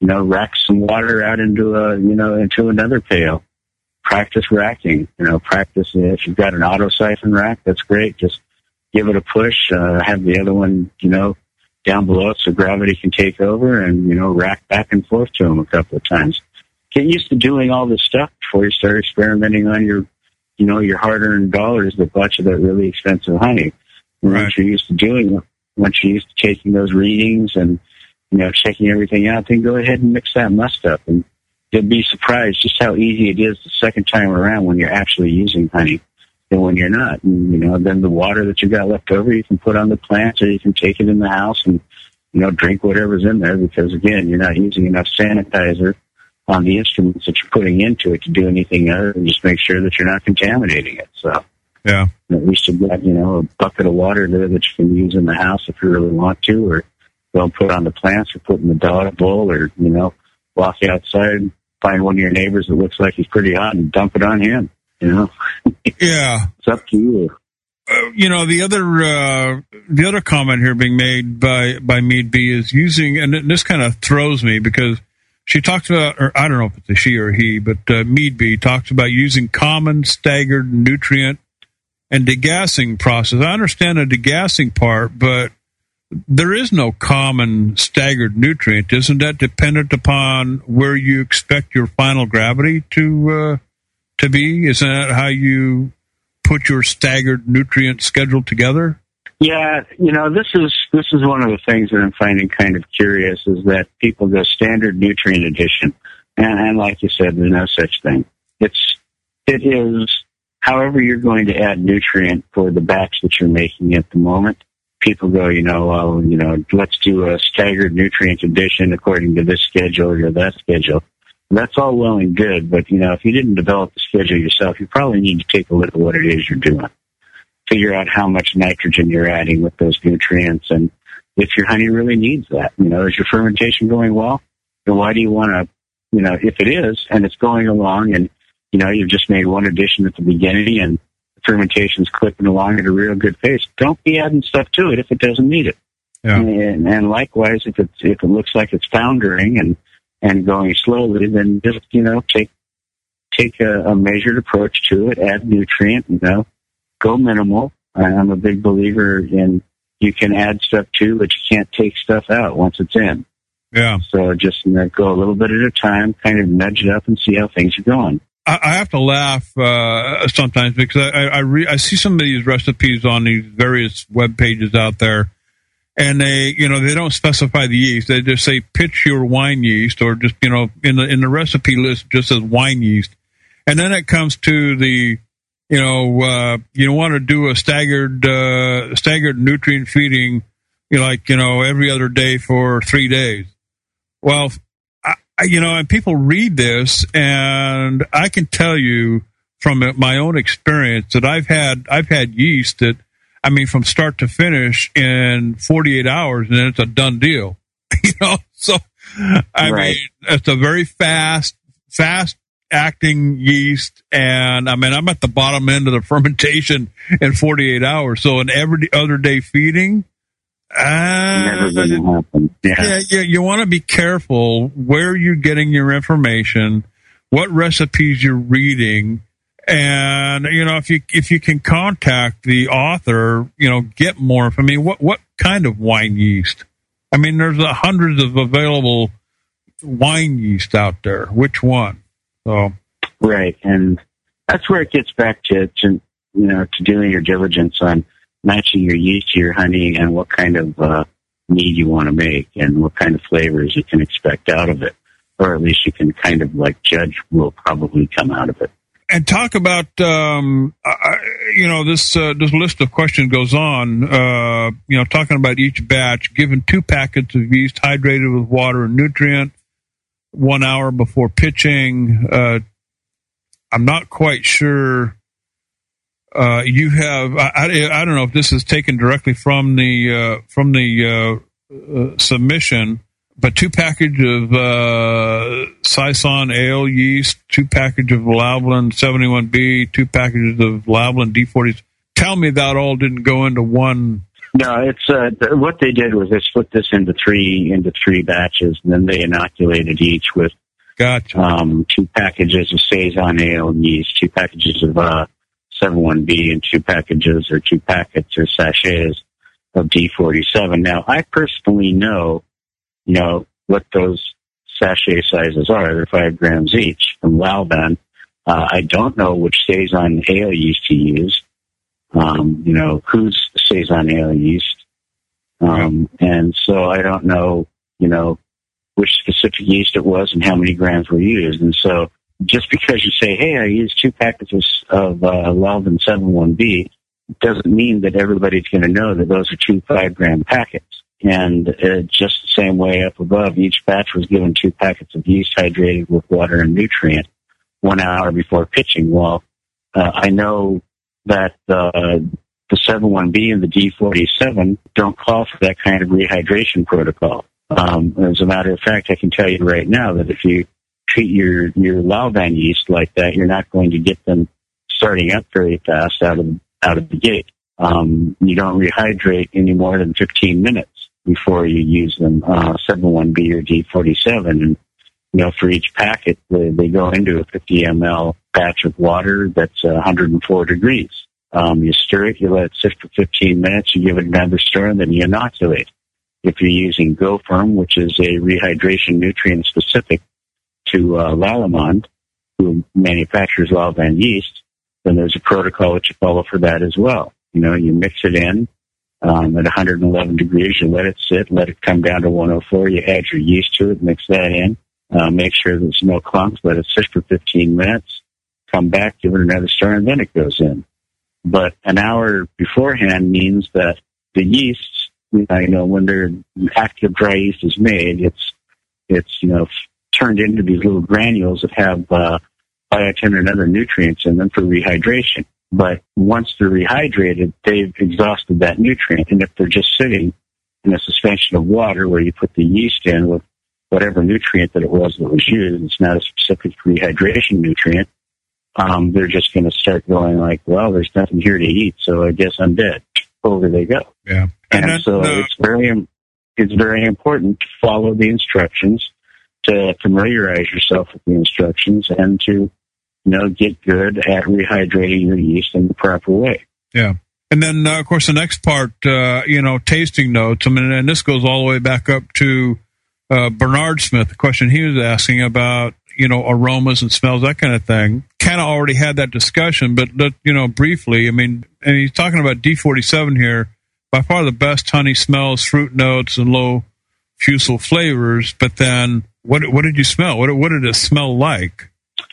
Speaker 9: you know, rack some water out into a, you know, into another pail. Practice racking, you know, practice. If you've got an auto siphon rack, that's great. Just give it a push, uh, have the other one, you know, down below so gravity can take over and, you know, rack back and forth to them a couple of times. Get used to doing all this stuff before you start experimenting on your, you know, your hard earned dollars that bought you that really expensive honey.
Speaker 1: Right.
Speaker 9: Once you're used to doing, it, once you're used to taking those readings and, you know, checking everything out, then go ahead and mix that must up. And you'll be surprised just how easy it is the second time around when you're actually using honey than when you're not. And, you know, then the water that you got left over, you can put on the plants or you can take it in the house and, you know, drink whatever's in there because, again, you're not using enough sanitizer on the instruments that you're putting into it to do anything other than just make sure that you're not contaminating it. So,
Speaker 1: yeah.
Speaker 9: At least you've got, you know, a bucket of water there that you can use in the house if you really want to, or they'll put on the plants or put in the dog bowl or, you know, walk outside, and find one of your neighbors that looks like he's pretty hot and dump it on him, you know?
Speaker 1: yeah.
Speaker 9: It's up to you.
Speaker 1: Uh, you know the other uh, the other comment here being made by by Mead B is using and this kind of throws me because she talks about or I don't know if it's a she or he but uh, Mead B talks about using common staggered nutrient and degassing process. I understand the degassing part, but there is no common staggered nutrient. Isn't that dependent upon where you expect your final gravity to uh, to be? Isn't that how you put your staggered nutrient schedule together?
Speaker 9: Yeah, you know, this is this is one of the things that I'm finding kind of curious is that people go standard nutrient addition, and, and like you said, there's no such thing. It's it is however you're going to add nutrient for the batch that you're making at the moment people go, you know, well, you know, let's do a staggered nutrient addition according to this schedule or that schedule. That's all well and good, but you know, if you didn't develop the schedule yourself, you probably need to take a look at what it is you're doing. Figure out how much nitrogen you're adding with those nutrients and if your honey really needs that. You know, is your fermentation going well? And why do you want to, you know, if it is and it's going along and, you know, you've just made one addition at the beginning and fermentation's clipping along at a real good pace, don't be adding stuff to it if it doesn't need it.
Speaker 1: Yeah.
Speaker 9: And, and likewise, if it's, if it looks like it's foundering and, and going slowly, then just, you know, take, take a, a measured approach to it, add nutrient, you know, go minimal. I'm a big believer in you can add stuff to, but you can't take stuff out once it's in.
Speaker 1: Yeah.
Speaker 9: So just you know, go a little bit at a time, kind of nudge it up and see how things are going.
Speaker 1: I, I have to laugh uh, sometimes because I I, re- I see some of these recipes on these various web pages out there, and they you know they don't specify the yeast. They just say pitch your wine yeast, or just you know in the in the recipe list just says wine yeast, and then it comes to the you know uh, you want to do a staggered uh, staggered nutrient feeding, you know, like you know every other day for three days. Well, you know, and people read this, and I can tell you from my own experience that I've had I've had yeast that I mean from start to finish in 48 hours, and then it's a done deal. you know, so I
Speaker 9: Right.
Speaker 1: mean it's a very fast fast acting yeast, and I mean I'm at the bottom end of the fermentation in 48 hours. So an every other day feeding. Uh.
Speaker 9: Yeah.
Speaker 1: yeah, yeah, you want to be careful where you're getting your information, what recipes you're reading, and you know if you if you can contact the author, you know, get more. I mean, what what kind of wine yeast? I mean, there's hundreds of available wine yeast out there. Which one? So
Speaker 9: Right, and that's where it gets back to, to you know to doing your diligence on matching your yeast to your honey and what kind of uh, mead you want to make and what kind of flavors you can expect out of it, or at least you can kind of like judge will probably come out of it.
Speaker 1: and talk about um, I- you know this uh, this list of questions goes on. Uh, you know, talking about each batch, given two packets of yeast hydrated with water and nutrient, one hour before pitching. Uh, I'm not quite sure. Uh, you have I, I, I don't know if this is taken directly from the uh, from the uh, uh, submission, but two package of uh, Saison ale yeast, two package of Lalvin 71B, two packages of Lalvin D40s. Tell me that all didn't go into one.
Speaker 9: No, it's uh, th- what they did was they split this into three into three batches, and then they inoculated each with
Speaker 1: Gotcha.
Speaker 9: um, two packages of saison ale yeast, two packages of uh, 71B, in two packages or two packets or sachets of D47. Now, I personally know, you know, what those sachet sizes are. They're five grams each from Lalvin. Uh, I don't know which saison ale yeast to use. Um, you know, whose saison ale yeast. Um, and so I don't know, you know, which specific yeast it was and how many grams were used. And so just because you say, hey, I used two packets of uh, Lalvin 71B, doesn't mean that everybody's going to know that those are two five gram packets. And uh, just the same way up above, each batch was given two packets of yeast hydrated with water and nutrient one hour before pitching. Well, uh, I know that uh, the 71B and the D47 don't call for that kind of rehydration protocol. Um, as a matter of fact, I can tell you right now that if you treat your your Lalvin yeast like that, you're not going to get them starting up very fast out of out of the gate. Um, you don't rehydrate any more than 15 minutes before you use them. Uh, 71B or D47, and you know for each packet they, they go into a 50 ml batch of water that's uh, 104 degrees. Um, you stir it, you let it sit for 15 minutes, you give it another stir, and then you inoculate. If you're using Go-Ferm, which is a rehydration nutrient specific to uh, Lallemand, who manufactures Lalvin yeast, then there's a protocol that you follow for that as well. You know, you mix it in um, at 111 degrees, you let it sit, let it come down to 104, you add your yeast to it, mix that in, uh, make sure there's no clumps, let it sit for 15 minutes, come back, give it another stir, and then it goes in. But an hour beforehand means that the yeasts, you know, when their active dry yeast is made, it's it's you know turned into these little granules that have uh, biotin and other nutrients in them for rehydration. But once they're rehydrated, they've exhausted that nutrient, and if they're just sitting in a suspension of water where you put the yeast in with whatever nutrient that it was that was used. It's not a specific rehydration nutrient. Um, they're just going to start going like, well, there's nothing here to eat, so I guess I'm dead. Over they go.
Speaker 1: Yeah.
Speaker 9: And,
Speaker 1: And
Speaker 9: so
Speaker 1: uh,
Speaker 9: it's very, it's very important to follow the instructions, to familiarize yourself with the instructions, and to, you know, get good at rehydrating your yeast in the proper way.
Speaker 1: Yeah. And then, uh, of course, the next part, uh, you know, tasting notes. I mean, and this goes all the way back up to uh, Bernard Smith, the question he was asking about, you know, aromas and smells, that kind of thing. Kind of already had that discussion, but, let- you know, briefly, I mean, and he's talking about D47 here. By far the best honey smells, fruit notes, and low fusel flavors. But then, what what did you smell? What what did it smell like?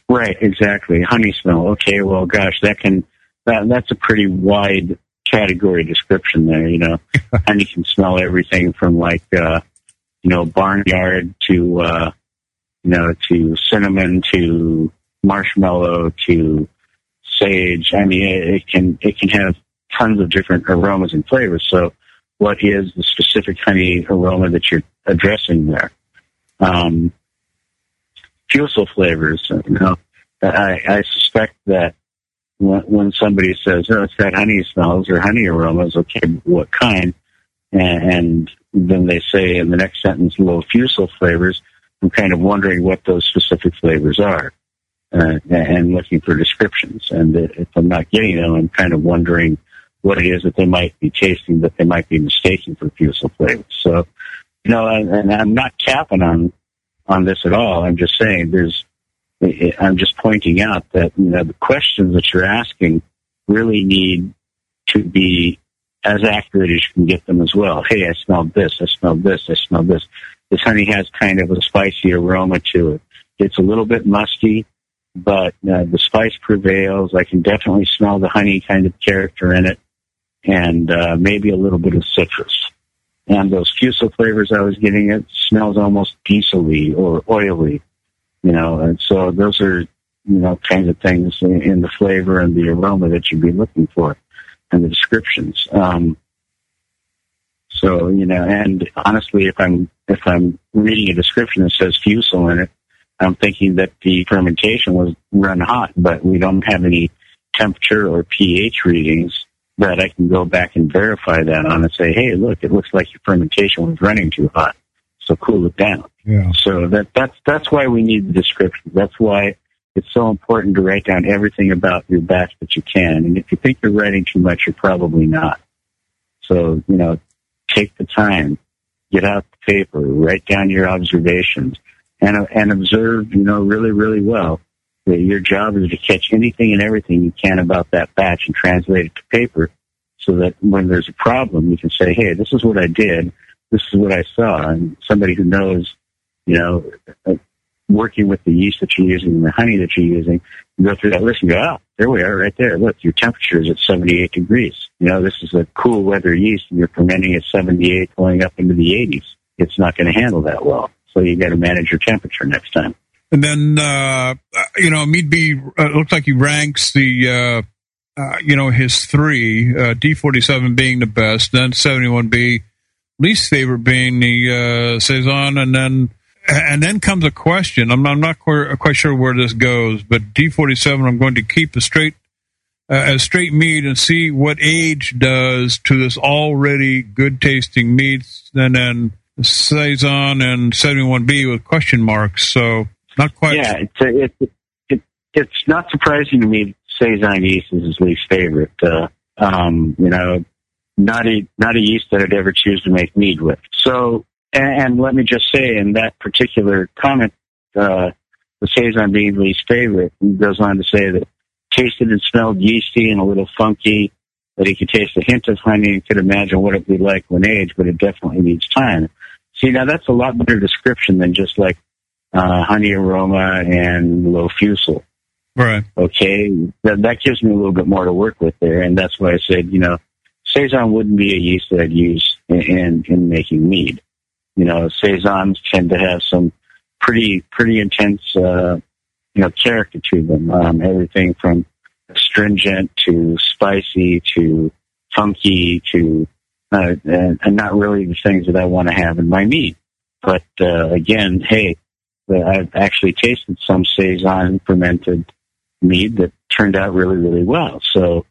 Speaker 9: Right, exactly. Honey smell. Okay, well, gosh, that can that that's a pretty wide category description there. You know, honey can smell everything from like uh, you know barnyard to uh, you know to cinnamon to marshmallow to sage. I mean, it, it can it can have tons of different aromas and flavors. So, what is the specific honey aroma that you're addressing there? Um, fusel flavors. You know, I, I suspect that when, when somebody says, "Oh, it's got honey smells or honey aromas," okay, what kind? And, and then they say in the next sentence, "low fusel flavors." I'm kind of wondering what those specific flavors are, uh, and looking for descriptions. And if I'm not getting them, I'm kind of wondering what it is that they might be tasting that they might be mistaking for fusel flavors. So, you know, and, and I'm not capping on on this at all. I'm just saying there's, I'm just pointing out that, you know, the questions that you're asking really need to be as accurate as you can get them as well. Hey, I smelled this, I smelled this, I smelled this. This honey has kind of a spicy aroma to it. It's a little bit musty, but uh, the spice prevails. I can definitely smell the honey kind of character in it and uh, maybe a little bit of citrus and those fusel flavors I was getting, it smells almost diesely or oily, you know. And so those are, you know, kinds of things in, in the flavor and the aroma that you'd be looking for, and the descriptions. Um, so you know, and honestly, if I'm if I'm reading a description that says fusel in it, I'm thinking that the fermentation was run hot, but we don't have any temperature or pH readings that I can go back and verify that on and say, hey, look, it looks like your fermentation was running too hot. So cool it down.
Speaker 1: Yeah.
Speaker 9: So that that's that's why we need the description. That's why it's so important to write down everything about your batch that you can. And if you think you're writing too much, you're probably not. So, you know, take the time, get out the paper, write down your observations and and observe, you know, really, really well. Your job is to catch anything and everything you can about that batch and translate it to paper so that when there's a problem, you can say, hey, this is what I did. This is what I saw. And somebody who knows, you know, uh, working with the yeast that you're using and the honey that you're using, you go through that list and go, oh, there we are right there. Look, your temperature is at 78 degrees. You know, this is a cool weather yeast and you're fermenting at 78 going up into the 80s. It's not going to handle that well. So you got to manage your temperature next time.
Speaker 1: And then, uh, you know, Mead B uh, looks like he ranks the, uh, uh, you know, his three, uh, D47 being the best, then 71B, least favorite being the uh, Saison, and then and then comes a question. I'm, I'm not quite, quite sure where this goes, but D47, I'm going to keep a straight uh, as straight mead and see what age does to this already good tasting mead, and then Saison and 71B with question marks. So not quite.
Speaker 9: Yeah, it's a, it, it, it's not surprising to me. Saison yeast is his least favorite. Uh, um, you know, not a not a yeast that I'd ever choose to make mead with. So, and, and let me just say, in that particular comment, uh, the Saison being least favorite, he goes on to say that tasted and smelled yeasty and a little funky. That he could taste a hint of honey and could imagine what it'd be like when aged, but it definitely needs time. See, now that's a lot better description than just like uh, honey aroma and low fusel.
Speaker 1: Right.
Speaker 9: Okay, that, that gives me a little bit more to work with there, and that's why I said, you know, saison wouldn't be a yeast that I'd use in in, in making mead. You know, saisons tend to have some pretty pretty intense, uh, you know, character to them. Um, everything from astringent to spicy to funky to uh, and, and not really the things that I want to have in my mead. But uh, again, hey, I've actually tasted some saison fermented mead that turned out really, really well. So,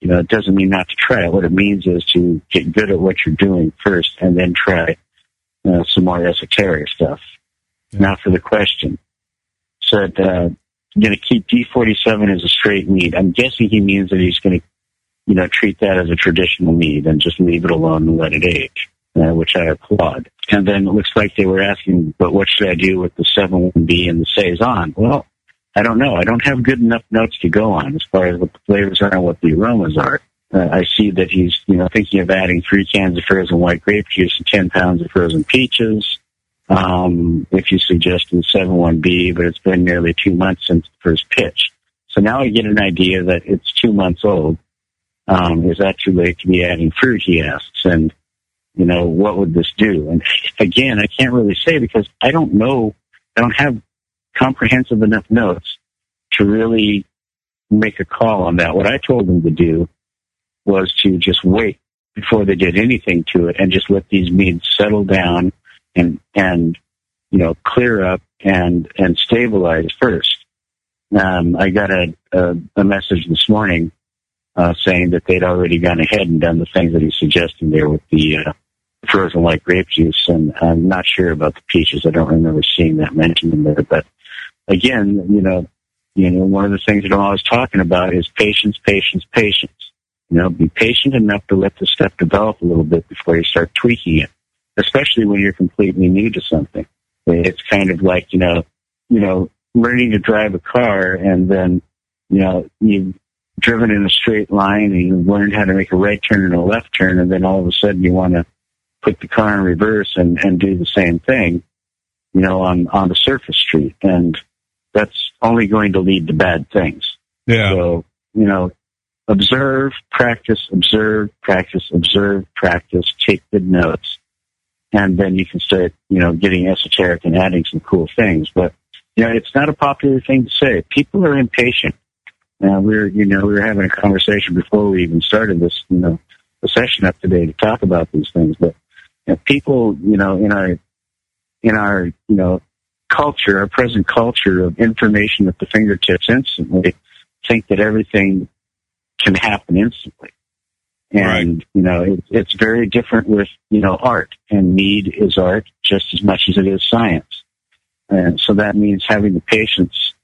Speaker 9: you know, it doesn't mean not to try it. What it means is to get good at what you're doing first, and then try uh, some more esoteric stuff. Now for the question. Said, uh, going to keep D47 as a straight mead. I'm guessing he means that he's going to, you know, treat that as a traditional mead and just leave it alone and let it age, uh, which I applaud. And then it looks like they were asking, but what should I do with the 7-1B and the Saison? Well, I don't know. I don't have good enough notes to go on as far as what the flavors are and what the aromas are. Uh, I see that he's, you know, thinking of adding three cans of frozen white grape juice and 10 pounds of frozen peaches um, if you suggested 7-1B, but it's been nearly two months since the first pitch. So now I get an idea that it's two months old. Um, is that too late to be adding fruit, he asks. And, you know, what would this do? And again, I can't really say because I don't know, I don't have comprehensive enough notes to really make a call on that. What I told them to do was to just wait before they did anything to it and just let these meads settle down and and you know clear up and and stabilize first. Um, I got a, a, a message this morning uh, saying that they'd already gone ahead and done the things that he's suggesting there with the uh, frozen white grape juice, and I'm not sure about the peaches. I don't remember seeing that mentioned in there, but again, you know, you know, one of the things that I'm always talking about is patience, patience, patience. You know, be patient enough to let the stuff develop a little bit before you start tweaking it especially when you're completely new to something. It's kind of like, you know, you know, learning to drive a car and then, you know, you've driven in a straight line and you've learned how to make a right turn and a left turn and then all of a sudden you want to put the car in reverse and, and do the same thing, you know, on, on the surface street. And that's only going to lead to bad things.
Speaker 1: Yeah.
Speaker 9: So, you know, observe, practice, observe, practice, observe, practice, take good notes and then you can start, you know, getting esoteric and adding some cool things. But you know, it's not a popular thing to say. People are impatient. Now we are you know, we were having a conversation before we even started this, you know, the session up today to talk about these things. But know, people, you know, in our in our, you know, culture, our present culture of information at the fingertips instantly, think that everything can happen instantly. And, you know, it, it's very different with, you know, art and mead is art just as much as it is science. And so that means having the patience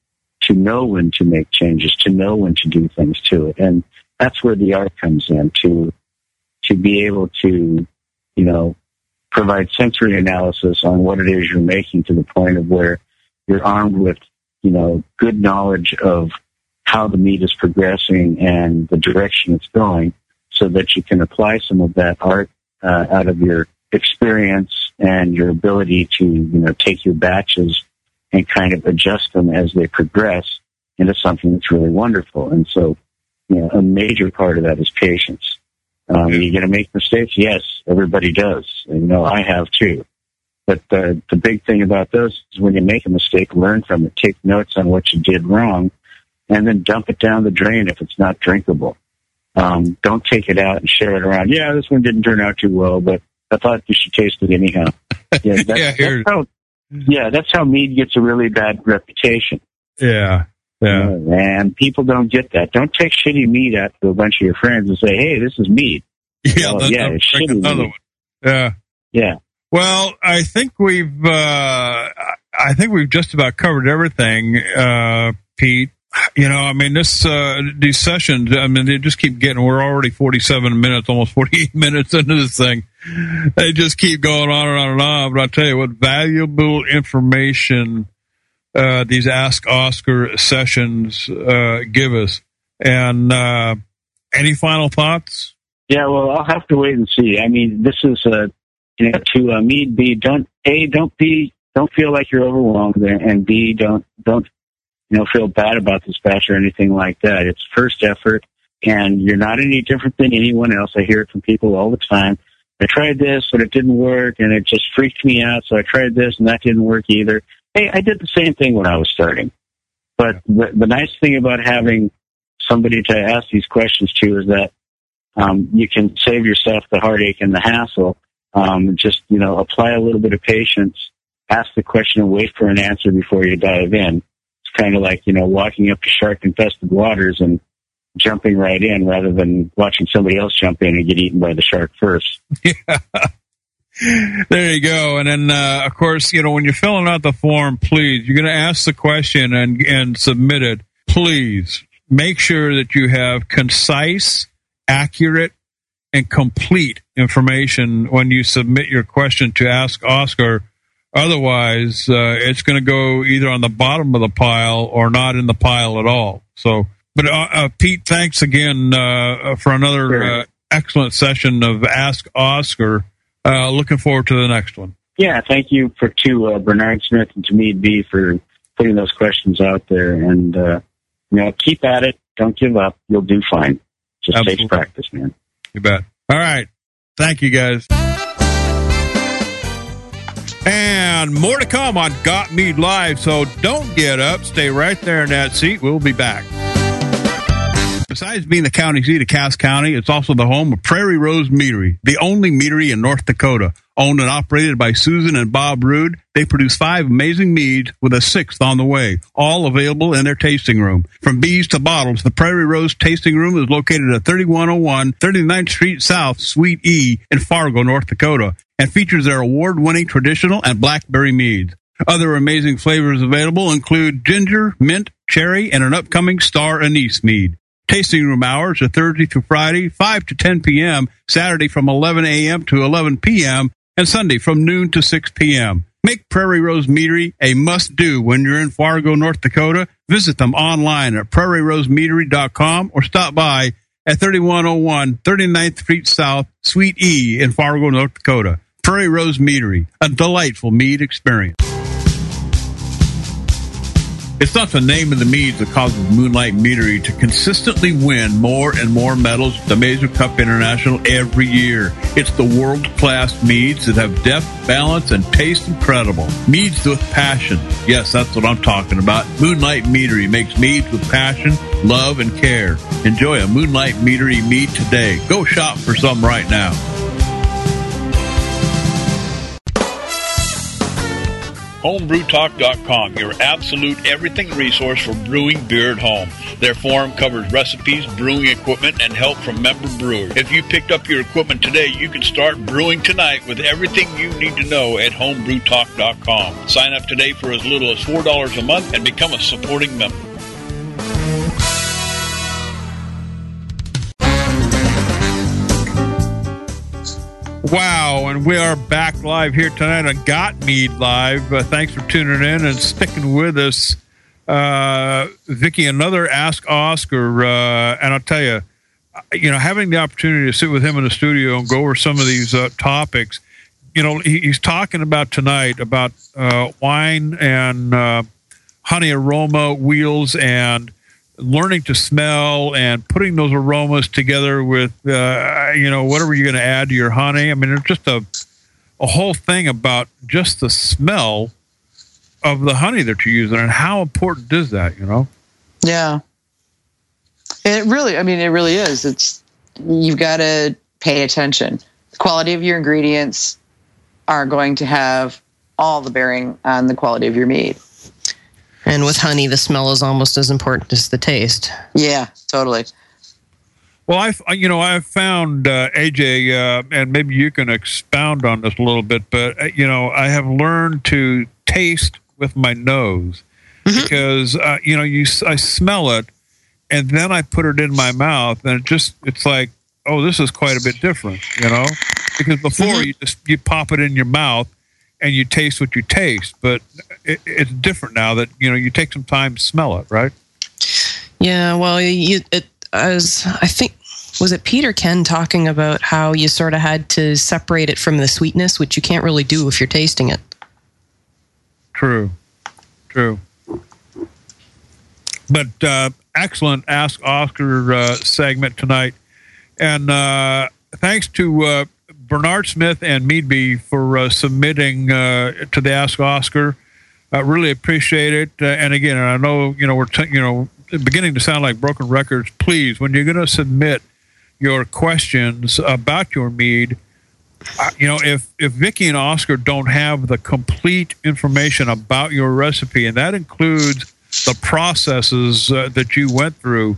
Speaker 9: to know when to make changes, to know when to do things to it. And that's where the art comes in to, to be able to, you know, provide sensory analysis on what it is you're making to the point of where you're armed with, you know, good knowledge of how the mead is progressing and the direction it's going so that you can apply some of that art uh, out of your experience and your ability to, you know, take your batches and kind of adjust them as they progress into something that's really wonderful. And so, you know, a major part of that is patience. Um, you're going to make mistakes. Yes, everybody does. And, you know, I have too. But the, the big thing about those is when you make a mistake, learn from it, take notes on what you did wrong, and then dump it down the drain if it's not drinkable. Um, don't take it out and share it around. Yeah, this one didn't turn out too well, but I thought you should taste it anyhow. Yeah, that's,
Speaker 1: yeah,
Speaker 9: that's how, yeah, that's how mead gets a really bad reputation.
Speaker 1: Yeah. Yeah.
Speaker 9: And people don't get that. Don't take shitty meat out to a bunch of your friends and say, "Hey, this is meat."
Speaker 1: Yeah,
Speaker 9: Well, yeah, it's shitty
Speaker 1: another
Speaker 9: meat.
Speaker 1: one. Yeah.
Speaker 9: Yeah.
Speaker 1: Well, I think we've uh, I think we've just about covered everything, uh, Pete. You know, I mean, this uh, these sessions. I mean, they just keep getting. We're already forty-seven minutes, almost forty-eight minutes into this thing. They just keep going on and on and on. But I tell you what, valuable information uh, these Ask Oscar sessions uh, give us. And uh, any final thoughts?
Speaker 9: Yeah, well, I'll have to wait and see. I mean, this is uh, you know to uh, Mead B. Don't a don't be don't feel like you're overwhelmed, there, and B. Don't don't you know feel bad about this batch or anything like that. It's first effort, and you're not any different than anyone else. I hear it from people all the time. I tried this, but it didn't work, and it just freaked me out. So I tried this, and that didn't work either. Hey, I did the same thing when I was starting. But the, the nice thing about having somebody to ask these questions to is that um, you can save yourself the heartache and the hassle. Um, just you know, apply a little bit of patience, ask the question, and wait for an answer before you dive in. It's kind of like you know walking up to shark-infested waters and jumping right in rather than watching somebody else jump in and get eaten by the shark first.
Speaker 1: Yeah. There you go. And then, uh, of course, you know, when you're filling out the form, please, you're going to ask the question and, and submit it. Please make sure that you have concise, accurate, and complete information when you submit your question to Ask Oscar. Otherwise, uh, it's going to go either on the bottom of the pile or not in the pile at all. So, but uh, uh, Pete, thanks again uh, for another uh, excellent session of Ask Oscar. Uh, looking forward to the next one.
Speaker 9: Yeah, thank you for to uh, Bernard Smith and to Mead B for putting those questions out there, and uh, you know, keep at it. Don't give up. You'll do fine. Just
Speaker 1: Absolutely.
Speaker 9: takes practice, man.
Speaker 1: You bet. All right. Thank you, guys. And more to come on Got Mead Live. So don't get up. Stay right there in that seat. We'll be back. Besides being the county seat of Cass County, it's also the home of Prairie Rose Meadery, the only meadery in North Dakota. Owned and operated by Susan and Bob Ruud, they produce five amazing meads with a sixth on the way, all available in their tasting room. From bees to bottles, the Prairie Rose Tasting Room is located at 3101 39th Street South, Suite E in Fargo, North Dakota, and features their award-winning traditional and blackberry meads. Other amazing flavors available include ginger, mint, cherry, and an upcoming star anise mead. Tasting room hours are Thursday through Friday, 5 to 10 p.m., Saturday from 11 a.m. to 11 p.m., and Sunday from noon to 6 p.m. Make Prairie Rose Meadery a must do when you're in Fargo, North Dakota. Visit them online at prairierosemeadery.com or stop by at 3101 39th Street South, Suite E in Fargo, North Dakota. Prairie Rose Meadery, a delightful mead experience. It's not the name of the meads that causes Moonlight Meadery to consistently win more and more medals at the Mazer Cup International every year. It's the world class meads that have depth, balance, and taste incredible. Meads with passion. Yes, that's what I'm talking about. Moonlight Meadery makes meads with passion, love, and care. Enjoy a Moonlight Meadery mead today. Go shop for some right now. homebrewtalk.com, your absolute everything resource for brewing beer at home. Their forum covers recipes, brewing equipment, and help from member brewers. If you picked up your equipment today, you can start brewing tonight with everything you need to know at homebrewtalk.com. Sign up today for as little as $4 a month and become a supporting member. Wow, and we are back live here tonight on Got Mead Live. Uh, thanks for tuning in and sticking with us. Uh, Vicky, another Ask Oscar, uh, and I'll tell you, you know, having the opportunity to sit with him in the studio and go over some of these uh, topics, you know, he, he's talking about tonight about uh, wine and uh, honey aroma wheels and learning to smell and putting those aromas together with uh, you know whatever you're going to add to your honey. I mean, it's just a a whole thing about just the smell of the honey that you're using and how important is that? You know?
Speaker 2: Yeah. It really, I mean, it really is. It's you've got to pay attention. The quality of your ingredients are going to have all the bearing on the quality of your mead.
Speaker 3: And with honey, the smell is almost as important as the taste.
Speaker 2: Yeah, totally.
Speaker 1: Well, I've you know I've found uh, AJ, uh, and maybe you can expound on this a little bit, but uh, you know I have learned to taste with my nose because uh, you know you s- I smell it, and then I put it in my mouth, and it just it's like oh this is quite a bit different, you know, because before you just you pop it in your mouth and you taste what you taste, but it, it's different now that you know you take some time to smell it, right?
Speaker 3: Yeah, well, you it as I think was it Peter Ken talking about how you sort of had to separate it from the sweetness, which you can't really do if you're tasting it.
Speaker 1: True, true. But uh, excellent Ask Oscar uh, segment tonight, and uh, thanks to uh, Bernard Smith and Mead B for uh, submitting uh, to the Ask Oscar. I really appreciate it. Uh, and again, I know you know we're t- you know beginning to sound like broken records. Please, when you're going to submit your questions about your mead. You know, if if Vicky and Oscar don't have the complete information about your recipe, and that includes the processes uh, that you went through,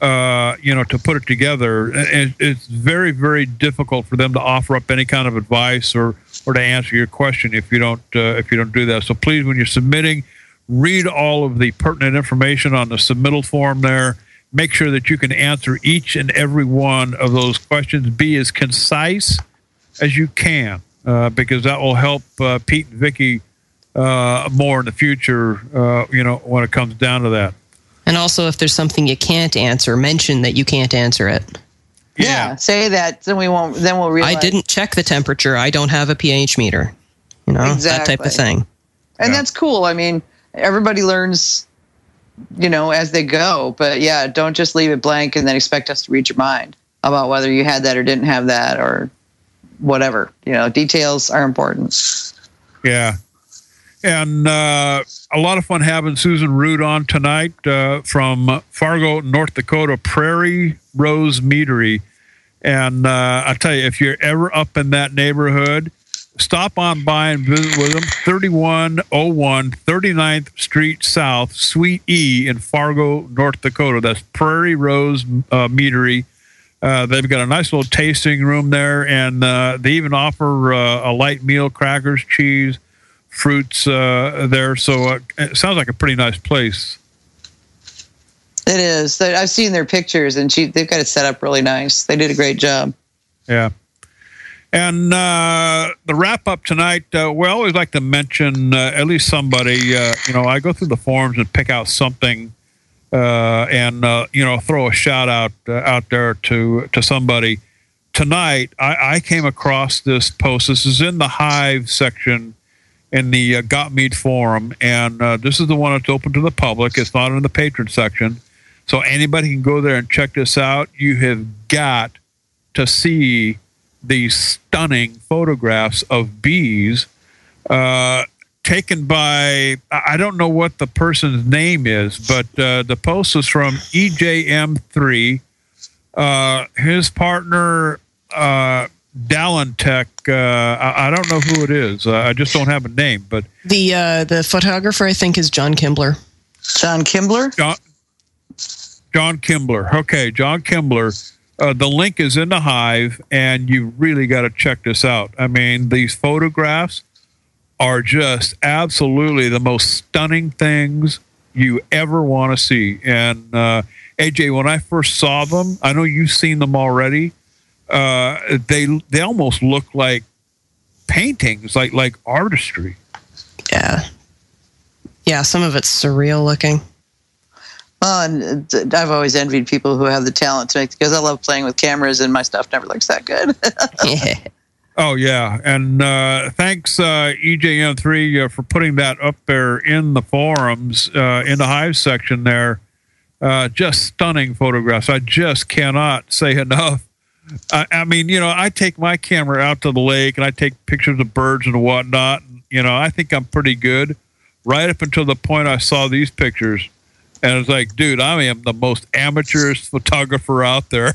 Speaker 1: uh, you know, to put it together, it, it's very very difficult for them to offer up any kind of advice or or to answer your question if you don't uh, if you don't do that. So please, when you're submitting, read all of the pertinent information on the submittal form there. Make sure that you can answer each and every one of those questions. Be as concise as you can, uh, because that will help uh, Pete and Vicky uh, more in the future. You know, when it comes down to that.
Speaker 3: And also, if there's something you can't answer, mention that you can't answer it.
Speaker 2: Yeah. say that. Then we won't. Then we'll realize.
Speaker 3: I didn't check the temperature. I don't have a pH meter. You know, that type of thing.
Speaker 2: and
Speaker 1: Yeah.
Speaker 2: that's cool. I mean, everybody learns, you know, as they go. But yeah, don't just leave it blank and then expect us to read your mind about whether you had that or didn't have that or whatever. You know, details are important.
Speaker 1: Yeah. And uh, a lot of fun having Susan Ruud on tonight uh, from Fargo, North Dakota, Prairie Rose Meadery. And uh, I tell you, if you're ever up in that neighborhood, stop on by and visit with them. 3101 39th Street South, Suite E in Fargo, North Dakota. That's Prairie Rose uh, Meadery. Uh, they've got a nice little tasting room there, and uh, they even offer uh, a light meal, crackers, cheese, fruits uh, there. So uh, it sounds like a pretty nice place.
Speaker 2: It is. I've seen their pictures, and she they've got it set up really nice. They did a great job.
Speaker 1: Yeah. And uh, the wrap up tonight, uh, we always like to mention uh, at least somebody. Uh, you know, I go through the forums and pick out something, uh, and uh, you know, throw a shout out uh, out there to to somebody. Tonight, I, I came across this post. This is in the Hive section in the uh, Got Mead forum, and uh, this is the one that's open to the public. It's not in the patron section, so anybody can go there and check this out. You have got to see these stunning photographs of bees uh, taken by I I don't know what the person's name is, but uh, the post is from EJM3. Uh, his partner uh, Dallantech. Uh, I, I don't know who it is. Uh, I just don't have a name, but
Speaker 3: The uh, the photographer, I think, is John Kimbler.
Speaker 2: John Kimbler.
Speaker 1: John, John Kimbler. Okay, John Kimbler. Uh, the link is in the Hive, and you really got to check this out. I mean, these photographs are just absolutely the most stunning things you ever want to see. And uh, AJ, when I first saw them, I know you've seen them already. Uh, they they almost look like paintings, like like artistry.
Speaker 3: Yeah. Yeah, some of it's surreal looking.
Speaker 2: Well, and uh, I've always envied people who have the talent to make because I love playing with cameras, and my stuff never looks that good.
Speaker 1: Oh yeah, and uh, thanks uh, EJM3 uh, for putting that up there in the forums uh, in the Hive section there. Uh, just stunning photographs. I just cannot say enough. I, I mean, you know, I take my camera out to the lake and I take pictures of birds and whatnot. You know, I think I'm pretty good. Right up until the point I saw these pictures, and it's like, dude, I am the most amateurish photographer out there.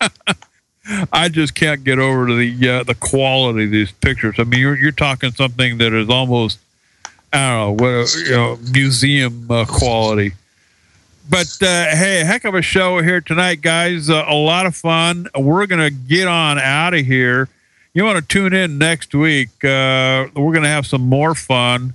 Speaker 1: I just can't get over to the uh, the quality of these pictures. I mean, you're you're talking something that is almost I don't know what you know museum uh, quality. But uh, hey, heck of a show here tonight, guys. Uh, a lot of fun. We're gonna get on out of here. You want to tune in next week? Uh, we're gonna have some more fun.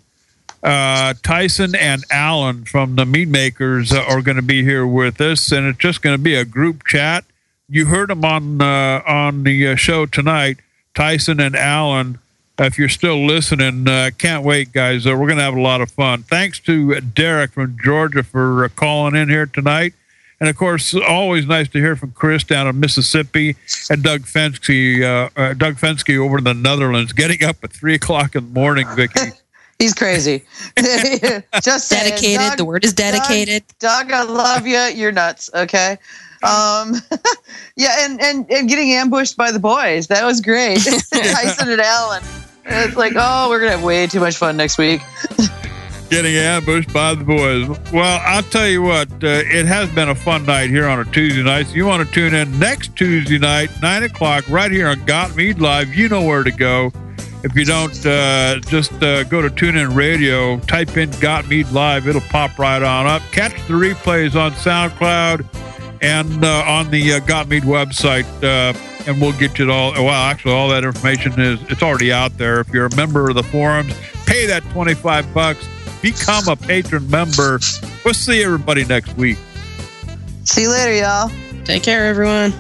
Speaker 1: Uh, Tyson and Alan from the Meat Makers uh, are going to be here with us, and it's just going to be a group chat. You heard them on uh, on the show tonight, Tyson and Alan. If you're still listening, uh, can't wait, guys. Uh, we're going to have a lot of fun. Thanks to Derek from Georgia for uh, calling in here tonight. And of course, always nice to hear from Chris down in Mississippi and Doug Fensky, uh, uh, Doug Fensky over in the Netherlands, getting up at three o'clock in the morning, Vicky.
Speaker 2: He's crazy. Just saying,
Speaker 3: Dedicated.
Speaker 2: Doug-
Speaker 3: the word is dedicated.
Speaker 2: Doug, I love you. You're nuts. Okay. Um, yeah, and, and and getting ambushed by the boys. That was great. Tyson and Allen. It's like, oh, we're gonna have way too much fun next week.
Speaker 1: getting ambushed by the boys. Well, I'll tell you what, uh, it has been a fun night here on a Tuesday night. So you want to tune in next Tuesday night, 9 o'clock, right here on Got Mead Live. You know where to go. If you don't, uh, just uh, go to TuneIn Radio, type in Got Mead Live. It'll pop right on up. Catch the replays on SoundCloud and uh, on the uh, Got Mead website. And we'll get you all. Well, actually, all that information is it's already out there. If you're a member of the forums, pay that 25 bucks become a patron member. We'll see everybody next week.
Speaker 2: See you later, y'all.
Speaker 3: Take care, everyone.